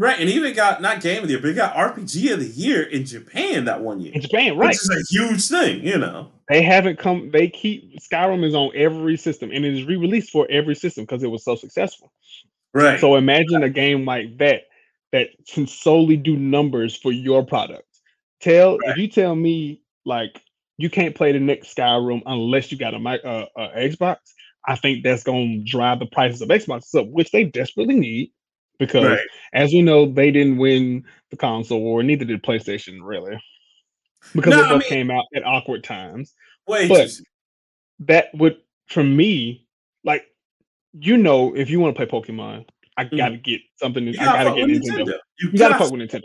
Right, and even got not game of the year, but he got RPG of the year in Japan that one year. In Japan, right? Which is a huge thing, you know. They haven't come. They keep Skyrim is on every system, and it is re-released for every system because it was so successful. Right. So imagine a game like that that can solely do numbers for your product. Tell right. if you tell me like you can't play the next Skyrim unless you got a, uh, a Xbox. I think that's going to drive the prices of Xbox up, which they desperately need because right. as we know, they didn't win the console war, neither did PlayStation really. Because no, they both I mean, came out at awkward times. Wait, but that would for me, like you know, if you want to play Pokemon, I mm. gotta get something. I gotta get Nintendo. Nintendo. You, you gotta fuck with Nintendo.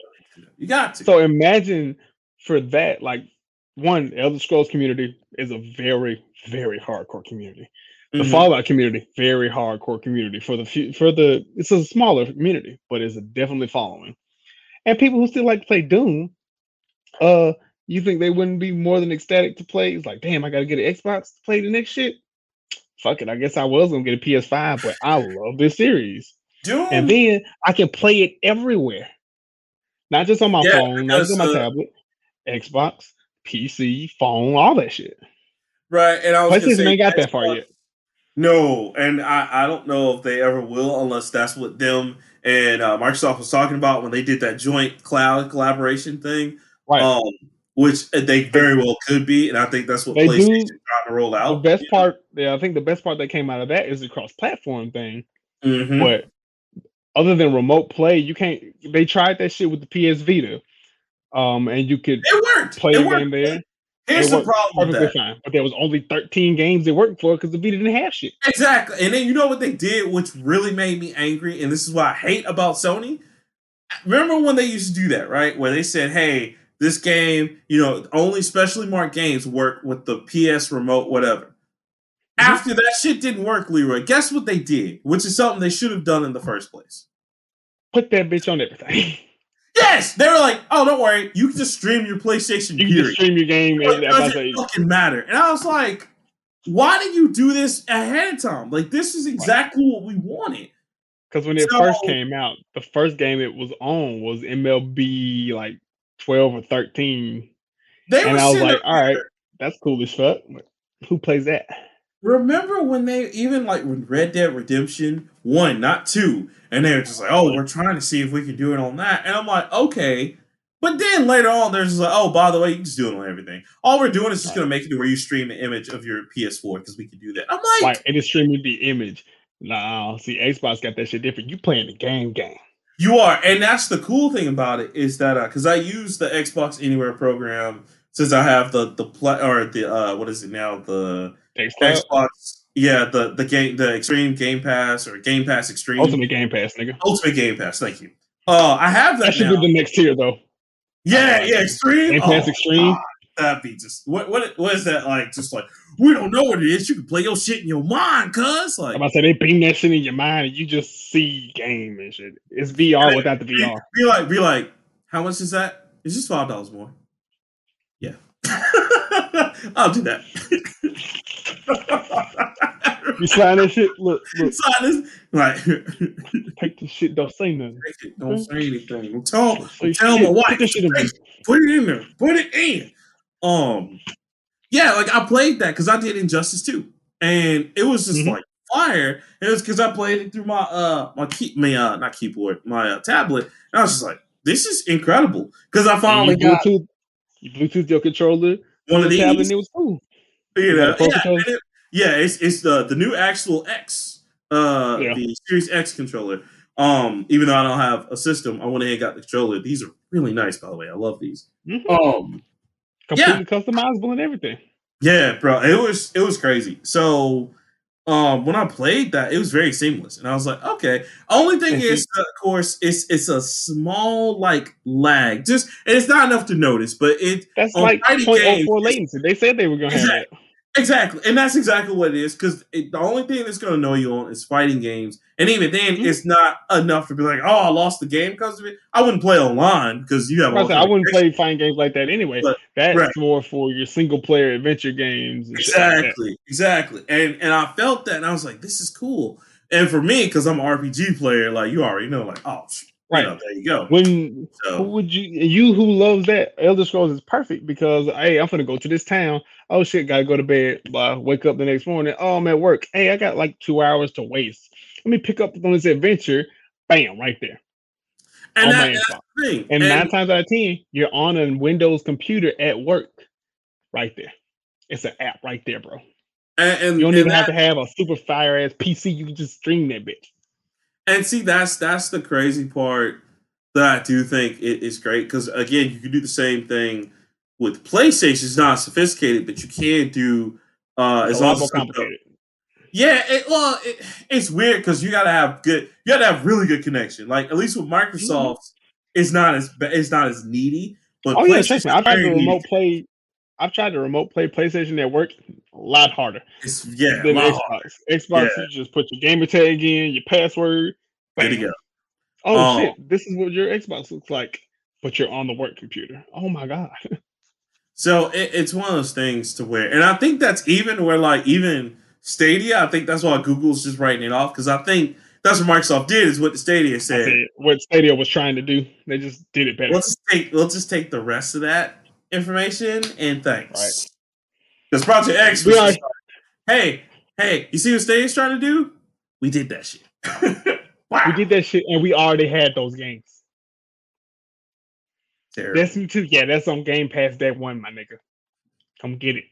You got to. So imagine for that, like one Elder Scrolls community is a very, very hardcore community. The mm-hmm. Fallout community, very hardcore community. For the few, for the it's a smaller community, but it's definitely following. And people who still like to play Doom, uh, you think they wouldn't be more than ecstatic to play? It's like, damn, I gotta get an Xbox to play the next shit. Fuck it, I guess I was gonna get a PS5, but I love this series. Doom. And then I can play it everywhere, not just on my yeah, phone, not just on my uh, tablet, Xbox, PC, phone, all that shit. Right, and I was PlayStation ain't got Xbox, that far yet. No, and I, I don't know if they ever will unless that's what them and uh, Microsoft was talking about when they did that joint cloud collaboration thing. Right. Um, which they very well could be, and I think that's what they PlayStation do, trying to roll out. The best yeah. part, yeah, I think the best part that came out of that is the cross-platform thing. Mm-hmm. But other than remote play, you can't. They tried that shit with the PS Vita, um, and you could it worked. play it the game there. Here's the problem with that. Fine, but there was only 13 games it worked for because the Vita didn't have shit. Exactly. And then you know what they did, which really made me angry, and this is what I hate about Sony. Remember when they used to do that, right? Where they said, hey, this game, you know, only specially marked games work with the PS remote, whatever. Mm-hmm. After that shit didn't work, Leroy, guess what they did? Which is something they should have done in the first place. Put that bitch on everything. Yes, they were like, "Oh, don't worry, you can just stream your PlayStation. You can stream your game. It doesn't fucking matter." And I was like, "Why did you do this ahead of time? Like, this is exactly what we wanted." Because when it so, first came out, the first game it was on was MLB like twelve or thirteen, and I was like, "All right, that's cool as fuck." Who plays that? Remember when they even like when Red Dead Redemption one, not two, and they were just like, "Oh, we're trying to see if we can do it on that," and I'm like, "Okay." But then later on, there's just like, "Oh, by the way, you can just do it on everything. All we're doing is just going to make it to where you stream an image of your PS4 because we can do that." I'm like, right, it is streaming the image. Nah, see, Xbox got that shit different. You playing the game, game. You are, and that's the cool thing about it is that because uh, I use the Xbox Anywhere program since I have the the play or the uh what is it now the Xbox. Yeah, the the game the Extreme Game Pass or Game Pass Extreme Ultimate Game Pass, nigga. Ultimate Game Pass. Thank you. Uh, I have that. That should now. be the next tier though. Yeah, uh, yeah, Extreme Game Pass oh, Extreme. God, that'd be just what what what is that like? Just like we don't know what it is. You can play your shit in your mind, cuz like I'm about to say they beam that shit in your mind and you just see game and shit. It's VR without the VR. Be like, be like, how much is that? It's just five dollars more. I'll do that. you sign that shit. Look, look. Sign this. Right. take the shit. Don't say nothing. Don't say anything. Tell, don't tell my wife. Put, shit put it in there. Put it in. Um, yeah, like I played that because I did Injustice too, and it was just mm-hmm. like fire. It was because I played it through my uh my key, my uh not keyboard, my uh, tablet. And I was just like, this is incredible because I finally you Bluetooth, got you Bluetooth your controller one of these. Cool. You know, yeah, it, yeah, it's it's the the new actual X, uh, yeah. the Series X controller. Um, even though I don't have a system, I went ahead and got the controller. These are really nice, by the way. I love these. Mm-hmm. Um, completely yeah. customizable and everything. Yeah, bro, it was it was crazy. So um when I played that, it was very seamless, and I was like, okay. Only thing is, of course, it's it's a small like lag, just and it's not enough to notice, but it that's like 0.04 latency. They said they were going to exactly, have it. Exactly, and that's exactly what it is. Because the only thing that's going to know you on is fighting games, and even then, mm-hmm. it's not enough to be like, "Oh, I lost the game because of it." I wouldn't play online because you have. I, I wouldn't play fighting games like that anyway. But, that's right. more for your single player adventure games. exactly, like exactly, and and I felt that, and I was like, "This is cool." And for me, because I'm an RPG player, like you already know, like oh, Right. You know, there you go. When so. would you you who loves that Elder Scrolls is perfect because hey, I'm gonna go to this town. Oh shit, gotta go to bed. Blah. Wake up the next morning. Oh, I'm at work. Hey, I got like two hours to waste. Let me pick up on this adventure. Bam, right there. And, that, that's the thing. And, and nine times out of ten, you're on a Windows computer at work. Right there. It's an app right there, bro. And, and you don't even that, have to have a super fire ass PC. You can just stream that bitch. And see, that's that's the crazy part that I do think it is great because again, you can do the same thing with PlayStation. It's not sophisticated, but you can do uh, it's, also complicated. Yeah, it, well, it, it's weird because you gotta have good, you gotta have really good connection. Like at least with Microsoft, mm-hmm. it's not as it's not as needy. But oh yeah, I've tried to remote play. I've tried to remote play PlayStation at work a lot harder. It's, yeah, than Xbox. Harder. Xbox, yeah. you just put your gamer tag in, your password. There you go. Oh um, shit! This is what your Xbox looks like, but you're on the work computer. Oh my god. so it, it's one of those things to where, and I think that's even where like even Stadia. I think that's why Google's just writing it off because I think that's what Microsoft did is what the Stadia said. What Stadia was trying to do, they just did it better. Let's just take let's just take the rest of that information and thanks. Because Project X was just, hey, hey, you see what Stadia's trying to do? We did that shit. wow. We did that shit and we already had those games. Terrible. That's too. Yeah, that's on Game Pass. That one, my nigga. Come get it.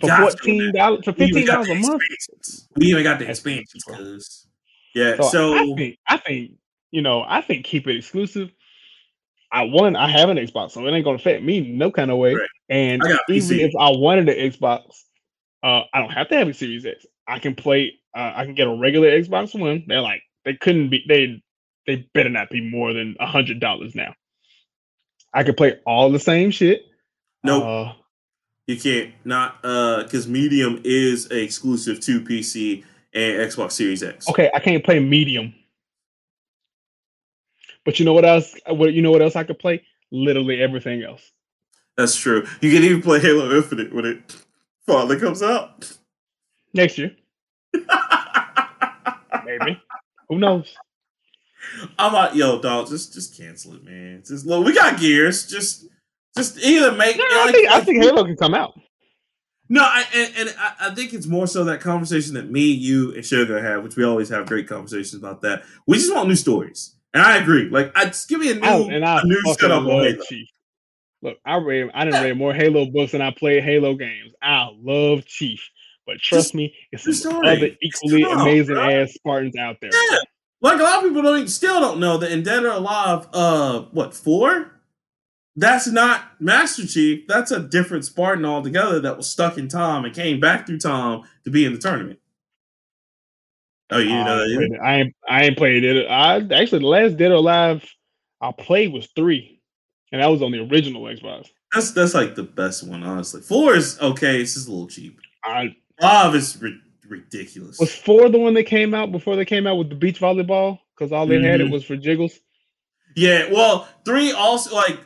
For fourteen dollars, for fifteen dollars a month. We even got the expansions, cause yeah. So, so I think, I think you know, I think keep it exclusive. I one, I have an Xbox, so it ain't gonna affect me no kind of way. Right. And even if I wanted an Xbox, uh, I don't have to have a Series X. I can play. Uh, I can get a regular Xbox One. They're like they couldn't be. They they better not be more than a hundred dollars now. I can play all the same shit. No, nope. uh, you can't. Not uh, because Medium is exclusive to PC and Xbox Series X. Okay, I can't play Medium. But you know what else? What you know what else I could play? Literally everything else. That's true. You can even play Halo Infinite when it finally comes out next year. Maybe. Who knows? I'm like, yo, dog, just just cancel it, man. Just look, we got gears. Just just either make. Yeah, I, think, I think Halo can come out. No, I, and, and I, think it's more so that conversation that me, you, and Sugar have, which we always have great conversations about that. We just want new stories, and I agree. Like, I just give me a new, I, and I a new setup on Halo. Chief. Look, I read, I didn't read more Halo books than I played Halo games. I love Chief, but trust just, me, it's some other equally amazing bro. ass Spartans out there. Yeah. Like a lot of people don't even, still don't know that in Dead or Alive, uh, what four? That's not Master Chief. That's a different Spartan altogether that was stuck in Tom and came back through Tom to be in the tournament. Oh, you know that? I ain't, I ain't played it. I actually the last Dead or Alive I played was three, and that was on the original Xbox. That's that's like the best one, honestly. Four is okay. It's just a little cheap. I Five is ri- ridiculous. Was four the one that came out before they came out with the beach volleyball? Because all they mm-hmm. had it mm-hmm. was for jiggles. Yeah, well, three also like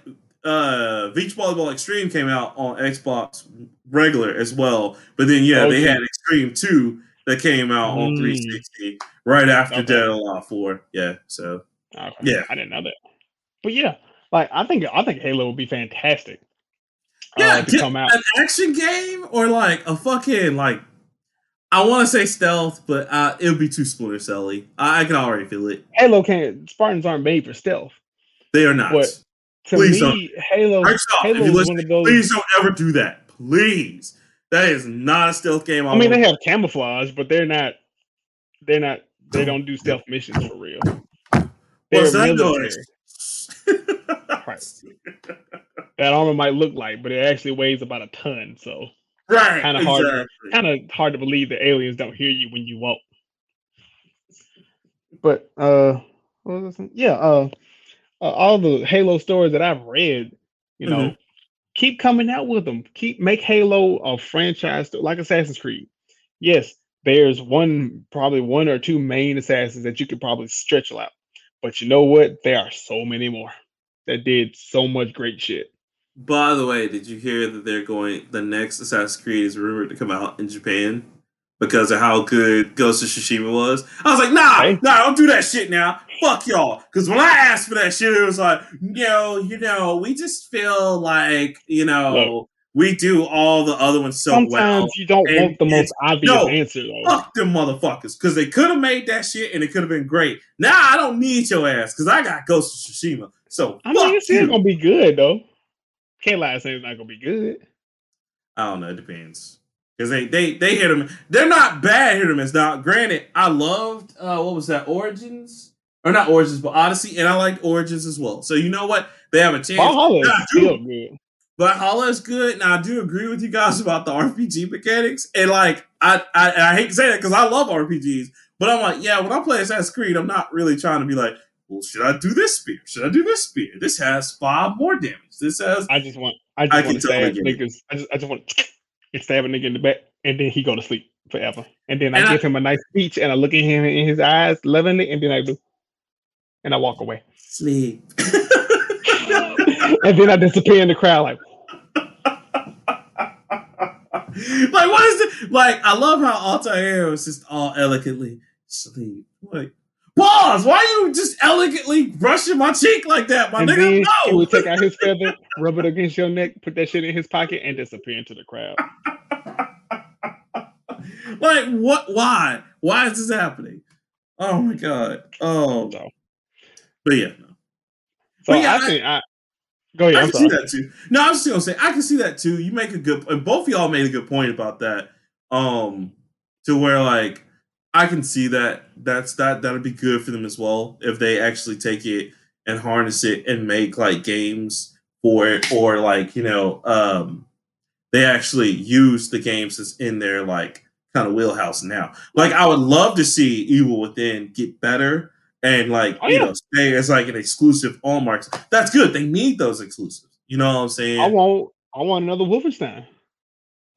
uh, Beach Volleyball Extreme came out on Xbox regular as well, but then yeah, okay. they had Extreme Two that came out mm. on 360 right after okay. Dead Alive Four. Yeah, so okay. yeah, I didn't know that. But yeah, like I think I think Halo would be fantastic. Yeah, uh, to come out. an action game or like a fucking like I want to say stealth, but uh, it would be too Splinter Celly. I, I, can already feel it. Halo can't. Spartans aren't made for stealth. They are not. But to please me, don't. Halo. Halo is one of those. Please don't ever do that. Please. That is not a stealth game. I mean, they have camouflage, but they're not. They're not. They don't do stealth missions for real. What's that noise? that armor might look like, but it actually weighs about a ton. So right, kind of exactly. hard, kind of hard to believe that aliens don't hear you when you walk. But uh, yeah, uh, uh, all the Halo stories that I've read, you know, mm-hmm. Keep coming out with them. Keep make Halo a franchise like Assassin's Creed. Yes, there's one probably one or two main assassins that you could probably stretch out. But you know what? There are so many more that did so much great shit. By the way, did you hear that they're going? The next Assassin's Creed is rumored to come out in Japan because of how good Ghost of Tsushima was. I was like, nah, hey. nah, don't do that shit now. Fuck y'all. Because when I asked for that shit, it was like, you know, you know, we just feel like, you know, Look, we do all the other ones so Sometimes well. you don't want the most obvious no, answer, though. Fuck them motherfuckers. Because they could have made that shit and it could have been great. Now I don't need your ass because I got Ghost of Tsushima. So I mean, it's gonna be good though. Can't lie, it's not gonna be good. I don't know. It depends because they they they hit them. They're not bad hit them. It's not. Granted, I loved uh what was that Origins or not Origins, but Odyssey, and I liked Origins as well. So you know what? They have a chance. Valhalla is still good. Valhalla is good, and I do agree with you guys about the RPG mechanics. And like, I I, I hate to say that because I love RPGs, but I'm like, yeah, when I play Assassin's Creed, I'm not really trying to be like, well, should I do this spear? Should I do this spear? This has five more damage. This has. I just want. I just I want to stab niggas. I just. I just want to stab a nigga in the back, and then he go to sleep forever. And then I and give him a nice speech, and I look at him in his eyes, lovingly, and then I do, and I walk away. Sleep. and then I disappear in the crowd, like. like what is it? Like I love how Altair was just all elegantly sleep. Like Pause. Why are you just elegantly brushing my cheek like that, my and nigga? No. He would take out his feather, rub it against your neck, put that shit in his pocket, and disappear into the crowd. like what? Why? Why is this happening? Oh my god. Oh. So. But yeah. So yeah, I, think I, go ahead. I can see that too. No, I was just gonna say I can see that too. You make a good, and both of y'all made a good point about that. Um, to where like I can see that. That's that. That'd be good for them as well if they actually take it and harness it and make like games for it, or like you know, um, they actually use the games that's in their like kind of wheelhouse now. Like I would love to see Evil Within get better and like oh, you yeah. know stay as like an exclusive on marks. That's good. They need those exclusives. You know what I'm saying? I want I want another Wolfenstein.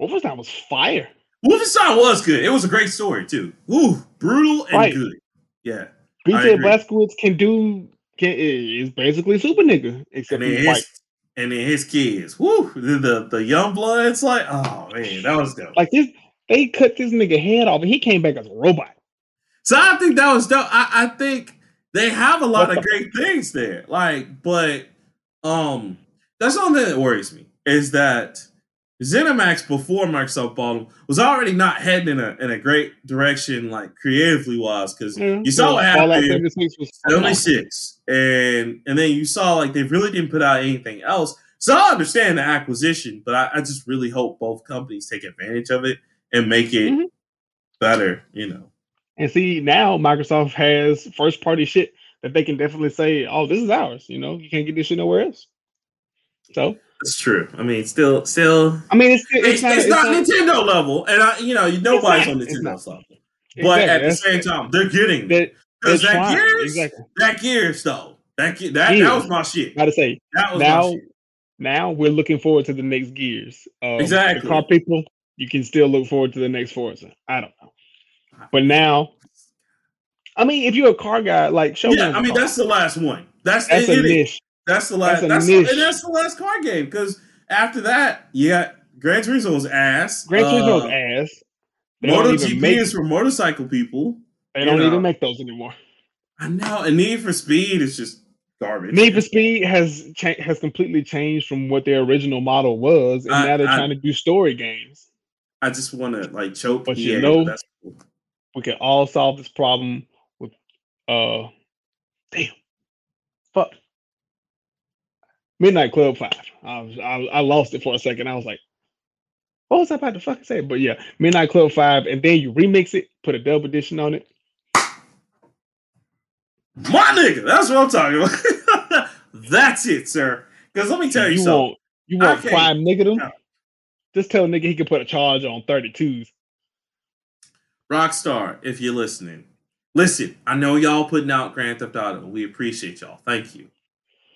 Wolfenstein was fire. Wolfenstein was good. It was a great story too. Ooh, brutal and right. good. Yeah. BJ Blazkowicz can do can is basically super nigga, except and he's white. And then his kids. Woo! The, the the young blood. like, oh man, that was dope. Like this, they cut this nigga head off, and he came back as a robot. So I think that was dope. I, I think they have a lot of great things there. Like, but um, that's the only thing that worries me is that ZeniMax before Microsoft bought them was already not heading in a in a great direction, like creatively wise, because mm-hmm. you saw what happened. Only six, and and then you saw like they really didn't put out anything else. So I understand the acquisition, but I, I just really hope both companies take advantage of it and make it mm-hmm. better. You know. And see now Microsoft has first party shit that they can definitely say, "Oh, this is ours." You know, you can't get this shit nowhere else. So it's true. I mean, still, still. I mean, it's it's, it's, not, it's not, Nintendo level, and I, you know, nobody's on Nintendo's level. But exactly. at the same time, they're getting because that gears, exactly. that gears though, that that that, that was my shit. Gotta say that was now. Now we're looking forward to the next gears. Um, exactly, car people. You can still look forward to the next Forza. I don't know, but now, I mean, if you're a car guy, like show yeah, I mean, car. that's the last one. That's, that's it, a niche. That's the last. That's, that's and that's the last card game because after that, you got Gran Turismo's ass. Gran Turismo's uh, ass. They MotoGP make, is for motorcycle people. They don't know. even make those anymore. I know. And Need for Speed is just garbage. Need for Speed has cha- has completely changed from what their original model was, and I, now they're I, trying to do story games. I just want to like choke. But you know, cool. we can all solve this problem with uh, damn, Midnight Club Five. I was I, I lost it for a second. I was like, what was I about to fucking say? But yeah, Midnight Club Five, and then you remix it, put a dub edition on it. My nigga, that's what I'm talking about. that's it, sir. Because let me tell you, you something. Want, you want prime nigga them? No. Just tell nigga he can put a charge on 32s. Rockstar, if you're listening, listen. I know y'all putting out Grand Theft Auto. We appreciate y'all. Thank you.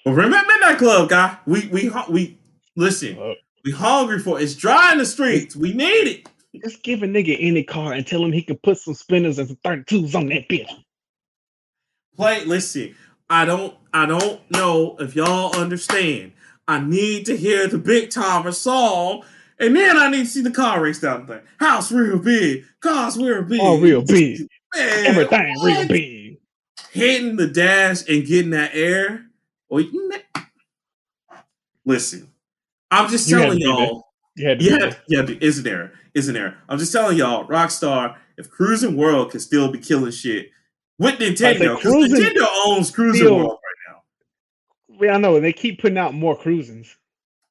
But remember Midnight Club, guy. We we we listen. Uh, we hungry for it. It's dry in the streets. We need it. Just give a nigga any car and tell him he can put some spinners and some 32s on that bitch play. Listen, I don't, I don't know if y'all understand. I need to hear the big timer song, and then I need to see the car race down the thing. House real big, cars real big, all real big, Man, everything what? real big. Hitting the dash and getting that air. Or listen, I'm just telling y'all. Yeah, yeah, yeah, isn't there? Isn't there? I'm just telling y'all, Rockstar, if Cruis'n World can still be killing shit, with Nintendo because Nintendo owns Cruis'n World right now. Yeah, I know. And they keep putting out more Cruisins.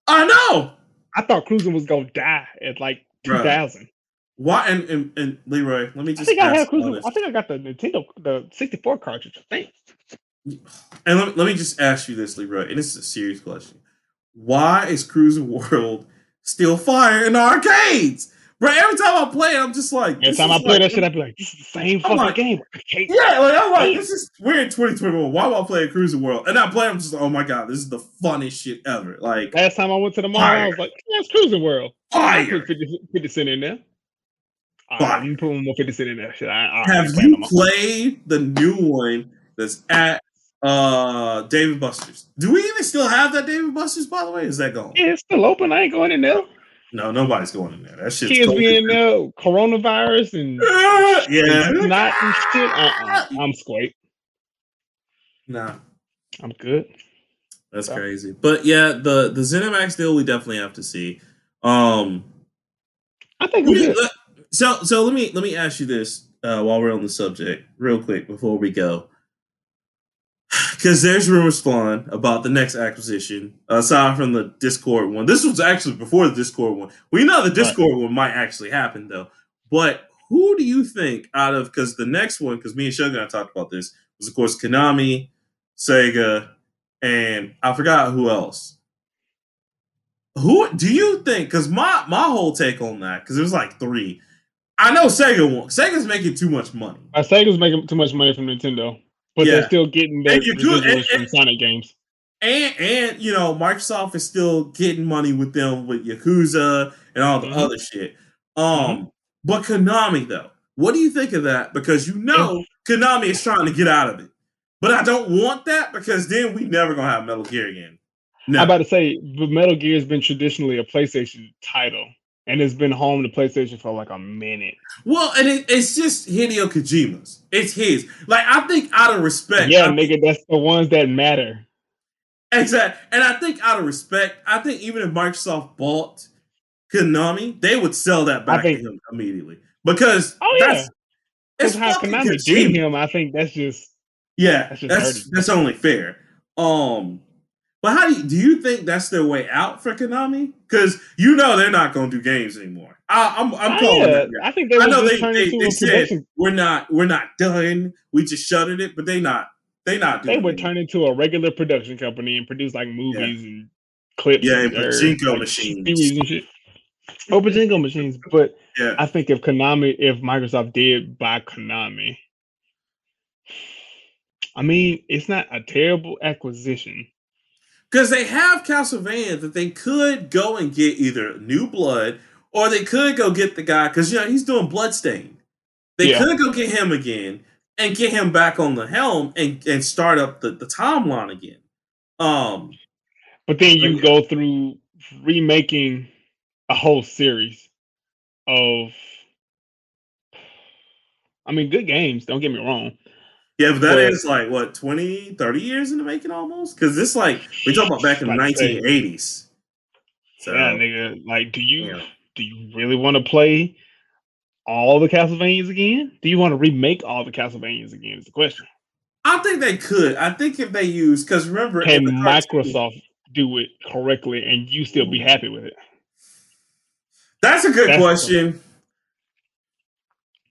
I know. I thought Cruis'n was gonna die at like two thousand. Why and, and, and Leroy? Let me just. I think I have Cruis'n. I think I got the Nintendo the sixty four cartridge. I think. And let, let me just ask you this, Leroy, and this is a serious question. Why is Cruis'n World still fire in arcades? Bro, every time I play it, I'm just like. Every time I play like, that shit, I be like, "This is the same fucking like, game." Yeah, like I'm like, this is we're in 2021. Why am I playing Cruis'n World? And I play, I'm just like, oh my god, this is the funniest shit ever. Like last time I went to the mall, fire. I was like, yeah, it's Cruis'n World. Fire. I put 50, 50 cent in there. Right, I'm putting more 50 cent in there. Shit, I, I Have you played the new one that's at uh Dave & Buster's? Do we even still have that Dave & Buster's? By the way, is that gone? Yeah, it's still open. I ain't going in there. No, nobody's going in there. That shit's kids being uh, coronavirus and yeah, and not and shit. Uh-uh. I'm squake. Nah, I'm good. That's so. crazy. But yeah, the the ZeniMax deal we definitely have to see. Um, I think we, so. So let me let me ask you this uh, while we're on the subject, real quick before we go because there's rumors flying about the next acquisition aside from the Discord one. This was actually before the Discord one. We know the Discord right. one might actually happen though. But who do you think out of because the next one, because me and Shogun I talked about this, was of course Konami, Sega, and I forgot who else. Who do you think? Because my my whole take on that, because was like three. I know Sega won. Sega's making too much money. Uh, Sega's making too much money from Nintendo but yeah. they're still getting their residuals from Sonic games. And and you know, Microsoft is still getting money with them with Yakuza and all the mm-hmm. other shit. Um, mm-hmm. but Konami though, what do you think of that? Because you know Konami is trying to get out of it. But I don't want that because then we never gonna have Metal Gear again. No. I'm about to say, but Metal Gear has been traditionally a PlayStation title and it's been home to PlayStation for like a minute. Well, and it, it's just Hideo Kojima's. It's his. Like I think out of respect, yeah, I nigga, think, that's the ones that matter. Exactly, and I think out of respect, I think even if Microsoft bought Konami, they would sell that back think, to him immediately because oh yeah, that's how Konami did him. I think that's just yeah, that's just that's, that's only fair. Um, but how do you, do you think that's their way out for Konami? Because you know they're not going to do games anymore. I, am I'm, I'm calling yeah, that. I think they I know they, they, they said we're not we're not done. We just shuttered it, but they not they not. They would turn into a regular production company and produce like movies yeah. and clips. Yeah, and pachinko like, machines. And. Oh, pachinko machines. But yeah. I think if Konami, if Microsoft did buy Konami, I mean, it's not a terrible acquisition because they have Castlevania that they could go and get either new blood or they could go get the guy because you know he's doing Bloodstain. They yeah. could go get him again and get him back on the helm and, and start up the, the timeline again. Um, but then you go through remaking a whole series of I mean good games, don't get me wrong. Yeah, but that but, is like what 20, 30 years in the making almost? Because this like we talk about back in the nineteen eighties. So yeah, nigga, like do you yeah. do you really want to play all the Castlevanias again? Do you want to remake all the Castlevanias again? Is the question. I think they could. I think if they use because remember, can Microsoft do it correctly and you still be happy with it? That's a good That's question.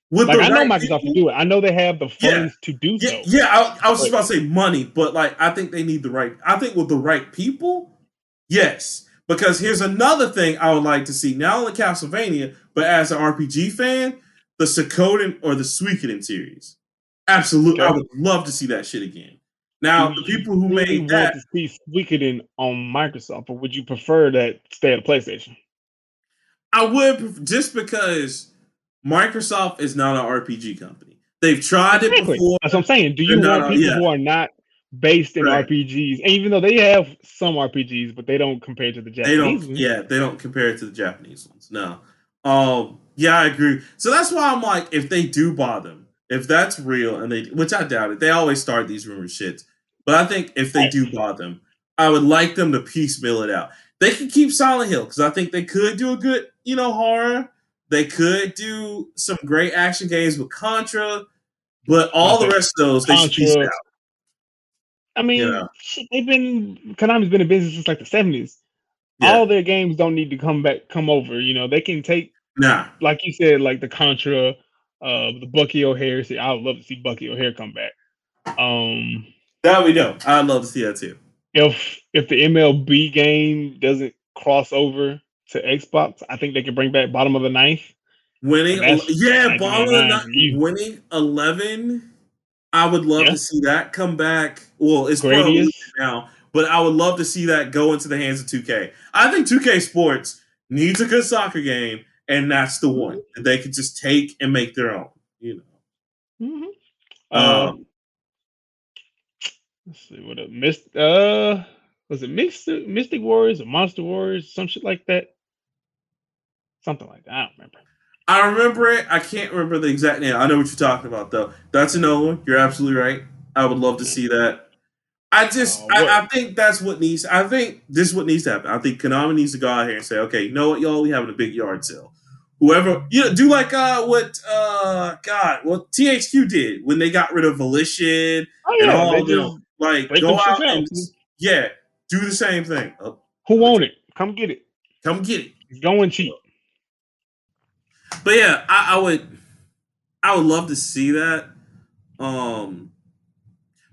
With like, I know right Microsoft people, can do it. I know they have the funds yeah, to do yeah, so. Yeah, I, I was just about to say money, but like I think they need the right. I think with the right people, yes. Because here's another thing I would like to see, not only Castlevania, but as an RPG fan, the Suikoden or the Suikoden series. Absolutely, okay. I would love to see that shit again. Now, the people who really made that want to see Suikoden on Microsoft, or would you prefer that stay at PlayStation? I would just because Microsoft is not an RPG company. They've tried it before. That's what I'm saying. Do you want people yeah. who are not based in right. RPGs? And even though they have some RPGs, but they don't compare to the Japanese. They. Yeah, they don't compare it to the Japanese ones. No. Um. Yeah, I agree. So that's why I'm like, if they do buy them, if that's real, and they, which I doubt it, they always start these rumor shits. But I think if they do buy them, I would like them to piecemeal it out. They can keep Silent Hill because I think they could do a good, you know, horror they could do some great action games with Contra, but all the rest of those they Contra, should out. I mean, yeah. shit, they've been Konami's been in business since like the seventies. Yeah. All their games don't need to come back, come over. You know, they can take, nah, like you said, like the Contra, uh, the Bucky O'Hare. See, I would love to see Bucky O'Hare come back. Um, that we know. I'd love to see that too. If if the MLB game doesn't cross over to Xbox, I think they can bring back bottom of the ninth. Winning, yeah, bottom of the ninth. Winning eleven. I would love yeah. to see that come back. Well, it's probably now, but I would love to see that go into the hands of 2K. I think 2K Sports needs a good soccer game, and that's the one that they can just take and make their own. You know. Mm-hmm. Um, um, let's see what a missed. Uh, was it Mystic Mystic Warriors or Monster Warriors, some shit like that? Something like that. I don't remember. I remember it. I can't remember the exact name. I know what you're talking about, though. That's another one. You're absolutely right. I would love to see that. I just, uh, I, I, think that's what needs. I think this is what needs to happen. I think Konami needs to go out here and say, okay, you know what, y'all, we having a big yard sale. Whoever, you know, do like uh what uh God, what THQ did when they got rid of Volition oh, yeah, and all, you know, like go out and yeah, do the same thing. Oh, Who want it? Come get it. Come get it. It's going cheap. But yeah, I, I would I would love to see that. Um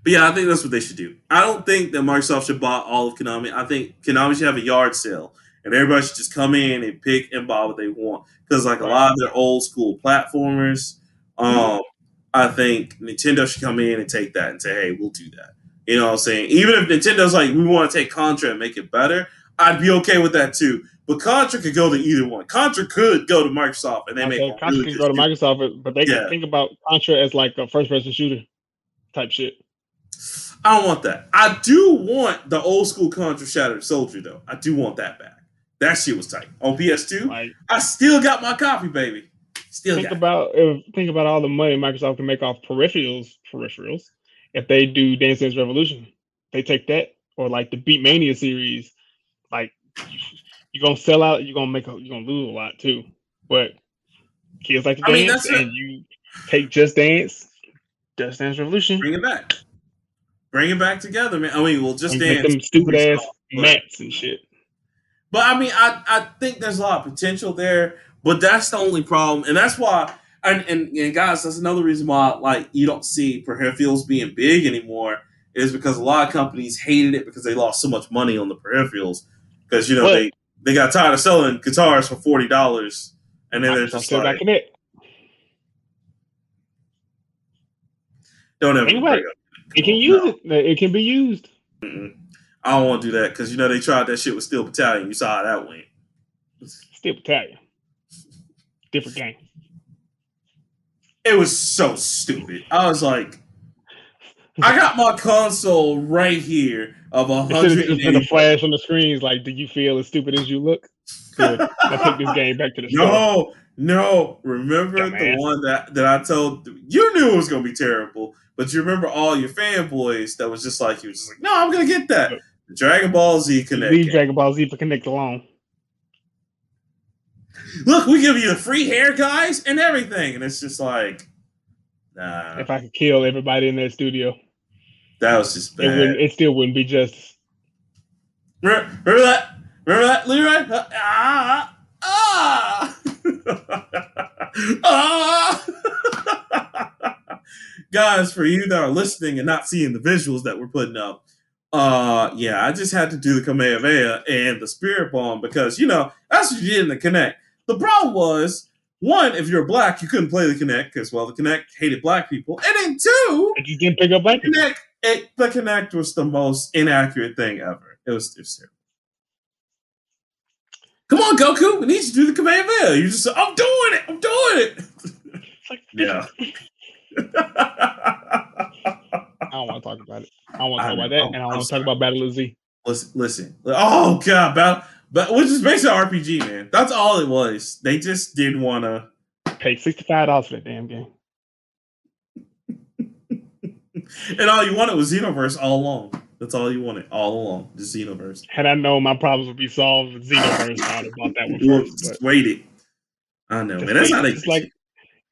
but yeah, I think that's what they should do. I don't think that Microsoft should buy all of Konami. I think Konami should have a yard sale and everybody should just come in and pick and buy what they want. Because like a lot of their old school platformers, um, I think Nintendo should come in and take that and say, hey, we'll do that. You know what I'm saying? Even if Nintendo's like, we want to take Contra and make it better, I'd be okay with that too. But Contra could go to either one. Contra could go to Microsoft and they okay, make Contra really can go to Microsoft, but they yeah. can think about Contra as like a first person shooter type shit. I don't want that. I do want the old school Contra Shattered Soldier though. I do want that back. That shit was tight on PS2. Like, I still got my copy, baby. Still think about if, think about all the money Microsoft can make off peripherals. Peripherals. If they do Dance Dance Revolution, they take that or like the Beatmania series. Like you're gonna sell out. You're gonna make a. You're gonna lose a lot too. But kids like to I dance, mean, and you take Just Dance, Just Dance Revolution, bring it back, bring it back together, man. I mean, we'll Just and Dance, them stupid ass mats and shit. But I mean, I I think there's a lot of potential there. But that's the only problem, and that's why. And, and, and guys, that's another reason why like you don't see peripherals being big anymore is because a lot of companies hated it because they lost so much money on the peripherals because you know but, they they got tired of selling guitars for forty dollars, and then they're just like, it. Don't ever. Anyway, it can use no. it. It can be used. Mm-mm. I don't want to do that because you know they tried that shit with Steel Battalion. You saw how that went. Steel Battalion, different game. It was so stupid. I was like, I got my console right here of a hundred. And a flash on the screen is like, "Do you feel as stupid as you look?" Good. I take this game back to the no, store. No, remember the one that that I told you knew it was gonna be terrible, but you remember all your fanboys that was just like you was just like, "No, I'm gonna get that." The Dragon Ball Z Kinect. Leave Dragon Ball Z for Kinect alone. Look, we give you the free hair, guys, and everything, and it's just like, nah. If I could kill everybody in that studio. That was just bad. It, it still wouldn't be justice. Remember, remember that? Remember that, Leroy? Uh, ah, ah, ah. Guys, for you that are listening and not seeing the visuals that we're putting up, uh, yeah, I just had to do the Kamehameha and the Spirit Bomb because you know that's what you did in the Kinect. The problem was one, if you're black, you couldn't play the Kinect because well, the Kinect hated black people, and then two, and you didn't pick up black Kinect it, the Kinect was the most inaccurate thing ever. It was, it was terrible. Come on, Goku, we need you to do the command Kamehameha. You just say, I'm doing it, I'm doing it. yeah. I don't want to talk about it. I don't want to talk about that, I'm, and I want to talk about Battle of Z. Listen, listen. Oh god, Battle, but which is basically RPG, man. That's all it was. They just didn't want to pay sixty five dollars for that damn game. And all you wanted was Xenoverse all along. That's all you wanted all along, just Xenoverse. Had I known my problems would be solved with Xenoverse, I'd have bought that one first. Waited. I know, man. That's how they get like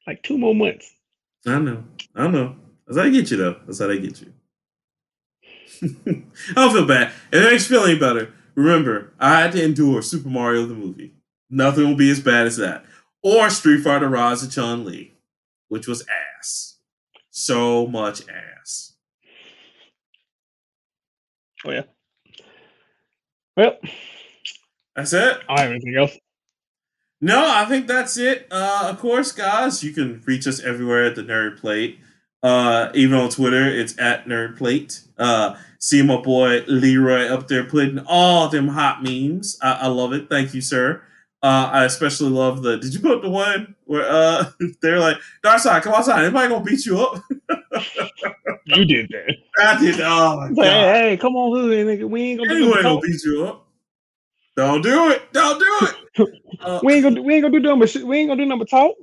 like two more months. I know. I know. That's how they get you, though. That's how they get you. I don't feel bad. If it makes you feel any better, remember, I had to endure Super Mario the movie. Nothing will be as bad as that. Or Street Fighter Rise of Chun Li, which was ass. So much ass. Oh yeah. Well, that's it. I have anything else. No, I think that's it. Uh, of course, guys, you can reach us everywhere at the Nerd Plate. Uh, even on Twitter, it's at Nerd Plate. Uh, see my boy Leroy up there putting all them hot memes. I, I love it. Thank you, sir. Uh, I especially love the. Did you put the one where uh they're like, Darkseid, come outside. Anybody gonna beat you up? you did that. I did. Oh my god. Hey, hey, come on, nigga. We ain't gonna. Anybody gonna beat you up? Don't do it. Don't do it. Uh, we ain't gonna. We ain't gonna do number. We ain't gonna do number talk.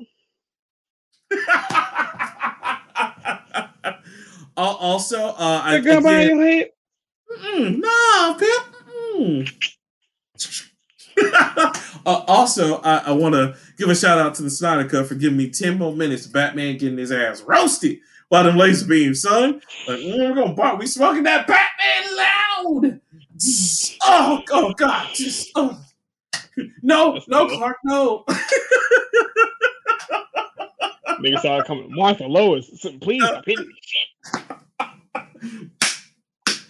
also, uh, I gun by your head. No, Pip. Uh, also, I, I want to give a shout out to the Snyder Cut for giving me 10 more minutes of Batman getting his ass roasted by them laser beams, son. Like, mm, we're gonna bark. We smoking that Batman loud. Oh, oh God. Just, oh. No, no, Clark, no. Niggas started coming. Martha Lois, please, pity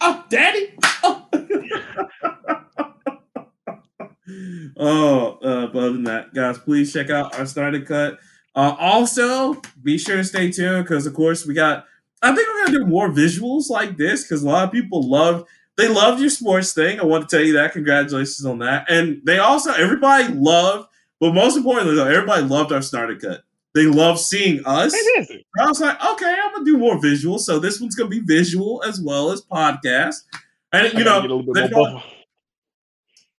Oh, daddy. Oh. Oh, uh, but other than that, guys, please check out our Snyder Cut. Uh, also, be sure to stay tuned because, of course, we got. I think we're gonna do more visuals like this because a lot of people love. They loved your sports thing. I want to tell you that. Congratulations on that. And they also, everybody loved, but most importantly, though, everybody loved our Snyder Cut. They love seeing us. I was like, okay, I'm gonna do more visual. So this one's gonna be visual as well as podcast. And you know,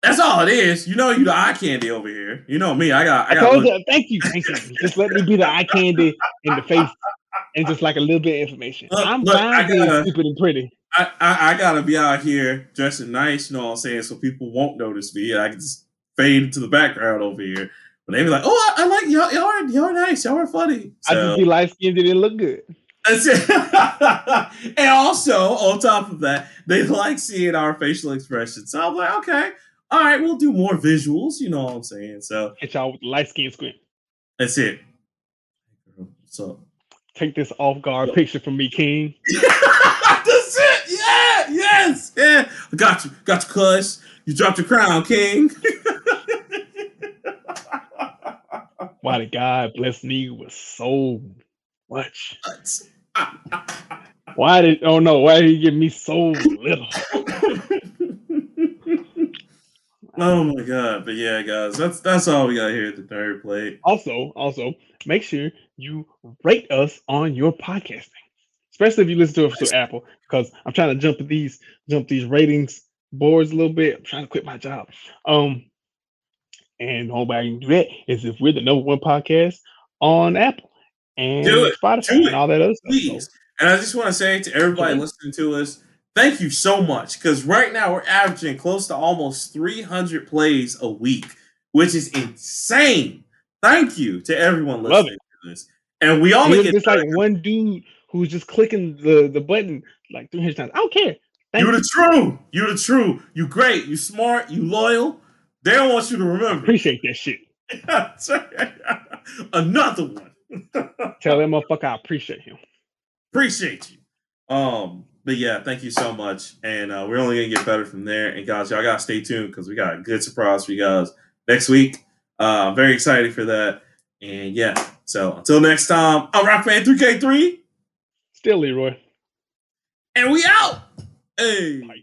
that's all it is. You know, you the eye candy over here. You know me. I got. I, got. I you, thank you, thank you. just let me be the eye candy in the face, and just like a little bit of information. Look, I'm look, fine being stupid and pretty. I, I, I, gotta be out here dressing nice. You know what I'm saying? So people won't notice me. I can just fade into the background over here. But they be like, "Oh, I, I like y'all. Y'all are y'all are nice. Y'all are funny." So, I just be light skinned. Didn't look good. And also, on top of that, they like seeing our facial expressions. So I'm like, okay, all right, we'll do more visuals. You know what I'm saying? So hit y'all with light skin squint. That's it. So? Take this off guard Yo. picture from me, King. That's it. Yeah. Yes. Yeah. I got you. Got you, cuz. You dropped your crown, King. Why did God bless me with so much? Why did oh no, why did he give me so little? oh my god. But yeah, guys, that's that's all we got here at the Nerd Plate. Also, also make sure you rate us on your podcasting, especially if you listen to it through Apple, because I'm trying to jump these jump these ratings boards a little bit. I'm trying to quit my job. Um, and the only way I can do that is if we're the number one podcast on Apple and Spotify and all that other Please. stuff. So, and I just want to say to everybody listening to us, thank you so much. Because right now we're averaging close to almost 300 plays a week, which is insane. Thank you to everyone listening to this. And we only get like one dude who's just clicking the, the button like 300 times. I don't care. Thank You're you. the true. You're the true. You're great. You smart. You loyal. They don't want you to remember. Appreciate that shit. Another one. Tell that motherfucker I appreciate him. Appreciate you. Um, but yeah, thank you so much. And uh, we're only gonna get better from there. And guys, y'all gotta stay tuned because we got a good surprise for you guys next week. Uh, I'm very excited for that. And yeah, so until next time, I'm Rockman 3K3. Still Leroy. And we out. Hey. Bye.